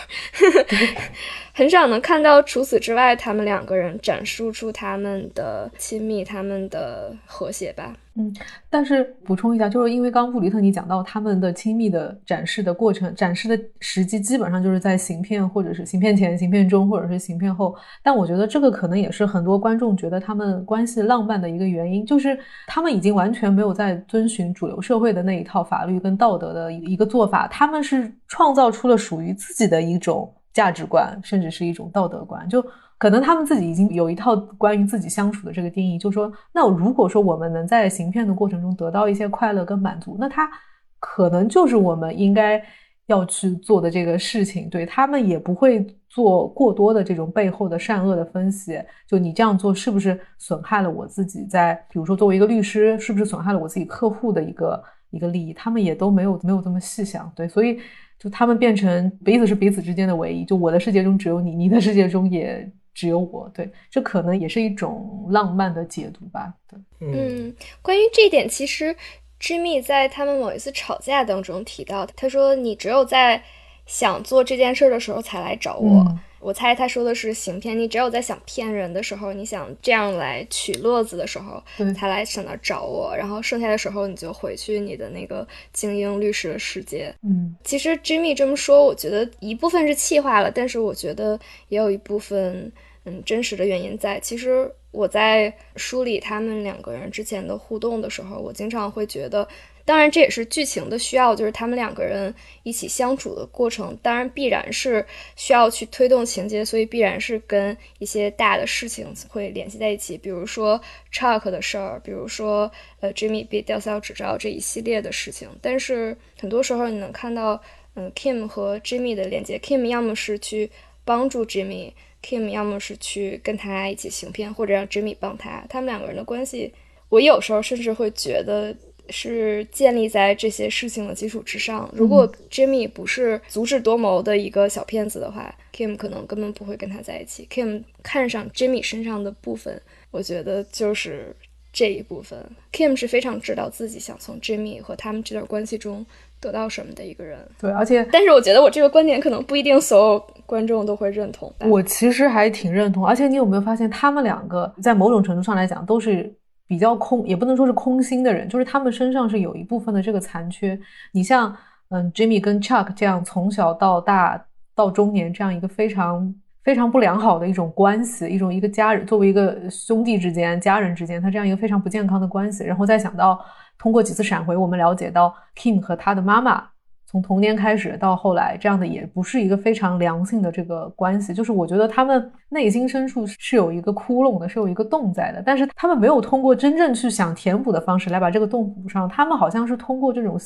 很少能看到除此之外，他们两个人展示出他们的亲密、他们的和谐吧。嗯但是补充一下，就是因为刚布里特尼讲到他们的亲密的展示的过程，展示的时机基本上就是在行骗或者是行骗前、行骗中或者是行骗后。但我觉得这个可能也是很多观众觉得他们关系浪漫的一个原因，就是他们已经完全没有在遵循主流社会的那一套法律跟道德的一个做法，他们是创造出了属于自己的一种价值观，甚至是一种道德观，就。可能他们自己已经有一套关于自己相处的这个定义，就说，那如果说我们能在行骗的过程中得到一些快乐跟满足，那他可能就是我们应该要去做的这个事情。对他们也不会做过多的这种背后的善恶的分析，就你这样做是不是损害了我自己在，比如说作为一个律师，是不是损害了我自己客户的一个一个利益？他们也都没有没有这么细想。对，所以就他们变成彼此是彼此之间的唯一，就我的世界中只有你，你的世界中也。只有我对，这可能也是一种浪漫的解读吧。对，嗯，关于这一点，其实 Jimmy 在他们某一次吵架当中提到，他说：“你只有在想做这件事的时候才来找我。”我猜他说的是行骗。你只有在想骗人的时候，你想这样来取乐子的时候，才来上那找我。然后剩下的时候，你就回去你的那个精英律师的世界。嗯，其实 Jimmy 这么说，我觉得一部分是气话了，但是我觉得也有一部分。嗯，真实的原因在。其实我在梳理他们两个人之前的互动的时候，我经常会觉得，当然这也是剧情的需要，就是他们两个人一起相处的过程，当然必然是需要去推动情节，所以必然是跟一些大的事情会联系在一起，比如说 Chuck 的事儿，比如说呃 Jimmy 被吊销执照这一系列的事情。但是很多时候你能看到，嗯，Kim 和 Jimmy 的连接，Kim 要么是去帮助 Jimmy。Kim 要么是去跟他一起行骗，或者让 Jimmy 帮他。他们两个人的关系，我有时候甚至会觉得是建立在这些事情的基础之上。如果 Jimmy 不是足智多谋的一个小骗子的话，Kim 可能根本不会跟他在一起。Kim 看上 Jimmy 身上的部分，我觉得就是这一部分。Kim 是非常知道自己想从 Jimmy 和他们这段关系中。得到什么的一个人，对，而且，但是我觉得我这个观点可能不一定所有观众都会认同。我其实还挺认同，而且你有没有发现，他们两个在某种程度上来讲都是比较空，也不能说是空心的人，就是他们身上是有一部分的这个残缺。你像，嗯，Jimmy 跟 Chuck 这样从小到大到中年这样一个非常非常不良好的一种关系，一种一个家人作为一个兄弟之间、家人之间，他这样一个非常不健康的关系，然后再想到。通过几次闪回，我们了解到 Kim 和他的妈妈从童年开始到后来，这样的也不是一个非常良性的这个关系。就是我觉得他们内心深处是有一个窟窿的，是有一个洞在的，但是他们没有通过真正去想填补的方式来把这个洞补上。他们好像是通过这种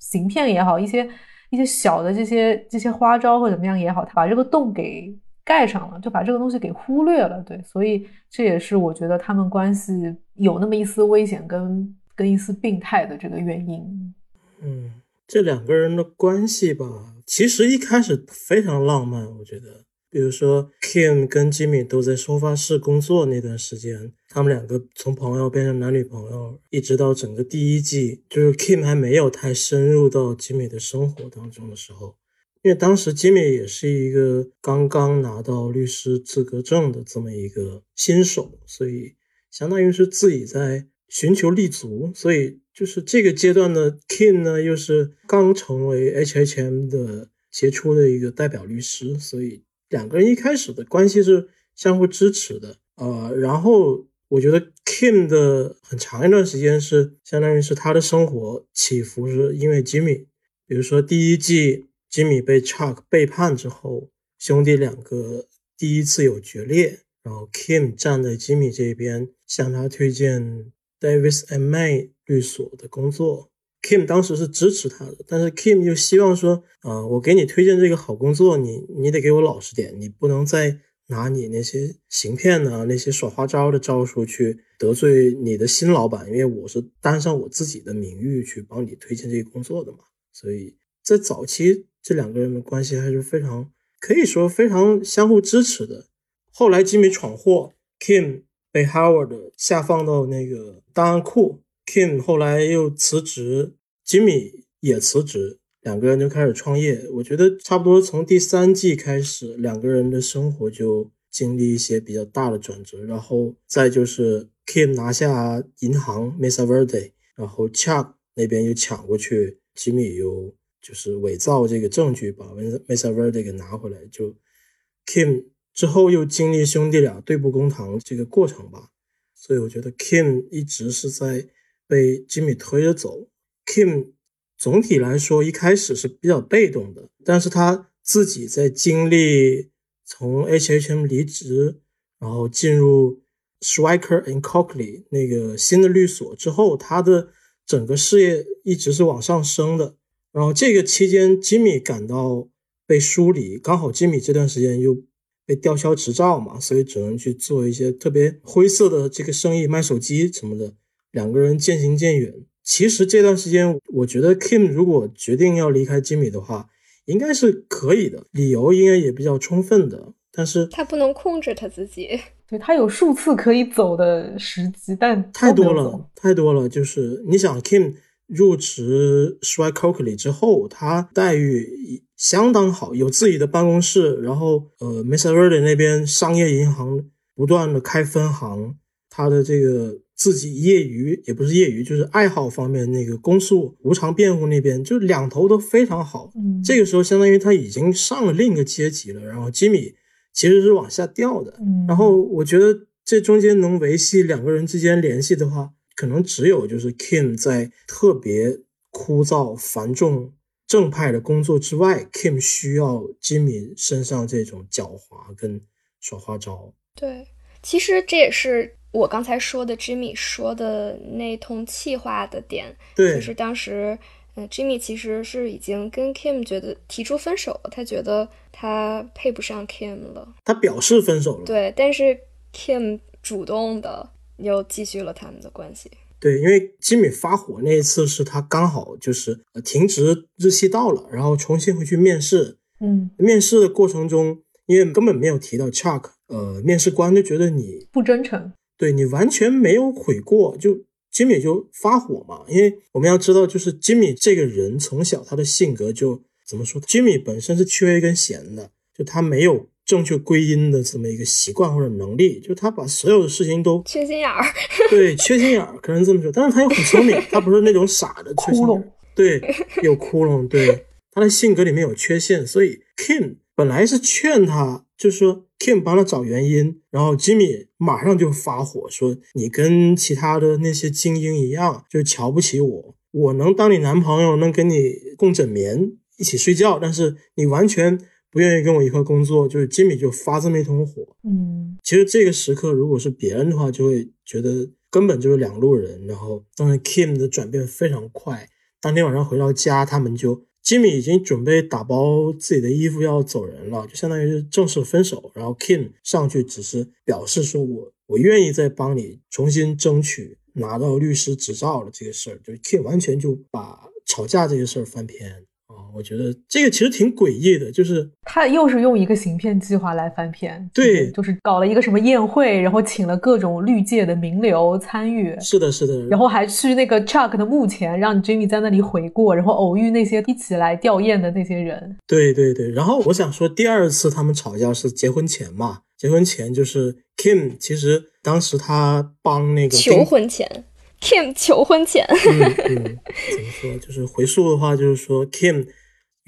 行骗也好，一些一些小的这些这些花招或者怎么样也好，他把这个洞给盖上了，就把这个东西给忽略了。对，所以这也是我觉得他们关系有那么一丝危险跟。跟一丝病态的这个原因，嗯，这两个人的关系吧，其实一开始非常浪漫，我觉得，比如说 Kim 跟 Jimmy 都在收发室工作那段时间，他们两个从朋友变成男女朋友，一直到整个第一季，就是 Kim 还没有太深入到 Jimmy 的生活当中的时候，因为当时 Jimmy 也是一个刚刚拿到律师资格证的这么一个新手，所以相当于是自己在。寻求立足，所以就是这个阶段的 Kim 呢，又是刚成为 HHM 的杰出的一个代表律师，所以两个人一开始的关系是相互支持的。呃，然后我觉得 Kim 的很长一段时间是相当于是他的生活起伏，是因为 Jimmy，比如说第一季 Jimmy 被 Chuck 背叛之后，兄弟两个第一次有决裂，然后 Kim 站在 Jimmy 这边向他推荐。Davis and May 律所的工作，Kim 当时是支持他的，但是 Kim 又希望说，啊，我给你推荐这个好工作，你你得给我老实点，你不能再拿你那些行骗的那些耍花招的招数去得罪你的新老板，因为我是担上我自己的名誉去帮你推荐这个工作的嘛。所以在早期，这两个人的关系还是非常可以说非常相互支持的。后来 Jimmy 闯祸，Kim。被 Howard 下放到那个档案库，Kim 后来又辞职，Jimmy 也辞职，两个人就开始创业。我觉得差不多从第三季开始，两个人的生活就经历一些比较大的转折。然后再就是 Kim 拿下银行 Mesa Verde，然后 Chuck 那边又抢过去，吉米又就是伪造这个证据把 Mesa Verde 给拿回来，就 Kim 之后又经历兄弟俩对簿公堂这个过程吧，所以我觉得 Kim 一直是在被吉米推着走。Kim 总体来说一开始是比较被动的，但是他自己在经历从 H H M 离职，然后进入 shriker and Cockley 那个新的律所之后，他的整个事业一直是往上升的。然后这个期间，吉米感到被疏离，刚好吉米这段时间又被吊销执照嘛，所以只能去做一些特别灰色的这个生意，卖手机什么的。两个人渐行渐远。其实这段时间，我觉得 Kim 如果决定要离开吉米的话，应该是可以的，理由应该也比较充分的。但是他不能控制他自己，对他有数次可以走的时机，但太多了，太多了。就是你想，Kim 入职 s h r i k Coakley 之后，他待遇相当好，有自己的办公室，然后呃，Mesa Verde 那边商业银行不断的开分行，他的这个。自己业余也不是业余，就是爱好方面那个公诉、无偿辩护那边，就两头都非常好。嗯，这个时候相当于他已经上了另一个阶级了。然后吉米其实是往下掉的。嗯，然后我觉得这中间能维系两个人之间联系的话，可能只有就是 Kim 在特别枯燥繁重正派的工作之外，Kim 需要吉米身上这种狡猾跟耍花招。对，其实这也是。我刚才说的 Jimmy 说的那通气话的点，就是当时，嗯，Jimmy 其实是已经跟 Kim 觉得提出分手了，他觉得他配不上 Kim 了，他表示分手了。对，但是 Kim 主动的又继续了他们的关系。对，因为吉米发火那一次是他刚好就是停职日期到了，然后重新回去面试。嗯，面试的过程中，因为根本没有提到 Chuck，呃，面试官就觉得你不真诚。对你完全没有悔过，就吉米就发火嘛。因为我们要知道，就是吉米这个人从小他的性格就怎么说？吉米本身是缺一根弦的，就他没有正确归因的这么一个习惯或者能力，就他把所有的事情都缺心眼儿。对，缺心眼儿可能这么说，但是他又很聪明，他不是那种傻的缺心眼儿。对，有窟窿。对，他的性格里面有缺陷，所以 Kim 本来是劝他。就是说，Kim 帮他找原因，然后 Jimmy 马上就发火说：“你跟其他的那些精英一样，就瞧不起我。我能当你男朋友，能跟你共枕眠，一起睡觉，但是你完全不愿意跟我一块工作。”就是 Jimmy 就发这么一通火。嗯，其实这个时刻如果是别人的话，就会觉得根本就是两路人。然后，当然 Kim 的转变非常快，当天晚上回到家，他们就。吉米已经准备打包自己的衣服要走人了，就相当于是正式分手。然后 Kim 上去只是表示说：“我我愿意再帮你重新争取拿到律师执照的这个事儿。”就 Kim 完全就把吵架这个事儿翻篇。我觉得这个其实挺诡异的，就是他又是用一个行骗计划来翻篇，对，就是搞了一个什么宴会，然后请了各种绿界的名流参与，是的，是的，然后还去那个 Chuck 的墓前，让 Jimmy 在那里悔过，然后偶遇那些一起来吊唁的那些人，对对对。然后我想说，第二次他们吵架是结婚前嘛？结婚前就是 Kim，其实当时他帮那个求婚前。Kim 求婚前，嗯嗯，怎么说？就是回溯的话，就是说 Kim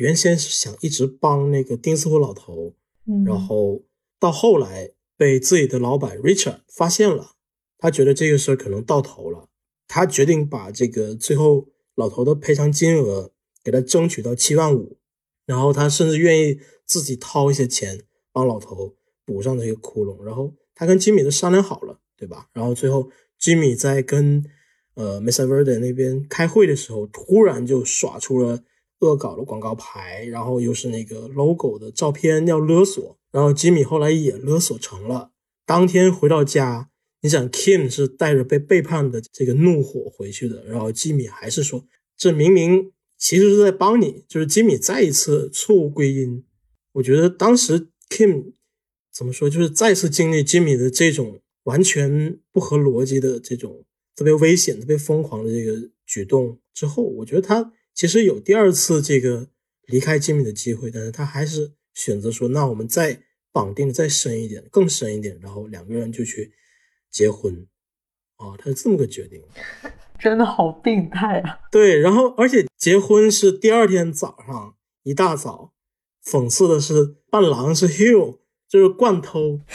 原先是想一直帮那个丁斯湖老头，嗯。然后到后来被自己的老板 Richard 发现了，他觉得这个事儿可能到头了，他决定把这个最后老头的赔偿金额给他争取到七万五，然后他甚至愿意自己掏一些钱帮老头补上这个窟窿，然后他跟吉米都商量好了，对吧？然后最后吉米在跟呃，Mesa Verde 那边开会的时候，突然就耍出了恶搞的广告牌，然后又是那个 logo 的照片要勒索，然后吉米后来也勒索成了。当天回到家，你想 Kim 是带着被背叛的这个怒火回去的，然后吉米还是说，这明明其实是在帮你，就是吉米再一次错误归因。我觉得当时 Kim 怎么说，就是再次经历吉米的这种完全不合逻辑的这种。特别危险、特别疯狂的这个举动之后，我觉得他其实有第二次这个离开吉米的机会，但是他还是选择说：“那我们再绑定再深一点，更深一点。”然后两个人就去结婚。哦，他是这么个决定。真的好病态啊！对，然后而且结婚是第二天早上一大早，讽刺的是伴郎是 Hugh，就是惯偷，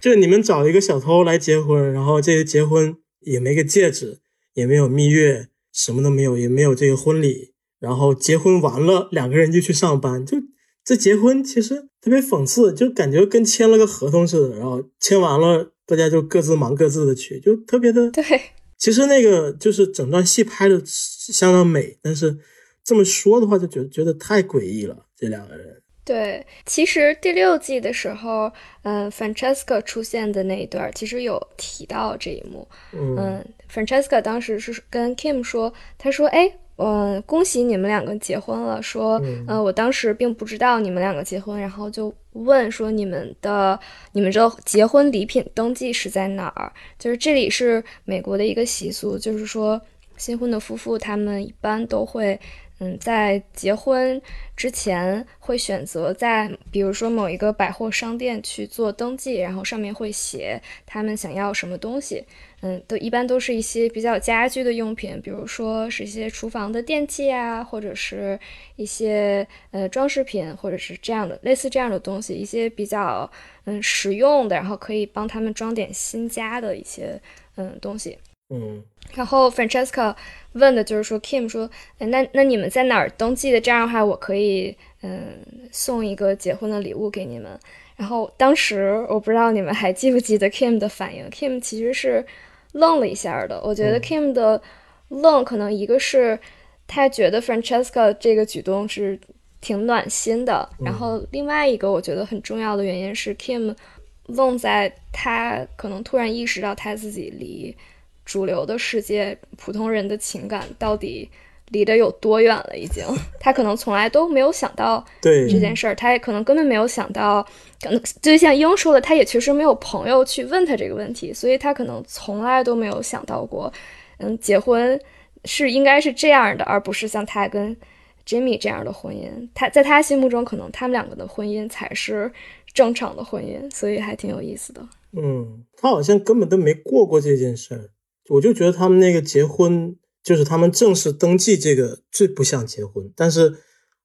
就是你们找一个小偷来结婚，然后这个结婚也没个戒指，也没有蜜月，什么都没有，也没有这个婚礼，然后结婚完了两个人就去上班，就这结婚其实特别讽刺，就感觉跟签了个合同似的，然后签完了。大家就各自忙各自的去，就特别的对。其实那个就是整段戏拍的相当美，但是这么说的话，就觉得觉得太诡异了。这两个人。对，其实第六季的时候，嗯，Francesca 出现的那一段，其实有提到这一幕。嗯，Francesca 当时是跟 Kim 说，他说：“哎。”嗯，恭喜你们两个结婚了。说，嗯，我当时并不知道你们两个结婚，然后就问说你们的你们这结婚礼品登记是在哪儿？就是这里是美国的一个习俗，就是说新婚的夫妇他们一般都会。嗯，在结婚之前会选择在，比如说某一个百货商店去做登记，然后上面会写他们想要什么东西。嗯，都一般都是一些比较家居的用品，比如说是一些厨房的电器啊，或者是一些呃装饰品，或者是这样的类似这样的东西，一些比较嗯实用的，然后可以帮他们装点新家的一些嗯东西。嗯，然后 Francesca 问的就是说，Kim 说，那那你们在哪儿登记的？这样的话，我可以嗯送一个结婚的礼物给你们。然后当时我不知道你们还记不记得 Kim 的反应，Kim 其实是愣了一下的。我觉得 Kim 的愣可能一个是他觉得 Francesca 这个举动是挺暖心的，然后另外一个我觉得很重要的原因是 Kim 愣在他可能突然意识到他自己离。主流的世界，普通人的情感到底离得有多远了？已经，他可能从来都没有想到这件事儿，他也可能根本没有想到，可能就像英说的，他也确实没有朋友去问他这个问题，所以他可能从来都没有想到过，嗯，结婚是应该是这样的，而不是像他跟 Jimmy 这样的婚姻。他在他心目中，可能他们两个的婚姻才是正常的婚姻，所以还挺有意思的。嗯，他好像根本都没过过这件事儿。我就觉得他们那个结婚，就是他们正式登记这个最不像结婚。但是，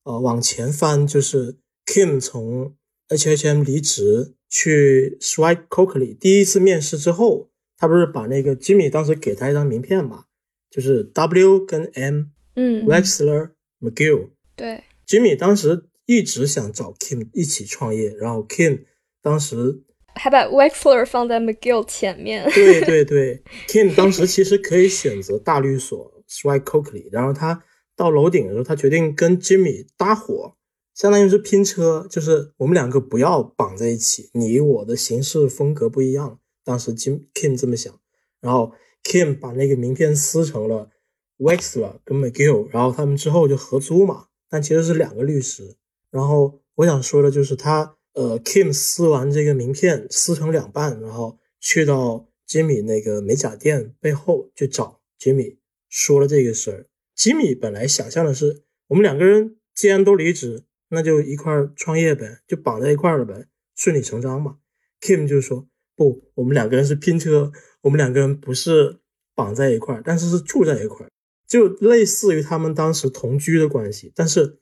呃，往前翻，就是 Kim 从 H H M 离职去 Swipe Coakley 第一次面试之后，他不是把那个 Jimmy 当时给他一张名片嘛，就是 W 跟 M，嗯，Wexler McGill。对，Jimmy 当时一直想找 Kim 一起创业，然后 Kim 当时。还把 Wexler 放在 McGill 前面。对对对，Kim 当时其实可以选择大律所 Swipe Coakley，然后他到楼顶的时候，他决定跟 Jimmy 搭伙，相当于是拼车，就是我们两个不要绑在一起，你我的行事风格不一样。当时 Jim Kim 这么想，然后 Kim 把那个名片撕成了 Wexler 跟 McGill，然后他们之后就合租嘛，但其实是两个律师。然后我想说的就是他。呃，Kim 撕完这个名片，撕成两半，然后去到 Jimmy 那个美甲店背后去找 Jimmy，说了这个事儿。Jimmy 本来想象的是，我们两个人既然都离职，那就一块创业呗，就绑在一块了呗，顺理成章嘛。Kim 就说不，我们两个人是拼车，我们两个人不是绑在一块儿，但是是住在一块儿，就类似于他们当时同居的关系。但是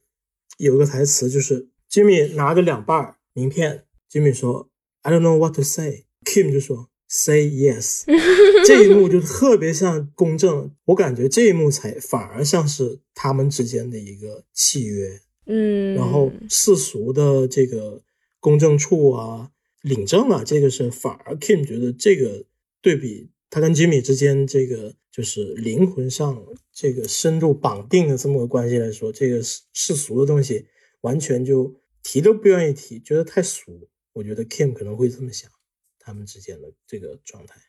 有个台词就是 Jimmy 拿着两半。名片，Jimmy 说，I don't know what to say。Kim 就说，Say yes。这一幕就特别像公证，我感觉这一幕才反而像是他们之间的一个契约。嗯，然后世俗的这个公证处啊、领证啊，这个是反而 Kim 觉得这个对比他跟 Jimmy 之间这个就是灵魂上这个深度绑定的这么个关系来说，这个世世俗的东西完全就。提都不愿意提，觉得太俗。我觉得 Kim 可能会这么想，他们之间的这个状态。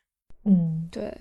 嗯，对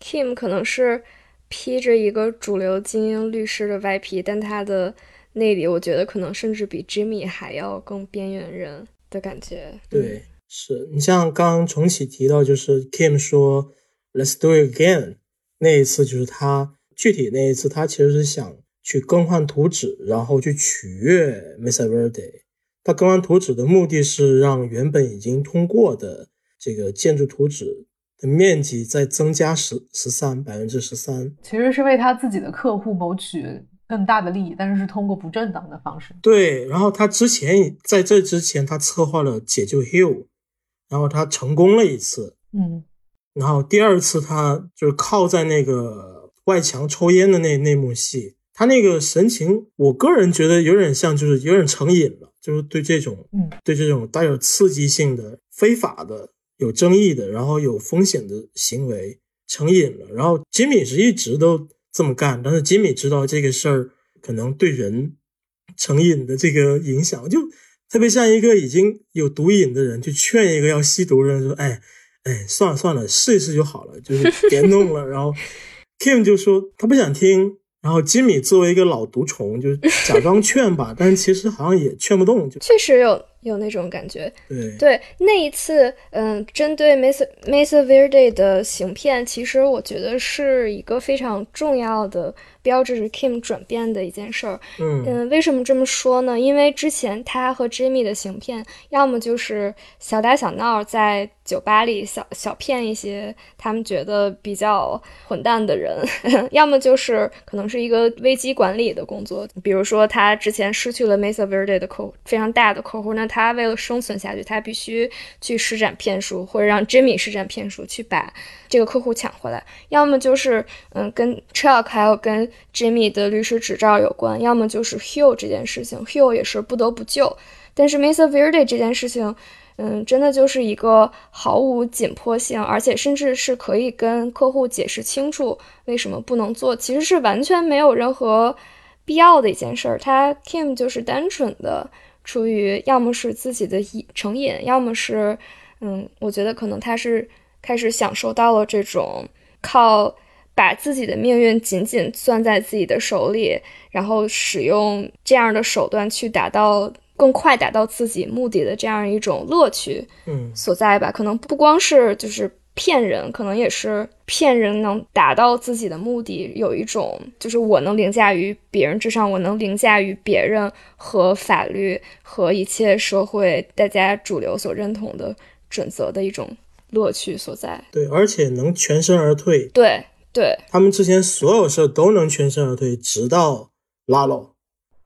，Kim 可能是披着一个主流精英律师的外皮，但他的内里，我觉得可能甚至比 Jimmy 还要更边缘人的感觉。对，是你像刚刚重启提到，就是 Kim 说 “Let's do it again” 那一次，就是他具体那一次，他其实是想。去更换图纸，然后去取悦 Mr. Verde。他更换图纸的目的是让原本已经通过的这个建筑图纸的面积再增加十十三百分之十三。其实是为他自己的客户谋取更大的利益，但是是通过不正当的方式。对，然后他之前在这之前，他策划了解救 Hill，然后他成功了一次，嗯然后第二次他就是靠在那个外墙抽烟的那那幕戏，他那个神情，我个人觉得有点像，就是有点成瘾了，就是对这种，嗯，对这种带有刺激性的、非法的、有争议的，然后有风险的行为成瘾了。然后吉米是一直都这么干，但是吉米知道这个事儿可能对人成瘾的这个影响，就特别像一个已经有毒瘾的人去劝一个要吸毒的人说：“哎。”哎，算了算了，试一试就好了，就是别弄了。然后 Kim 就说他不想听，然后吉米作为一个老毒虫，就假装劝吧，但是其实好像也劝不动，就确实有有那种感觉。对对，那一次，嗯，针对 Mesa Mesa Verde 的行骗，其实我觉得是一个非常重要的标志着 Kim 转变的一件事儿。嗯嗯，为什么这么说呢？因为之前他和 Jimmy 的行骗，要么就是小打小闹，在酒吧里小小骗一些他们觉得比较混蛋的人，要么就是可能是一个危机管理的工作。比如说，他之前失去了 Mesa Verde 的客户，非常大的客户，那他为了生存下去，他必须去施展骗术，或者让 Jimmy 施展骗术去把这个客户抢回来。要么就是嗯，跟 Chuck 还有跟 Jimmy 的律师执照有关，要么就是 Hugh 这件事情，Hugh 也是不得不救。但是 Mesa Verde 这件事情，嗯，真的就是一个毫无紧迫性，而且甚至是可以跟客户解释清楚为什么不能做，其实是完全没有任何必要的一件事儿。他 Kim 就是单纯的出于要么是自己的瘾成瘾，要么是，嗯，我觉得可能他是开始享受到了这种靠把自己的命运紧紧攥在自己的手里，然后使用这样的手段去达到更快达到自己目的的这样一种乐趣嗯所在吧。可能不光是就是骗人，可能也是骗人能达到自己的目的，有一种就是我能凌驾于别人之上，我能凌驾于别人和法律和一切社会大家主流所认同的准则的一种乐趣所在。对，而且能全身而退。对对，他们之前所有事儿都能全身而退，直到拉拢。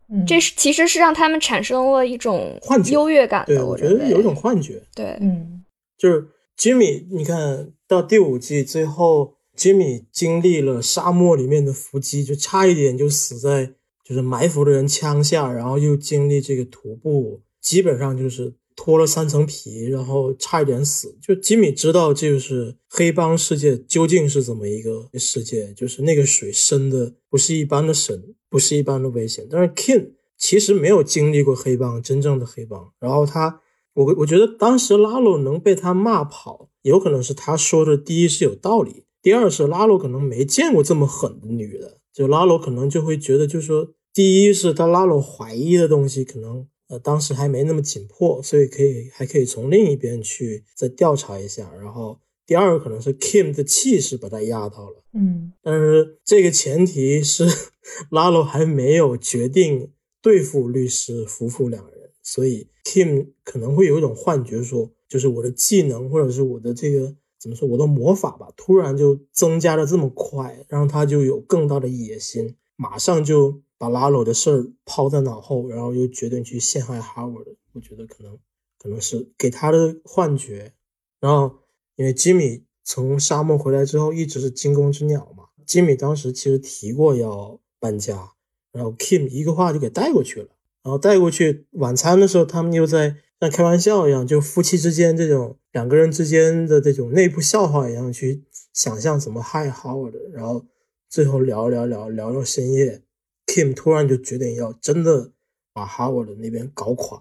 嗯，这是其实是让他们产生了一种幻觉。优越感对，的，我觉得有一种幻觉，对，嗯。就是吉米，你看到第五季最后，吉米经历了沙漠里面的伏击，就差一点就死在就是埋伏的人枪下，然后又经历这个徒步，基本上就是脱了三层皮，然后差一点死。就吉米知道，这就是黑帮世界究竟是怎么一个世界，就是那个水深的不是一般的深，不是一般的危险。但是 King 其实没有经历过黑帮，真正的黑帮，然后他。我我觉得当时拉鲁能被他骂跑，有可能是他说的第一是有道理，第二是拉鲁可能没见过这么狠的女的，就拉鲁可能就会觉得，就是说，第一是他拉鲁怀疑的东西可能呃当时还没那么紧迫，所以可以还可以从另一边去再调查一下，然后第二个可能是 Kim 的气势把他压到了，嗯。但是这个前提是 拉罗还没有决定对付律师夫妇两人，所以 Kim 可能会有一种幻觉说，就是我的技能或者是我的这个怎么说，我的魔法吧，突然就增加的这么快，让他就有更大的野心，马上就把拉鲁的事儿抛在脑后，然后又决定去陷害 Howard。我觉得可能可能是给他的幻觉。然后因为吉米从沙漠回来之后一直是惊弓之鸟嘛，吉米当时其实提过要搬家，然后 Kim 一个话就给带过去了。然后带过去晚餐的时候，他们又在像开玩笑一样，就夫妻之间这种两个人之间的这种内部笑话一样去想象怎么害 Howard。然后最后聊聊聊聊到深夜，Kim 突然就决定要真的把 Howard 那边搞垮，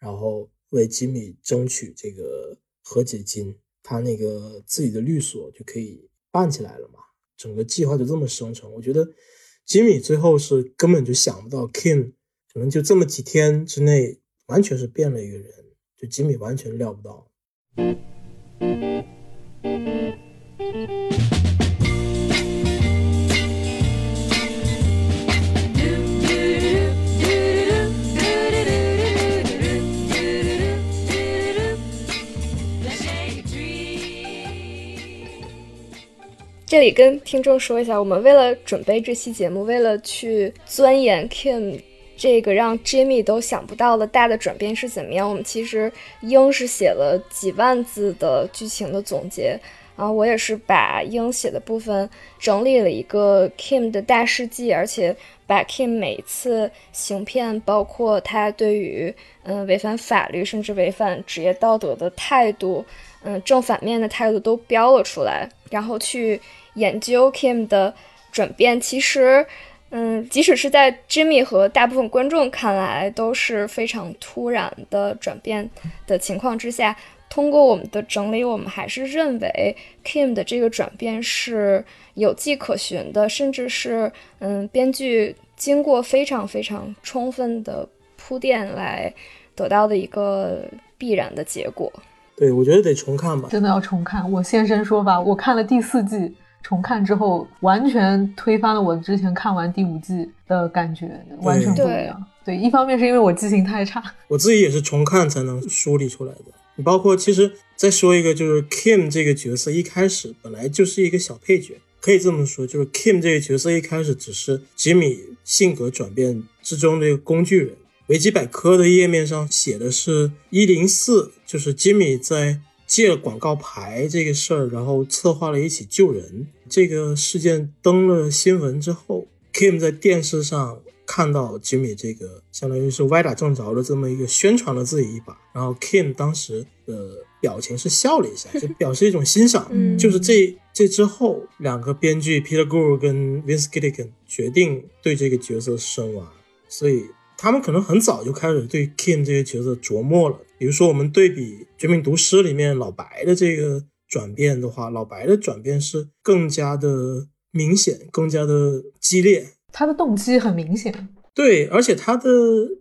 然后为吉米争取这个和解金，他那个自己的律所就可以办起来了嘛。整个计划就这么生成。我觉得吉米最后是根本就想不到 Kim。可能就这么几天之内，完全是变了一个人。就吉米完全料不到。这里跟听众说一下，我们为了准备这期节目，为了去钻研 Kim。这个让 Jimmy 都想不到的大的转变是怎么样，我们其实英是写了几万字的剧情的总结。啊，我也是把英写的部分整理了一个 Kim 的大事记，而且把 Kim 每一次行骗，包括他对于嗯违反法律甚至违反职业道德的态度，嗯正反面的态度都标了出来，然后去研究 Kim 的转变。其实，嗯，即使是在 Jimmy 和大部分观众看来都是非常突然的转变的情况之下。通过我们的整理，我们还是认为 Kim 的这个转变是有迹可循的，甚至是嗯，编剧经过非常非常充分的铺垫来得到的一个必然的结果。对，我觉得得重看吧，真的要重看。我现身说法，我看了第四季，重看之后完全推翻了我之前看完第五季的感觉，完全不一样。对，一方面是因为我记性太差，我自己也是重看才能梳理出来的。你包括其实再说一个，就是 Kim 这个角色一开始本来就是一个小配角，可以这么说，就是 Kim 这个角色一开始只是吉米性格转变之中的一个工具人。维基百科的页面上写的是一零四，就是吉米在借广告牌这个事儿，然后策划了一起救人。这个事件登了新闻之后，Kim 在电视上。看到吉米这个相当于是歪打正着的这么一个宣传了自己一把，然后 Kim 当时的表情是笑了一下，就表示一种欣赏。就是这这之后，两个编剧 Peter Gould 跟 Vince Gilligan 决定对这个角色深挖，所以他们可能很早就开始对 Kim 这个角色琢磨了。比如说，我们对比《绝命毒师》里面老白的这个转变的话，老白的转变是更加的明显，更加的激烈。他的动机很明显，对，而且他的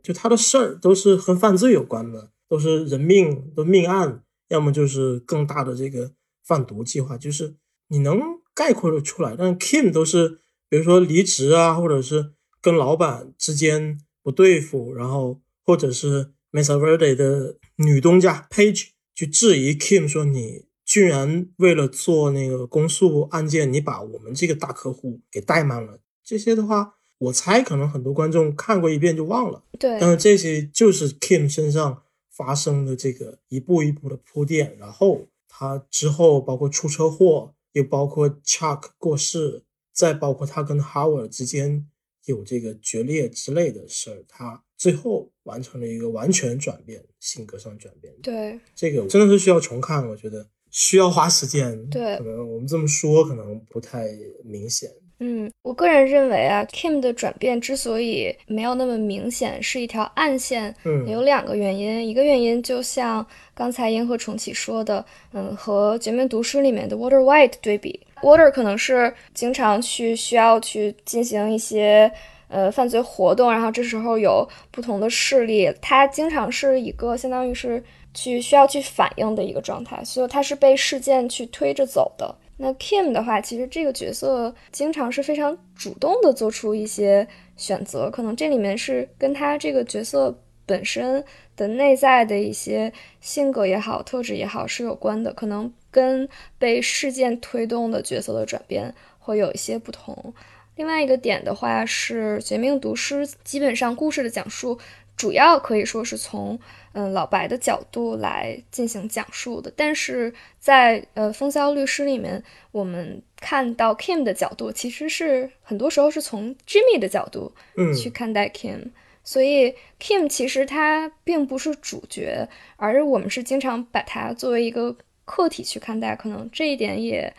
就他的事儿都是和犯罪有关的，都是人命的命案，要么就是更大的这个贩毒计划，就是你能概括的出来。但 Kim 都是比如说离职啊，或者是跟老板之间不对付，然后或者是 Mesa Verde 的女东家 Page 去质疑 Kim 说你居然为了做那个公诉案件，你把我们这个大客户给怠慢了。这些的话，我猜可能很多观众看过一遍就忘了。对，但是这些就是 Kim 身上发生的这个一步一步的铺垫，然后他之后包括出车祸，又包括 Chuck 过世，再包括他跟 Howard 之间有这个决裂之类的事儿，他最后完成了一个完全转变，性格上转变。对，这个真的是需要重看，我觉得需要花时间。对，可能我们这么说可能不太明显。嗯，我个人认为啊，Kim 的转变之所以没有那么明显，是一条暗线。嗯，有两个原因，一个原因就像刚才银河重启说的，嗯，和《绝命毒师》里面的 Water White 对比，Water 可能是经常去需要去进行一些呃犯罪活动，然后这时候有不同的势力，他经常是一个相当于是去需要去反应的一个状态，所以他是被事件去推着走的。那 Kim 的话，其实这个角色经常是非常主动的做出一些选择，可能这里面是跟他这个角色本身的内在的一些性格也好、特质也好是有关的，可能跟被事件推动的角色的转变会有一些不同。另外一个点的话是《绝命毒师》，基本上故事的讲述主要可以说是从。嗯，老白的角度来进行讲述的，但是在呃《风骚律师》里面，我们看到 Kim 的角度，其实是很多时候是从 Jimmy 的角度去看待 Kim，所以 Kim 其实他并不是主角，而我们是经常把他作为一个客体去看待，可能这一点也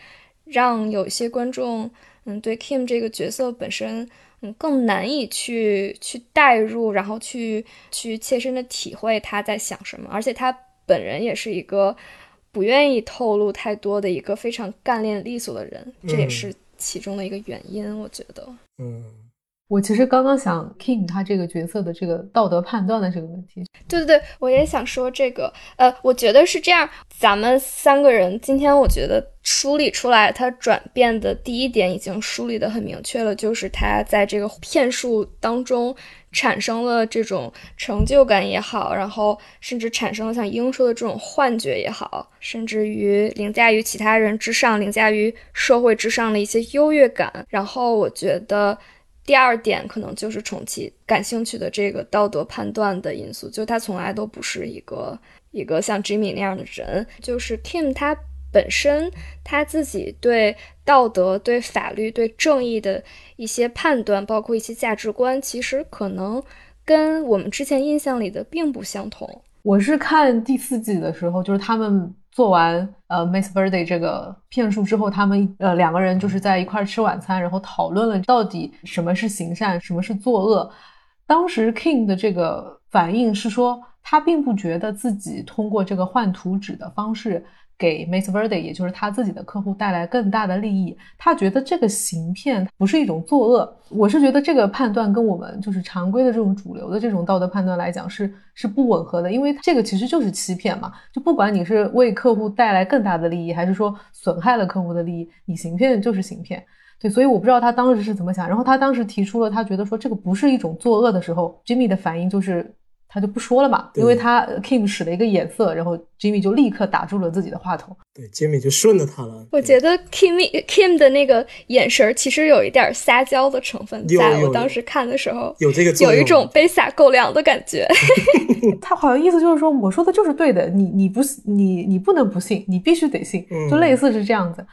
让有一些观众，嗯，对 Kim 这个角色本身。嗯，更难以去去代入，然后去去切身的体会他在想什么，而且他本人也是一个不愿意透露太多的一个非常干练利索的人，这也是其中的一个原因，我觉得。嗯，我其实刚刚想 King 他这个角色的这个道德判断的这个问题，对对对，我也想说这个。呃，我觉得是这样，咱们三个人今天我觉得梳理出来他转变的第一点已经梳理的很明确了，就是他在这个骗术当中产生了这种成就感也好，然后甚至产生了像英说的这种幻觉也好，甚至于凌驾于其他人之上、凌驾于社会之上的一些优越感。然后我觉得。第二点可能就是重启感兴趣的这个道德判断的因素，就他从来都不是一个一个像 Jimmy 那样的人，就是 Kim 他本身他自己对道德、对法律、对正义的一些判断，包括一些价值观，其实可能跟我们之前印象里的并不相同。我是看第四季的时候，就是他们。做完呃 Miss Birthday 这个骗术之后，他们呃两个人就是在一块吃晚餐，然后讨论了到底什么是行善，什么是作恶。当时 King 的这个反应是说，他并不觉得自己通过这个换图纸的方式。给 Miss Verde，也就是他自己的客户带来更大的利益，他觉得这个行骗不是一种作恶。我是觉得这个判断跟我们就是常规的这种主流的这种道德判断来讲是是不吻合的，因为这个其实就是欺骗嘛。就不管你是为客户带来更大的利益，还是说损害了客户的利益，你行骗就是行骗。对，所以我不知道他当时是怎么想。然后他当时提出了他觉得说这个不是一种作恶的时候，Jimmy 的反应就是。他就不说了嘛，因为他 Kim 使了一个眼色，然后 Jimmy 就立刻打住了自己的话筒。对，Jimmy 就顺着他了。我觉得 Kim Kim 的那个眼神其实有一点撒娇的成分，在我当时看的时候有这个有一种被撒狗粮的感觉。他好像意思就是说，我说的就是对的，你你不你你不能不信，你必须得信，就类似是这样子。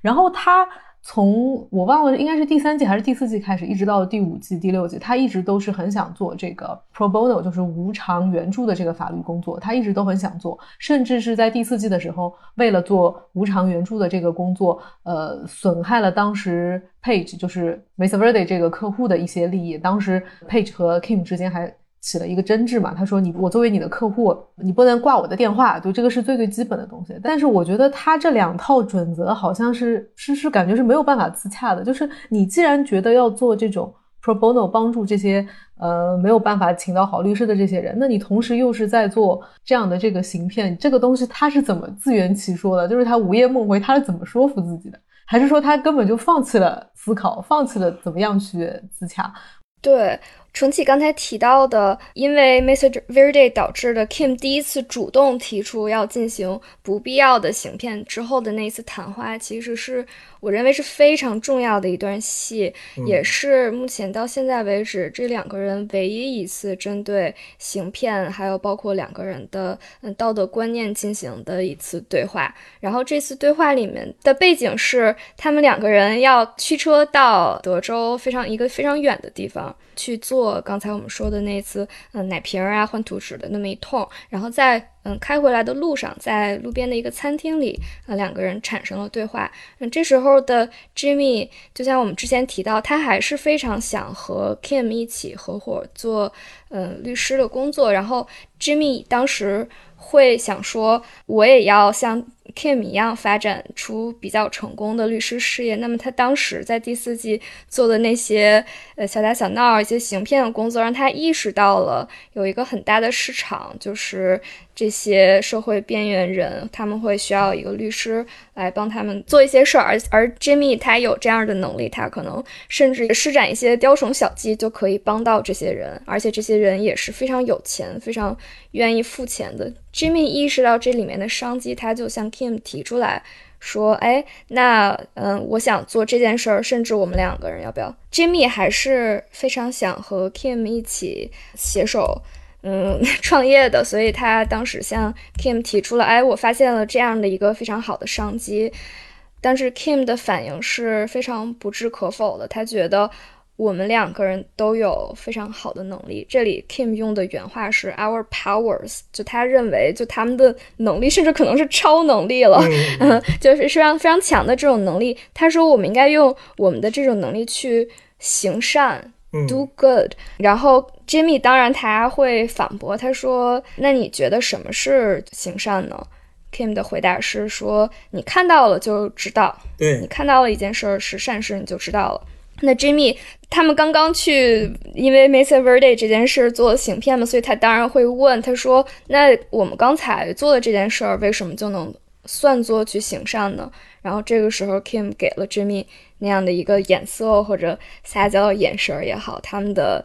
然后他。从我忘了应该是第三季还是第四季开始，一直到第五季、第六季，他一直都是很想做这个 pro bono，就是无偿援助的这个法律工作。他一直都很想做，甚至是在第四季的时候，为了做无偿援助的这个工作，呃，损害了当时 Page 就是 Miss Verde 这个客户的一些利益。当时 Page 和 Kim 之间还。起了一个争执嘛？他说：“你我作为你的客户，你不能挂我的电话，就这个是最最基本的东西。但是我觉得他这两套准则好像是是是感觉是没有办法自洽的。就是你既然觉得要做这种 pro bono 帮助这些呃没有办法请到好律师的这些人，那你同时又是在做这样的这个行骗，这个东西他是怎么自圆其说的？就是他午夜梦回，他是怎么说服自己的？还是说他根本就放弃了思考，放弃了怎么样去自洽？对。”重启刚才提到的，因为 Mr. Verde 导致的 Kim 第一次主动提出要进行不必要的行骗之后的那一次谈话，其实是我认为是非常重要的一段戏，也是目前到现在为止这两个人唯一一次针对行骗，还有包括两个人的嗯道德观念进行的一次对话。然后这次对话里面的背景是，他们两个人要驱车到德州非常一个非常远的地方。去做刚才我们说的那次，嗯，奶瓶啊换图纸的那么一通，然后在嗯开回来的路上，在路边的一个餐厅里，呃，两个人产生了对话。嗯，这时候的 Jimmy 就像我们之前提到，他还是非常想和 Kim 一起合伙做嗯律师的工作。然后 Jimmy 当时会想说，我也要像。Kim 一样发展出比较成功的律师事业，那么他当时在第四季做的那些呃小打小闹、一些行骗的工作，让他意识到了有一个很大的市场，就是。这些社会边缘人，他们会需要一个律师来帮他们做一些事儿，而而 Jimmy 他有这样的能力，他可能甚至施展一些雕虫小技就可以帮到这些人，而且这些人也是非常有钱、非常愿意付钱的。Jimmy 意识到这里面的商机，他就向 Kim Kim 提出来说：“哎，那嗯，我想做这件事儿，甚至我们两个人要不要？”Jimmy 还是非常想和 Kim 一起携手。嗯，创业的，所以他当时向 Kim 提出了，哎，我发现了这样的一个非常好的商机。但是 Kim 的反应是非常不置可否的，他觉得我们两个人都有非常好的能力。这里 Kim 用的原话是 our powers，就他认为就他们的能力甚至可能是超能力了，嗯，就是非常非常强的这种能力。他说我们应该用我们的这种能力去行善。Do good，然后 Jimmy 当然他会反驳，他说：“那你觉得什么是行善呢？”Kim 的回答是说：“你看到了就知道，对你看到了一件事是善事，你就知道了。”那 Jimmy 他们刚刚去，因为 Mesa Verde 这件事做行骗嘛，所以他当然会问他说：“那我们刚才做的这件事儿，为什么就能算作去行善呢？”然后这个时候 Kim 给了 Jimmy 那样的一个眼色或者撒娇的眼神儿也好，他们的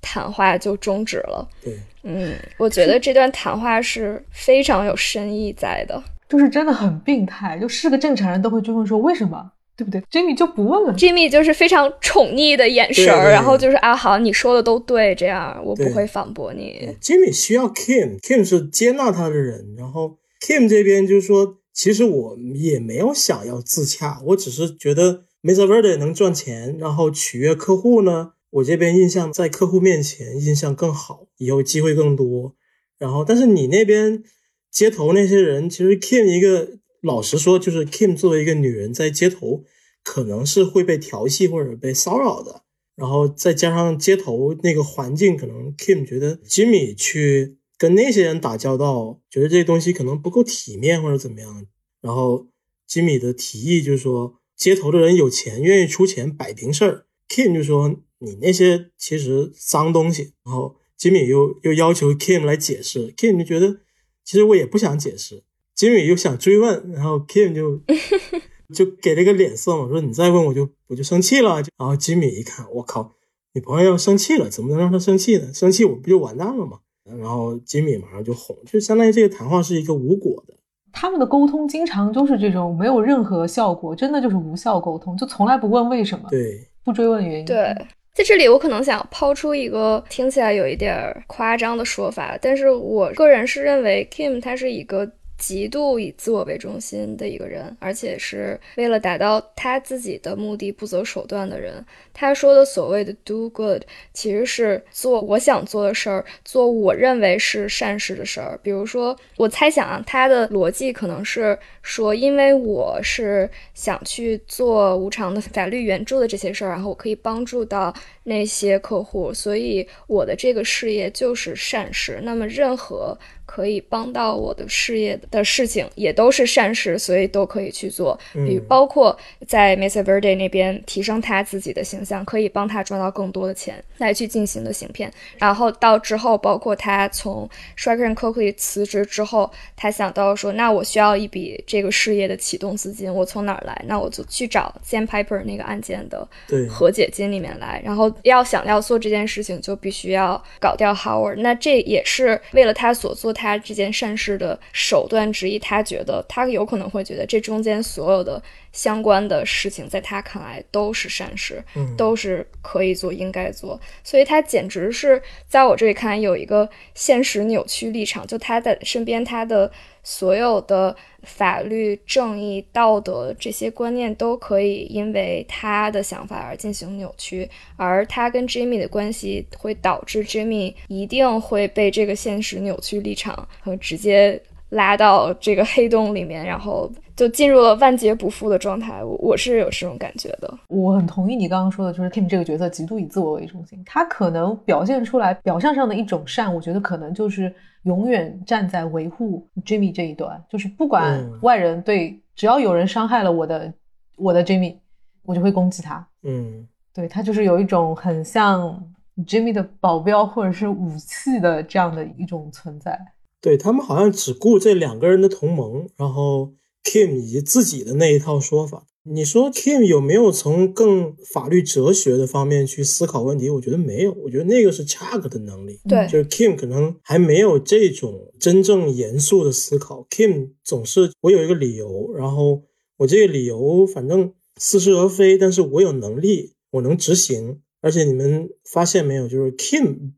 谈话就终止了。对，嗯，我觉得这段谈话是非常有深意在的。就是真的很病态，就是个正常人都会追问说为什么，对不对？Jimmy 就不问了。Jimmy 就是非常宠溺的眼神然后就是啊，好，你说的都对，这样我不会反驳你。Jimmy 需要 Kim，Kim 是接纳他的人，然后 Kim 这边就是说，其实我也没有想要自洽，我只是觉得 Mesa Verde 能赚钱，然后取悦客户呢，我这边印象在客户面前印象更好，以后机会更多。然后，但是你那边街头那些人，其实 Kim 一个老实说，就是 Kim 作为一个女人在街头，可能是会被调戏或者被骚扰的。然后再加上街头那个环境，可能 Kim 觉得 Jimmy 去跟那些人打交道，觉得这些东西可能不够体面或者怎么样。然后 Jimmy 的提议就是说，街头的人有钱，愿意出钱摆平事儿。Kim 就说你那些其实脏东西。然后 Jimmy 又又要求 Kim 来解释，Kim 就觉得其实我也不想解释。Jimmy 又想追问，然后 Kim 就 就给了个脸色嘛，说你再问我就我就生气了。然后 Jimmy 一看，我靠，女朋友要生气了，怎么能让她生气呢？生气我不就完蛋了吗？然后 Jimmy 马上就哄，就相当于这个谈话是一个无果的。他们的沟通经常都是这种没有任何效果，真的就是无效沟通，就从来不问为什么，对，不追问原因。对，在这里我可能想抛出一个听起来有一点夸张的说法，但是我个人是认为 Kim 他是一个极度以自我为中心的一个人，而且是为了达到他自己的目的不择手段的人。他说的所谓的 do good，其实是做我想做的事儿，做我认为是善事的事儿。比如说，我猜想啊，他的逻辑可能是说，因为我是想去做无偿的法律援助的这些事儿，然后我可以帮助到那些客户，所以我的这个事业就是善事。那么，任何可以帮到我的事业的事情，也都是善事，所以都可以去做。比如嗯包括在 Mesa Verde 那边提升他自己的形象，可以帮他赚到更多的钱来去进行的行骗。然后到之后，包括他从 Striker and Coakley 辞职之后，他想到说，那我需要一笔这个事业的启动资金，我从哪儿来？那我就去找 Sandpiper 那个案件的对和解金里面来。然后要想要做这件事情，就必须要搞掉 Howard。那这也是为了他所做他这件善事的手段之一。他觉得他有可能会觉得这中间所有的相关的事情，在他看来都是善事，嗯都是可以做、应该做。所以他简直是在我这里看来有一个现实扭曲立场，就他在身边，他的所有的法律、正义、道德这些观念都可以因为他的想法而进行扭曲，而他跟 Jimmy 的关系会导致 Jimmy 一定会被这个现实扭曲立场和直接拉到这个黑洞里面，然后就进入了万劫不复的状态。我我是有这种感觉的。我很同意你刚刚说的，就是 Kim 这个角色极度以自我为中心，他可能表现出来表象上的一种善，我觉得可能就是永远站在维护 Jimmy 这一端，就是不管嗯外人对，只要有人伤害了我的我的 Jimmy，我就会攻击他。嗯，对他就是有一种很像 Jimmy 的保镖或者是武器的这样的一种存在。对他们好像只顾这两个人的同盟，然后 Kim 以及自己的那一套说法。你说 Kim 有没有从更法律哲学的方面去思考问题？我觉得没有，我觉得那个是 Chuck 的能力。对就是 Kim 可能还没有这种真正严肃的思考。Kim 总是我有一个理由，然后我这个理由反正似是而非，但是我有能力，我能执行。而且你们发现没有，就是 Kim，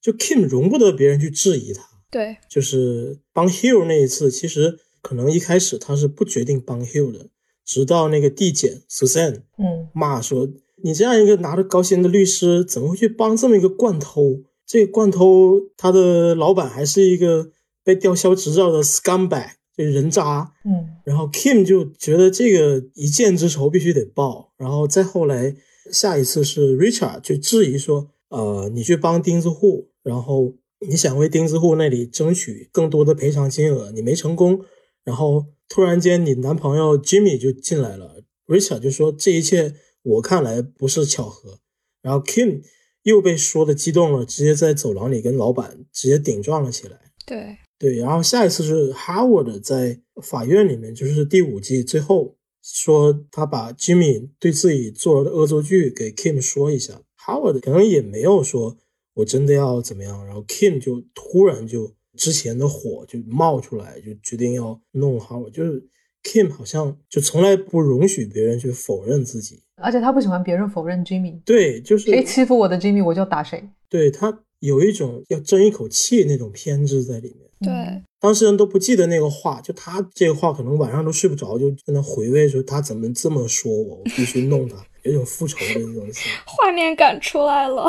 就 Kim 容不得别人去质疑他。对，就是帮 Hill 那一次，其实可能一开始他是不决定帮 Hill 的，直到那个地检 Susan 嗯，骂说：“你这样一个拿着高薪的律师，怎么会去帮这么一个惯偷？这个惯偷他的老板还是一个被吊销执照的 scumbag，这人渣。”嗯，然后 Kim 就觉得这个一箭之仇必须得报，然后再后来下一次是 Richard 去质疑说，呃，你去帮钉子户，然后你想为钉子户那里争取更多的赔偿金额，你没成功，然后突然间你男朋友 Jimmy 就进来了，Richard 就说这一切我看来不是巧合。然后 Kim 又被说的激动了，直接在走廊里跟老板直接顶撞了起来。对对，然后下一次是 Howard 在法院里面，就是第五季最后说他把 Jimmy 对自己做的恶作剧给 Kim 说一下，Howard 可能也没有说我真的要怎么样，然后 Kim 就突然就之前的火就冒出来，就决定要弄 Howard，就是 Kim 好像就从来不容许别人去否认自己，而且他不喜欢别人否认 Jimmy，对，就是谁欺负我的 Jimmy 我就打谁。对他有一种要争一口气那种偏执在里面。对，当事人都不记得那个话，就他这个话可能晚上都睡不着，就在那回味说他怎么这么说我，我必须弄他，有一种复仇的那种心。画面感出来了。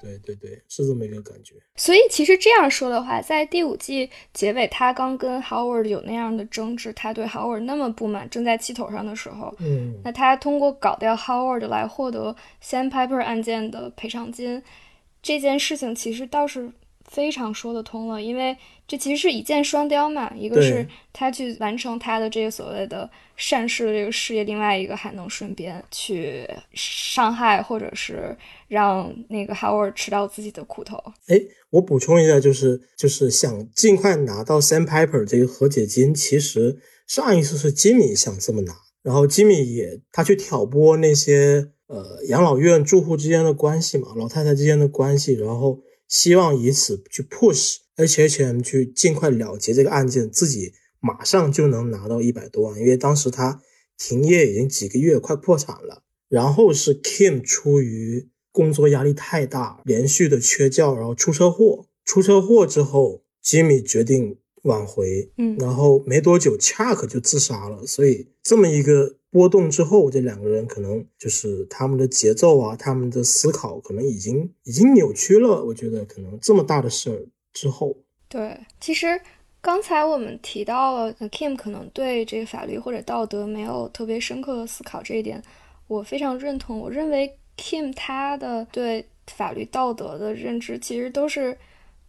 对对对，是这么一个感觉。所以其实这样说的话，在第五季结尾，他刚跟 Howard 有那样的争执，他对 Howard 那么不满，正在气头上的时候，嗯，那他通过搞掉 Howard 来获得 Sandpiper 案件的赔偿金，这件事情其实倒是非常说得通了，因为这其实是一箭双雕嘛，一个是他去完成他的这个所谓的善事的这个事业，另外一个还能顺便去伤害或者是让那个 Howard 吃到自己的苦头。哎，我补充一下，就是就是想尽快拿到 Sandpiper 这个和解金，其实上一次是吉米想这么拿，然后吉米也他去挑拨那些呃养老院住户之间的关系嘛，老太太之间的关系，然后希望以此去 push HHM 去尽快了结这个案件，自己马上就能拿到一百多万，因为当时他停业已经几个月，快破产了。然后是 Kim 出于工作压力太大，连续的缺觉，然后出车祸。出车祸之后，Jimmy 决定挽回，嗯然后没多久 Chuck 就自杀了。所以这么一个波动之后，这两个人可能就是他们的节奏啊，他们的思考可能已经已经扭曲了。我觉得可能这么大的事儿之后，对，其实刚才我们提到了 Kim 可能对这个法律或者道德没有特别深刻的思考，这一点我非常认同。我认为 Kim 他的对法律道德的认知，其实都是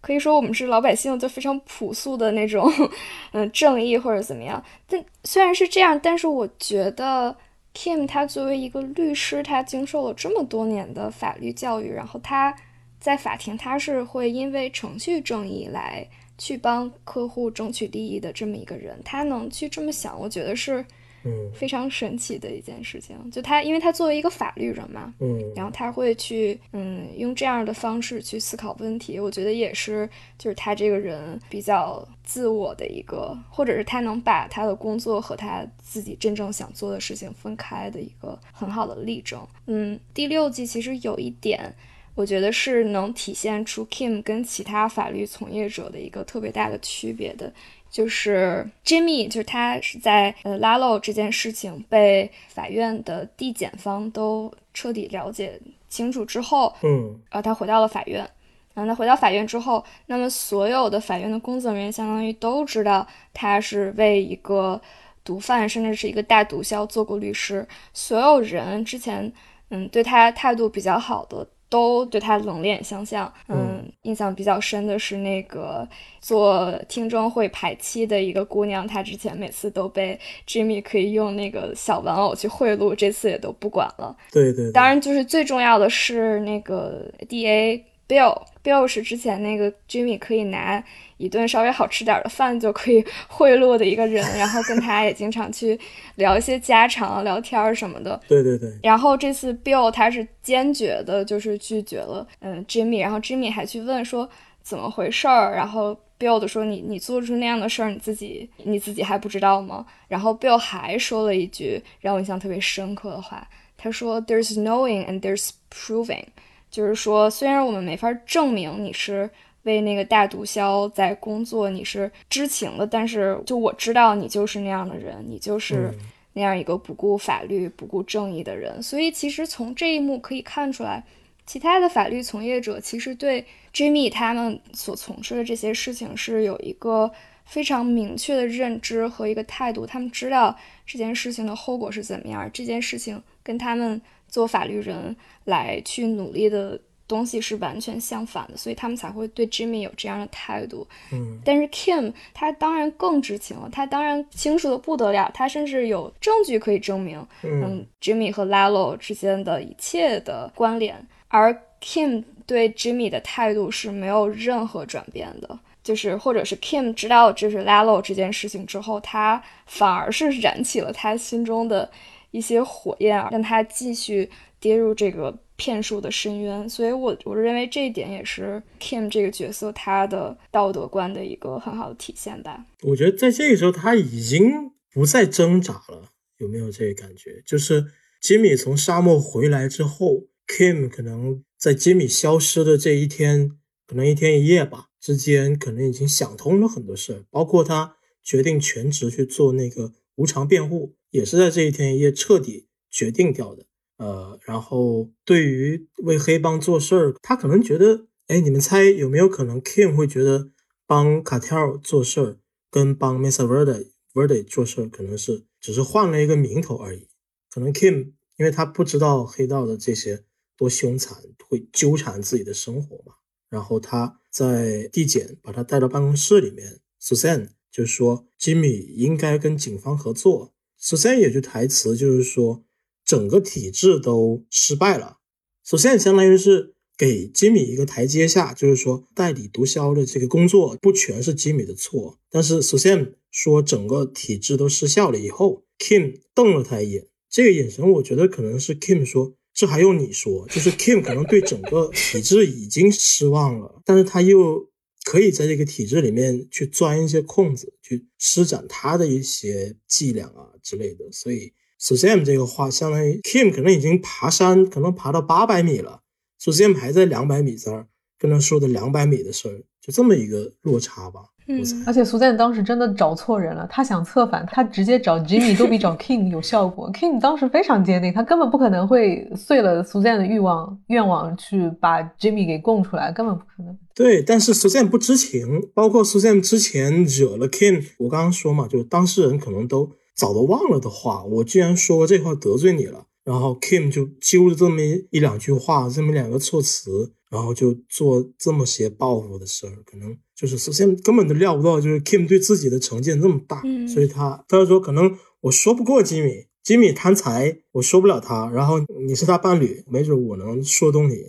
可以说我们是老百姓就非常朴素的那种，嗯，正义或者怎么样。但虽然是这样，但是我觉得 Kim 他作为一个律师，他经受了这么多年的法律教育，然后他在法庭他是会因为程序正义来去帮客户争取利益的这么一个人，他能去这么想，我觉得是嗯非常神奇的一件事情。就他，因为他作为一个法律人嘛，嗯然后他会去嗯用这样的方式去思考问题，我觉得也是就是他这个人比较自我的一个，或者是他能把他的工作和他自己真正想做的事情分开的一个很好的例证。嗯，第六季其实有一点。我觉得是能体现出 Kim 跟其他法律从业者的一个特别大的区别的，就是 Jimmy，就是他是在呃 Lalo 这件事情被法院的地检方都彻底了解清楚之后，嗯呃，他回到了法院。然后他回到法院之后，那么所有的法院的工作人员相当于都知道他是为一个毒贩，甚至是一个大毒枭做过律师。所有人之前，嗯，对他态度比较好的，都对他冷脸相向。嗯，印象比较深的是那个做听证会排期的一个姑娘，她之前每次都被 Jimmy 可以用那个小玩偶去贿赂，这次也都不管了。对对对，当然，就是最重要的是那个 D A Bill Bill 是之前那个 Jimmy 可以拿一顿稍微好吃点的饭就可以贿赂的一个人，然后跟他也经常去聊一些家常、聊天儿什么的。对对对，然后这次 Bill 他是坚决的，就是拒绝了嗯 Jimmy，然后 Jimmy 还去问说怎么回事儿，然后 Bill 的说你你做出那样的事儿，你自己你自己还不知道吗？然后 Bill 还说了一句让我印象特别深刻的话，他说 There's knowing and there's proving，就是说虽然我们没法证明你是。为那个大毒枭在工作，你是知情的，但是就我知道你就是那样的人，你就是那样一个不顾法律、不顾正义的人。所以其实从这一幕可以看出来，其他的法律从业者其实对 Jimmy 他们所从事的这些事情是有一个非常明确的认知和一个态度，他们知道这件事情的后果是怎么样，这件事情跟他们做法律人来去努力的东西是完全相反的，所以他们才会对 Jimmy 有这样的态度。嗯，但是 Kim 他当然更知情了，他当然清楚的不得了，他甚至有证据可以证明，嗯，Jimmy 和 Lalo 之间的一切的关联，而 Kim 对 Jimmy 的态度是没有任何转变的。就是或者是 Kim 知道这是 Lalo 这件事情之后，他反而是燃起了他心中的一些火焰啊，让他继续跌入这个骗术的深渊。所以，我我认为这一点也是 Kim 这个角色他的道德观的一个很好的体现吧。我觉得在这个时候他已经不再挣扎了，有没有这个感觉？就是吉米从沙漠回来之后，Kim 可能在吉米消失的这一天，可能一天一夜吧。之间可能已经想通了很多事儿，包括他决定全职去做那个无偿辩护，也是在这一天一夜彻底决定掉的。呃，然后对于为黑帮做事儿，他可能觉得，哎，你们猜有没有可能，Kim 会觉得帮 Cartel 做事儿跟帮 Mesa Verde Verde 做事儿可能是只是换了一个名头而已。可能 Kim 因为他不知道黑道的这些多凶残，会纠缠自己的生活嘛。然后他在递检，把他带到办公室里面。Susan 就说：“Jimmy 应该跟警方合作。首先有句台词就是说，整个体制都失败了。首先相当于是给吉米一个台阶下，就是说代理毒枭的这个工作不全是吉米的错。但是首先说整个体制都失效了以后，Kim 瞪了他一眼，这个眼神我觉得可能是 Kim 说。这还用你说？就是 Kim 可能对整个体制已经失望了，但是他又可以在这个体制里面去钻一些空子，去施展他的一些伎俩啊之类的。所以 Sam 这个话，相当于 Kim 可能已经爬山，可能爬到八百米了，Sam 还在两百米这儿跟他说的两百米的事儿，就这么一个落差吧。嗯，而且苏赞当时真的找错人了，他想策反，他直接找 Jimmy 都比找 King 有效果。King 当时非常坚定，他根本不可能会碎了苏赞的欲望愿望去把 Jimmy 给供出来，根本不可能。对，但是苏赞不知情，包括苏赞之前惹了 King，我刚刚说嘛，就当事人可能都早都忘了的话，我既然说这话得罪你了，然后 Kim 就揪了这么一两句话，这么两个措辞。然后就做这么些报复的事儿，可能就是首先根本就料不到，就是 Kim 对自己的成见这么大，所以他他就说可能我说不过吉米，吉米贪财，我说不了他。然后你是他伴侣，没准我能说动你，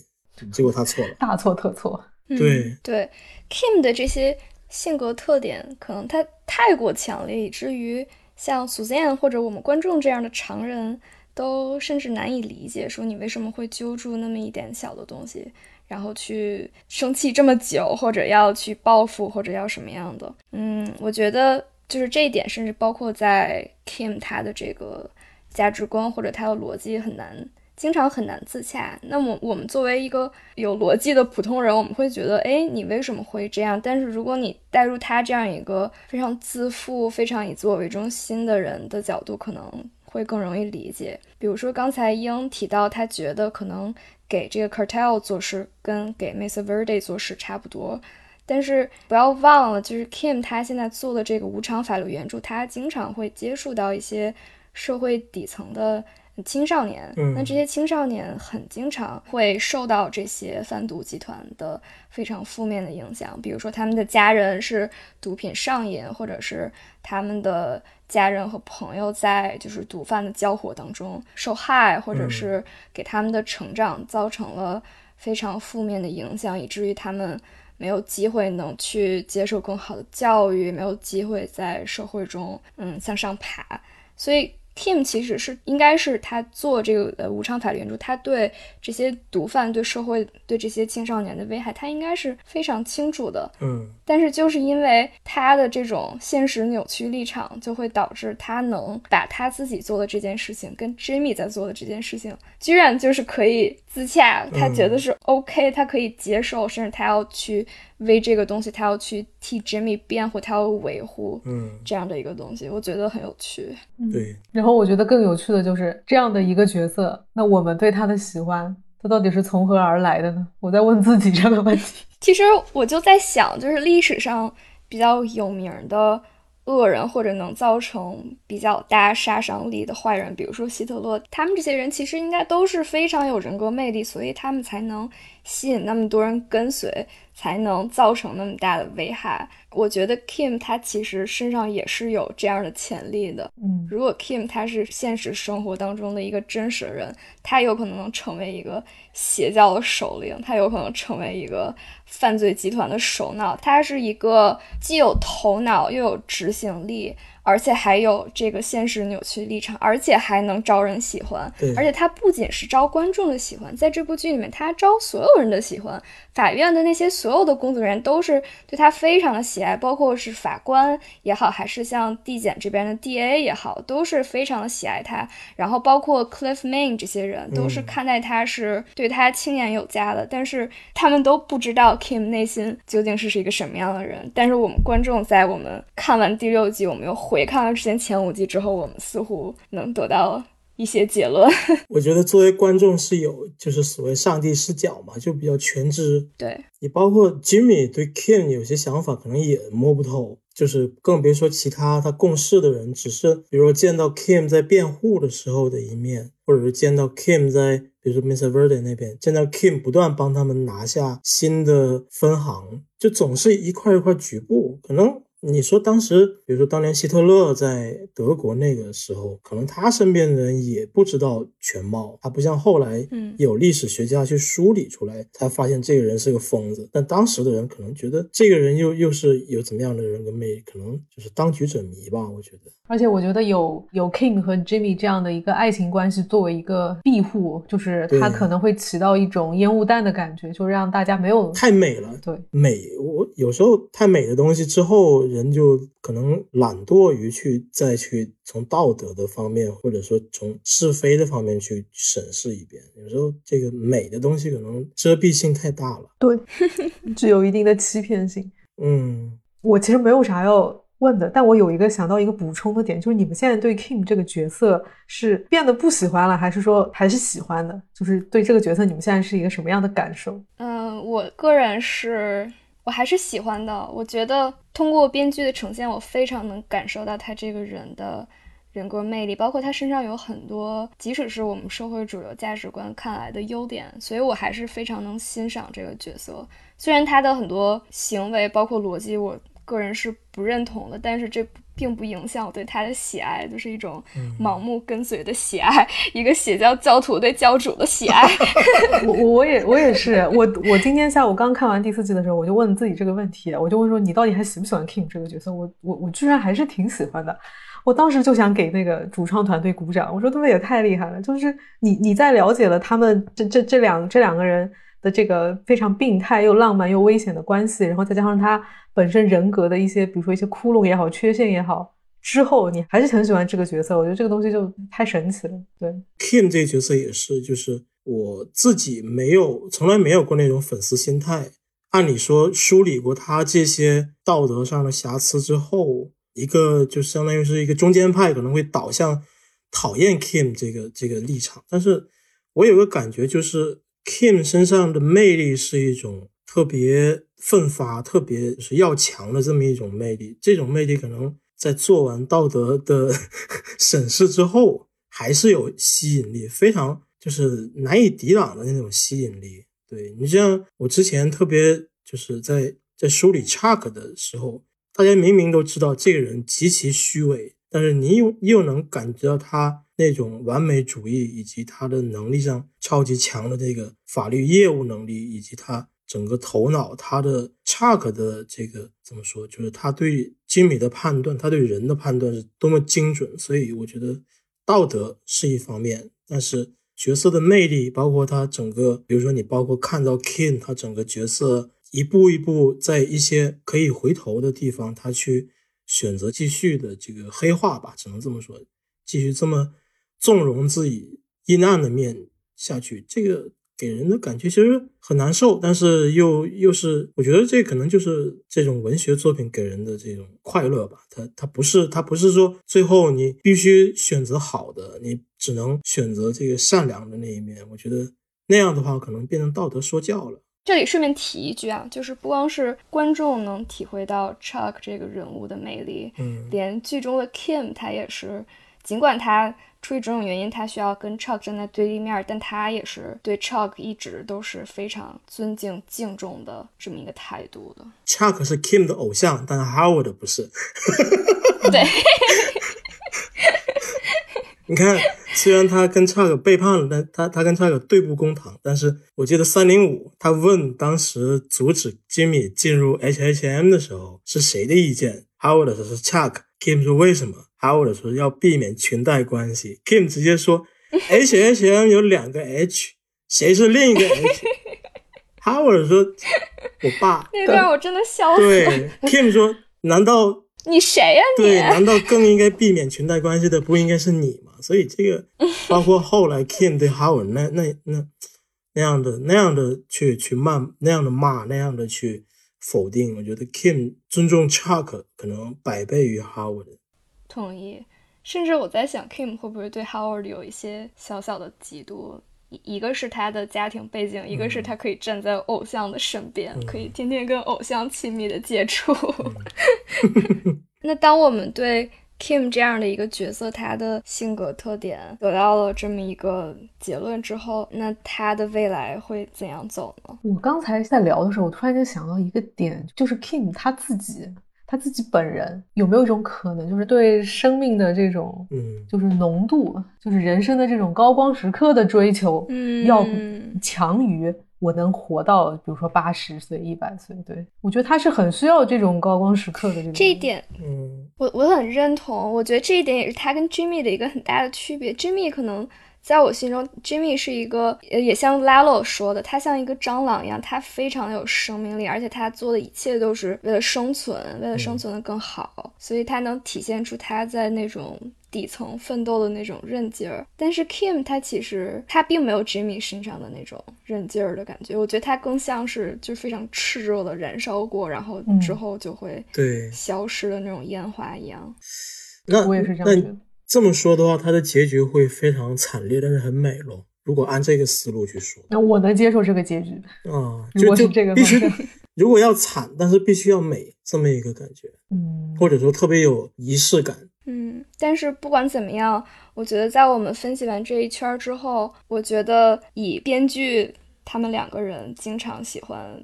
结果他错了，大错特错。对对，Kim 的这些性格特点，可能他太过强烈，以至于像 Suzanne 或者我们观众这样的常人都甚至难以理解，说你为什么会揪住那么一点小的东西。然后去生气这么久，或者要去报复，或者要什么样的？嗯，我觉得就是这一点，甚至包括在 Kim 他的这个价值观或者他的逻辑很难，经常很难自洽。那么我们作为一个有逻辑的普通人，我们会觉得，哎，你为什么会这样？但是如果你带入他这样一个非常自负、非常以自我为中心的人的角度，可能会更容易理解。比如说刚才英提到，他觉得可能。给这个 cartel 做事跟给 Mesa Verde 做事差不多，但是不要忘了，就是 Kim 他现在做的这个无偿法律援助，他经常会接触到一些社会底层的青少年，那这些青少年很经常会受到这些贩毒集团的非常负面的影响，比如说他们的家人是毒品上瘾，或者是他们的。家人和朋友在就是毒贩的交火当中受害，或者是给他们的成长造成了非常负面的影响，以至于他们没有机会能去接受更好的教育，没有机会在社会中嗯向上爬，所以。Kim 其实是应该是他做这个呃无偿法律援助，他对这些毒贩、对社会、对这些青少年的危害，他应该是非常清楚的。嗯，但是就是因为他的这种现实扭曲立场，就会导致他能把他自己做的这件事情跟 Jimmy 在做的这件事情，居然就是可以自洽，他觉得是 OK，他可以接受，甚至他要去。为这个东西，他要去替 Jimmy 辩护，他要维护，嗯，这样的一个东西，我觉得很有趣。对，然后我觉得更有趣的就是这样的一个角色，那我们对他的喜欢，他到底是从何而来的呢？我在问自己这个问题。其实我就在想，就是历史上比较有名的恶人，或者能造成比较大杀伤力的坏人，比如说希特勒，他们这些人其实应该都是非常有人格魅力，所以他们才能。吸引那么多人跟随，才能造成那么大的危害。我觉得 Kim 他其实身上也是有这样的潜力的。嗯，如果 Kim 他是现实生活当中的一个真实的人，他有可能能成为一个邪教的首领，他有可能成为一个犯罪集团的首脑。他是一个既有头脑又有执行力。而且还有这个现实扭曲立场，而且还能招人喜欢。而且他不仅是招观众的喜欢，在这部剧里面，他招所有人的喜欢。法院的那些所有的工作人员都是对他非常的喜爱，包括是法官也好，还是像地检这边的 DA 也好，都是非常的喜爱他。然后包括 Cliff Main 这些人都是看待他是对他青眼有加的。但是他们都不知道 Kim 内心究竟是是一个什么样的人。但是我们观众在我们看完第六季，我们又。回看了之前前五季之后，我们似乎能得到一些结论。我觉得作为观众是有，就是所谓上帝视角嘛，就比较全知。对你，包括 Jimmy 对 Kim 有些想法，可能也摸不透，就是更别说其他他共事的人。只是比如说见到 Kim 在辩护的时候的一面，或者是见到 Kim 在，比如说 Mr. Verde 那边，见到 Kim 不断帮他们拿下新的分行，就总是一块一块局部，可能。你说当时，比如说当年希特勒在德国那个时候，可能他身边的人也不知道全貌，他不像后来，嗯，有历史学家去梳理出来，才发现这个人是个疯子。但当时的人可能觉得这个人又又是有怎么样的人格魅力，可能就是当局者迷吧，我觉得。而且我觉得有有 King 和 Jimmy 这样的一个爱情关系作为一个庇护，就是他可能会起到一种烟雾弹的感觉，就让大家没有太美了。对，美，我有时候太美的东西之后。人就可能懒惰于去再去从道德的方面，或者说从是非的方面去审视一遍。有时候这个美的东西可能遮蔽性太大了，对，具有一定的欺骗性。嗯，我其实没有啥要问的，但我有一个想到一个补充的点，就是你们现在对 Kim 这个角色是变得不喜欢了，还是说还是喜欢的？就是对这个角色，你们现在是一个什么样的感受？嗯，我个人是。我还是喜欢的。我觉得通过编剧的呈现，我非常能感受到他这个人的人格魅力，包括他身上有很多，即使是我们社会主流价值观看来的优点，所以我还是非常能欣赏这个角色。虽然他的很多行为，包括逻辑，我个人是不认同的，但是这。并不影响我对他的喜爱，就是一种盲目跟随的喜爱，一个邪教教徒对教主的喜爱。我我也我也是，我我今天下午刚看完第四季的时候，我就问自己这个问题，我就问说你到底还喜不喜欢 King 这个角色？我我我居然还是挺喜欢的，我当时就想给那个主创团队鼓掌，我说他们也太厉害了，就是你你在了解了他们这这这两这两个人的这个非常病态又浪漫又危险的关系，然后再加上他。本身人格的一些，比如说一些窟窿也好，缺陷也好，之后你还是很喜欢这个角色。我觉得这个东西就太神奇了。对，Kim 这个角色也是，就是我自己没有，从来没有过那种粉丝心态。按理说，梳理过他这些道德上的瑕疵之后，一个就相当于是一个中间派可能会导向讨厌 Kim 这个这个立场。但是我有个感觉，就是 Kim 身上的魅力是一种特别。奋发特别是要强的这么一种魅力，这种魅力可能在做完道德的 审视之后，还是有吸引力，非常就是难以抵挡的那种吸引力。对你像我之前特别就是在在梳理 Chuck 的时候，大家明明都知道这个人极其虚伪，但是你又又能感觉到他那种完美主义，以及他的能力上超级强的这个法律业务能力，以及他。整个头脑，他的 Chuck 的这个怎么说？就是他对精美的判断，他对人的判断是多么精准。所以我觉得道德是一方面，但是角色的魅力，包括他整个，比如说你包括看到 King，他整个角色一步一步在一些可以回头的地方，他去选择继续的这个黑化吧，只能这么说，继续这么纵容自己阴暗的面下去，这个。给人的感觉其实很难受，但是又又是，我觉得这可能就是这种文学作品给人的这种快乐吧。它它不是它不是说最后你必须选择好的，你只能选择这个善良的那一面。我觉得那样的话可能变成道德说教了。这里顺便提一句啊，就是不光是观众能体会到 Chuck 这个人物的魅力，嗯，连剧中的 Kim 他也是。尽管他出于种种原因，他需要跟 Chuck 站在对立面，但他也是对 Chuck 一直都是非常尊敬、敬重的这么一个态度的。Chuck 是 Kim 的偶像，但是 Howard 不是。对，你看，虽然他跟 Chuck 背叛了，但他他跟 Chuck 对簿公堂。但是我记得三零五，他问当时阻止 Jimmy 进入 H H M 的时候是谁的意见？Howard 说是 Chuck，Kim 说为什么？Howard 说要避免裙带关系，Kim 直接说 H H M 有两个 H，谁是另一个 H？Howard 说，我爸。那段我真的笑死了。对，Kim 说，难道你谁呀、你？对，难道更应该避免裙带关系的不应该是你吗？所以这个包括后来 Kim 对 Howard 那那那那样的那样的去去骂那样的骂那样的去否定，我觉得 Kim 尊重 Chuck 可能百倍于 Howard。同意。甚至我在想，Kim 会不会对 Howard 有一些小小的嫉妒？一一个是他的家庭背景，一个是他可以站在偶像的身边，可以天天跟偶像亲密的接触。那当我们对 Kim 这样的一个角色，他的性格特点得到了这么一个结论之后，那他的未来会怎样走呢？我刚才在聊的时候，我突然间想到一个点，就是 Kim 他自己，他自己本人有没有一种可能，就是对生命的这种，嗯就是浓度，就是人生的这种高光时刻的追求，嗯要强于我能活到，比如说八十岁、一百岁。对我觉得他是很需要这种高光时刻的这种。这一点嗯我我很认同，我觉得这一点也是他跟 Jimmy 的一个很大的区别。Jimmy 可能在我心中，Jimmy 是一个，呃，也像 Lalo 说的，他像一个蟑螂一样，他非常的有生命力，而且他做的一切都是为了生存，为了生存的更好，所以他能体现出他在那种底层奋斗的那种韧劲儿。但是 Kim 他其实他并没有 Jimmy 身上的那种韧劲儿的感觉，我觉得他更像是就非常炽热的燃烧过，然后嗯之后就会对，消失的那种烟花一样。那我也是这样觉得。这么说的话，它的结局会非常惨烈，但是很美咯。如果按这个思路去说那我能接受这个结局。啊，如就就这个必须如果要惨，但是必须要美，这么一个感觉，嗯，或者说特别有仪式感。嗯，但是不管怎么样，我觉得在我们分析完这一圈儿之后，我觉得以编剧他们两个人经常喜欢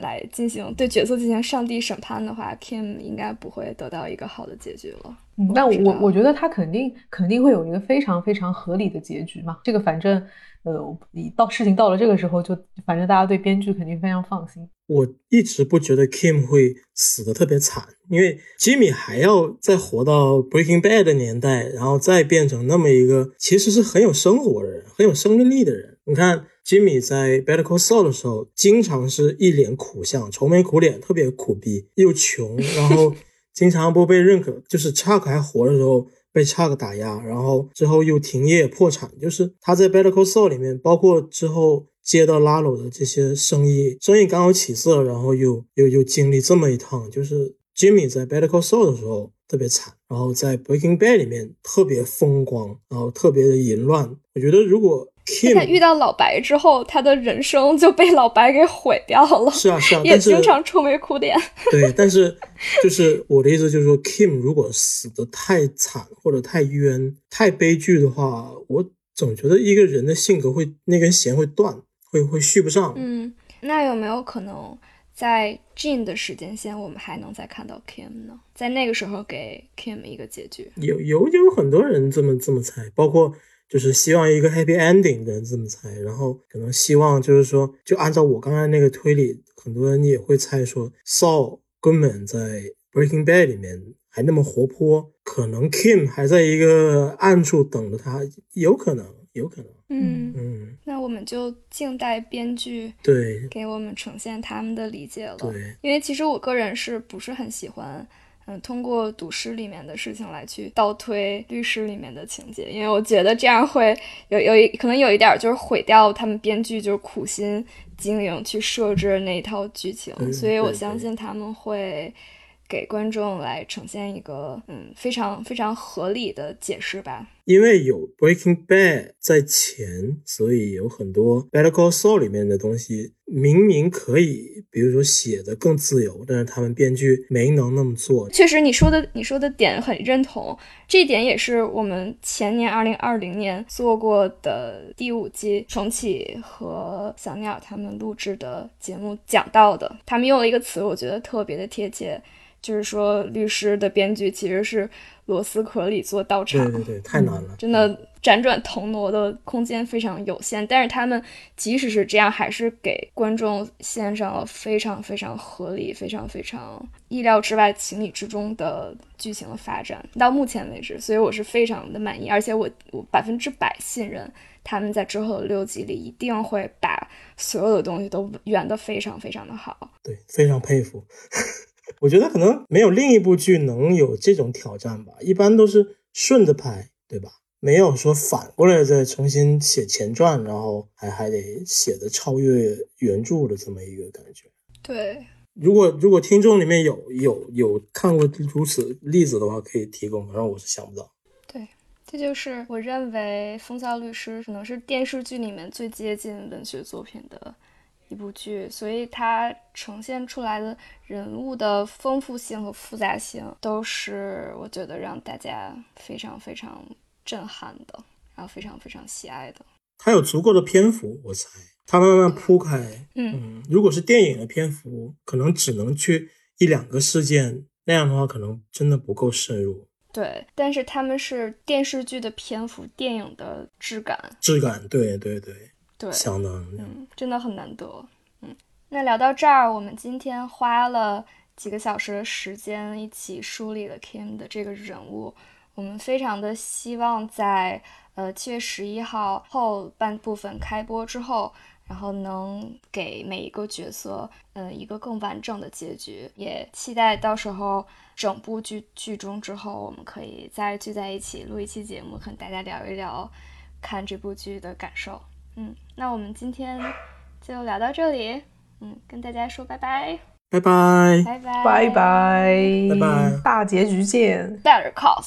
来进行对角色进行上帝审判的话，Kim 应该不会得到一个好的结局了。嗯，那我我觉得他肯定肯定会有一个非常非常合理的结局嘛。这个反正呃，一到事情到了这个时候就，反正大家对编剧肯定非常放心。我一直不觉得 Kim 会死的特别惨，因为 Jimmy 还要再活到 Breaking Bad 的年代，然后再变成那么一个其实是很有生活的人，很有生命力的人。你看 Jimmy 在 Better Call Saul 的时候，经常是一脸苦相，愁眉苦脸，特别苦逼，又穷，然后经常不被认可。就是 Chuck 还活的时候。被 Chuck 打压，然后之后又停业破产，就是他在 Better Call Saul 里面，包括之后接到 Lalo 的这些生意，生意刚好起色，然后又又又经历这么一趟，就是 Jimmy 在 Better Call Saul 的时候特别惨，然后在 Breaking Bad 里面特别风光，然后特别的淫乱。我觉得如果在他遇到老白之后，他的人生就被老白给毁掉了，是啊是啊，也经常愁眉苦脸。对，但是就是我的意思就是说，Kim 如果死的太惨或者太冤、太悲剧的话，我总觉得一个人的性格会那根弦会断，会会续不上。嗯，那有没有可能在 Jin 的时间线，我们还能再看到 Kim 呢？在那个时候给 Kim 一个结局？有有有很多人这么这么猜，包括就是希望一个 happy ending 的人这么猜，然后可能希望就是说，就按照我刚才那个推理，很多人也会猜说，Saul Goodman 在 Breaking Bad 里面还那么活泼，可能 Kim 还在一个暗处等着他，有可能，有可能，嗯，嗯，那我们就静待编剧对给我们呈现他们的理解了。对，因为其实我个人是不是很喜欢，嗯，通过赌诗里面的事情来去倒推律师里面的情节，因为我觉得这样会有有一可能有一点儿就是毁掉他们编剧就是苦心经营去设置那一套剧情，所以我相信他们会给观众来呈现一个嗯非常非常合理的解释吧。因为有 Breaking Bad 在前，所以有很多 Better Call Saul 里面的东西明明可以，比如说写的更自由，但是他们编剧没能那么做。确实，你说的你说的点很认同，这一点也是我们前年二零二零年做过的第五季重启和小鸟他们录制的节目讲到的。他们用了一个词，我觉得特别的贴切，就是说律师的编剧其实是。螺丝壳里做道场，对对对，太难了，真的辗转腾挪的空间非常有限。但是他们即使是这样，还是给观众献上了非常非常合理、非常非常意料之外、情理之中的剧情的发展。到目前为止，所以我是非常的满意，而且我我百分之百信任他们在之后的六集里一定会把所有的东西都圆得非常非常的好。对，非常佩服。我觉得可能没有另一部剧能有这种挑战吧，一般都是顺着拍，对吧？没有说反过来再重新写前传，然后还还得写的超越原著的这么一个感觉。对，如果如果听众里面有有有看过如此例子的话，可以提供，反正我是想不到。对，这就是我认为《风骚律师》可能是电视剧里面最接近文学作品的。一部剧，所以它呈现出来的人物的丰富性和复杂性，都是我觉得让大家非常非常震撼的，然后非常非常喜爱的。它有足够的篇幅，我猜它慢慢铺开。嗯，如果是电影的篇幅，可能只能去一两个事件，那样的话可能真的不够深入。对，但是他们是电视剧的篇幅，电影的质感，质感，对对对。对，相当，嗯，真的很难得，嗯。那聊到这儿，我们今天花了几个小时的时间，一起梳理了 Kim 的这个人物。我们非常的希望在呃七月十一号后半部分开播之后，然后能给每一个角色，呃，一个更完整的结局。也期待到时候整部剧剧终之后，我们可以再聚在一起录一期节目，和大家聊一聊看这部剧的感受。嗯，那我们今天就聊到这里。嗯，跟大家说拜拜，拜拜，拜拜，拜拜，拜拜，大结局见。Better call。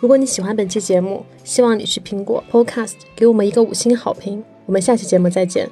如果你喜欢本期节目，希望你去苹果 Podcast 给我们一个五星好评。我们下期节目再见。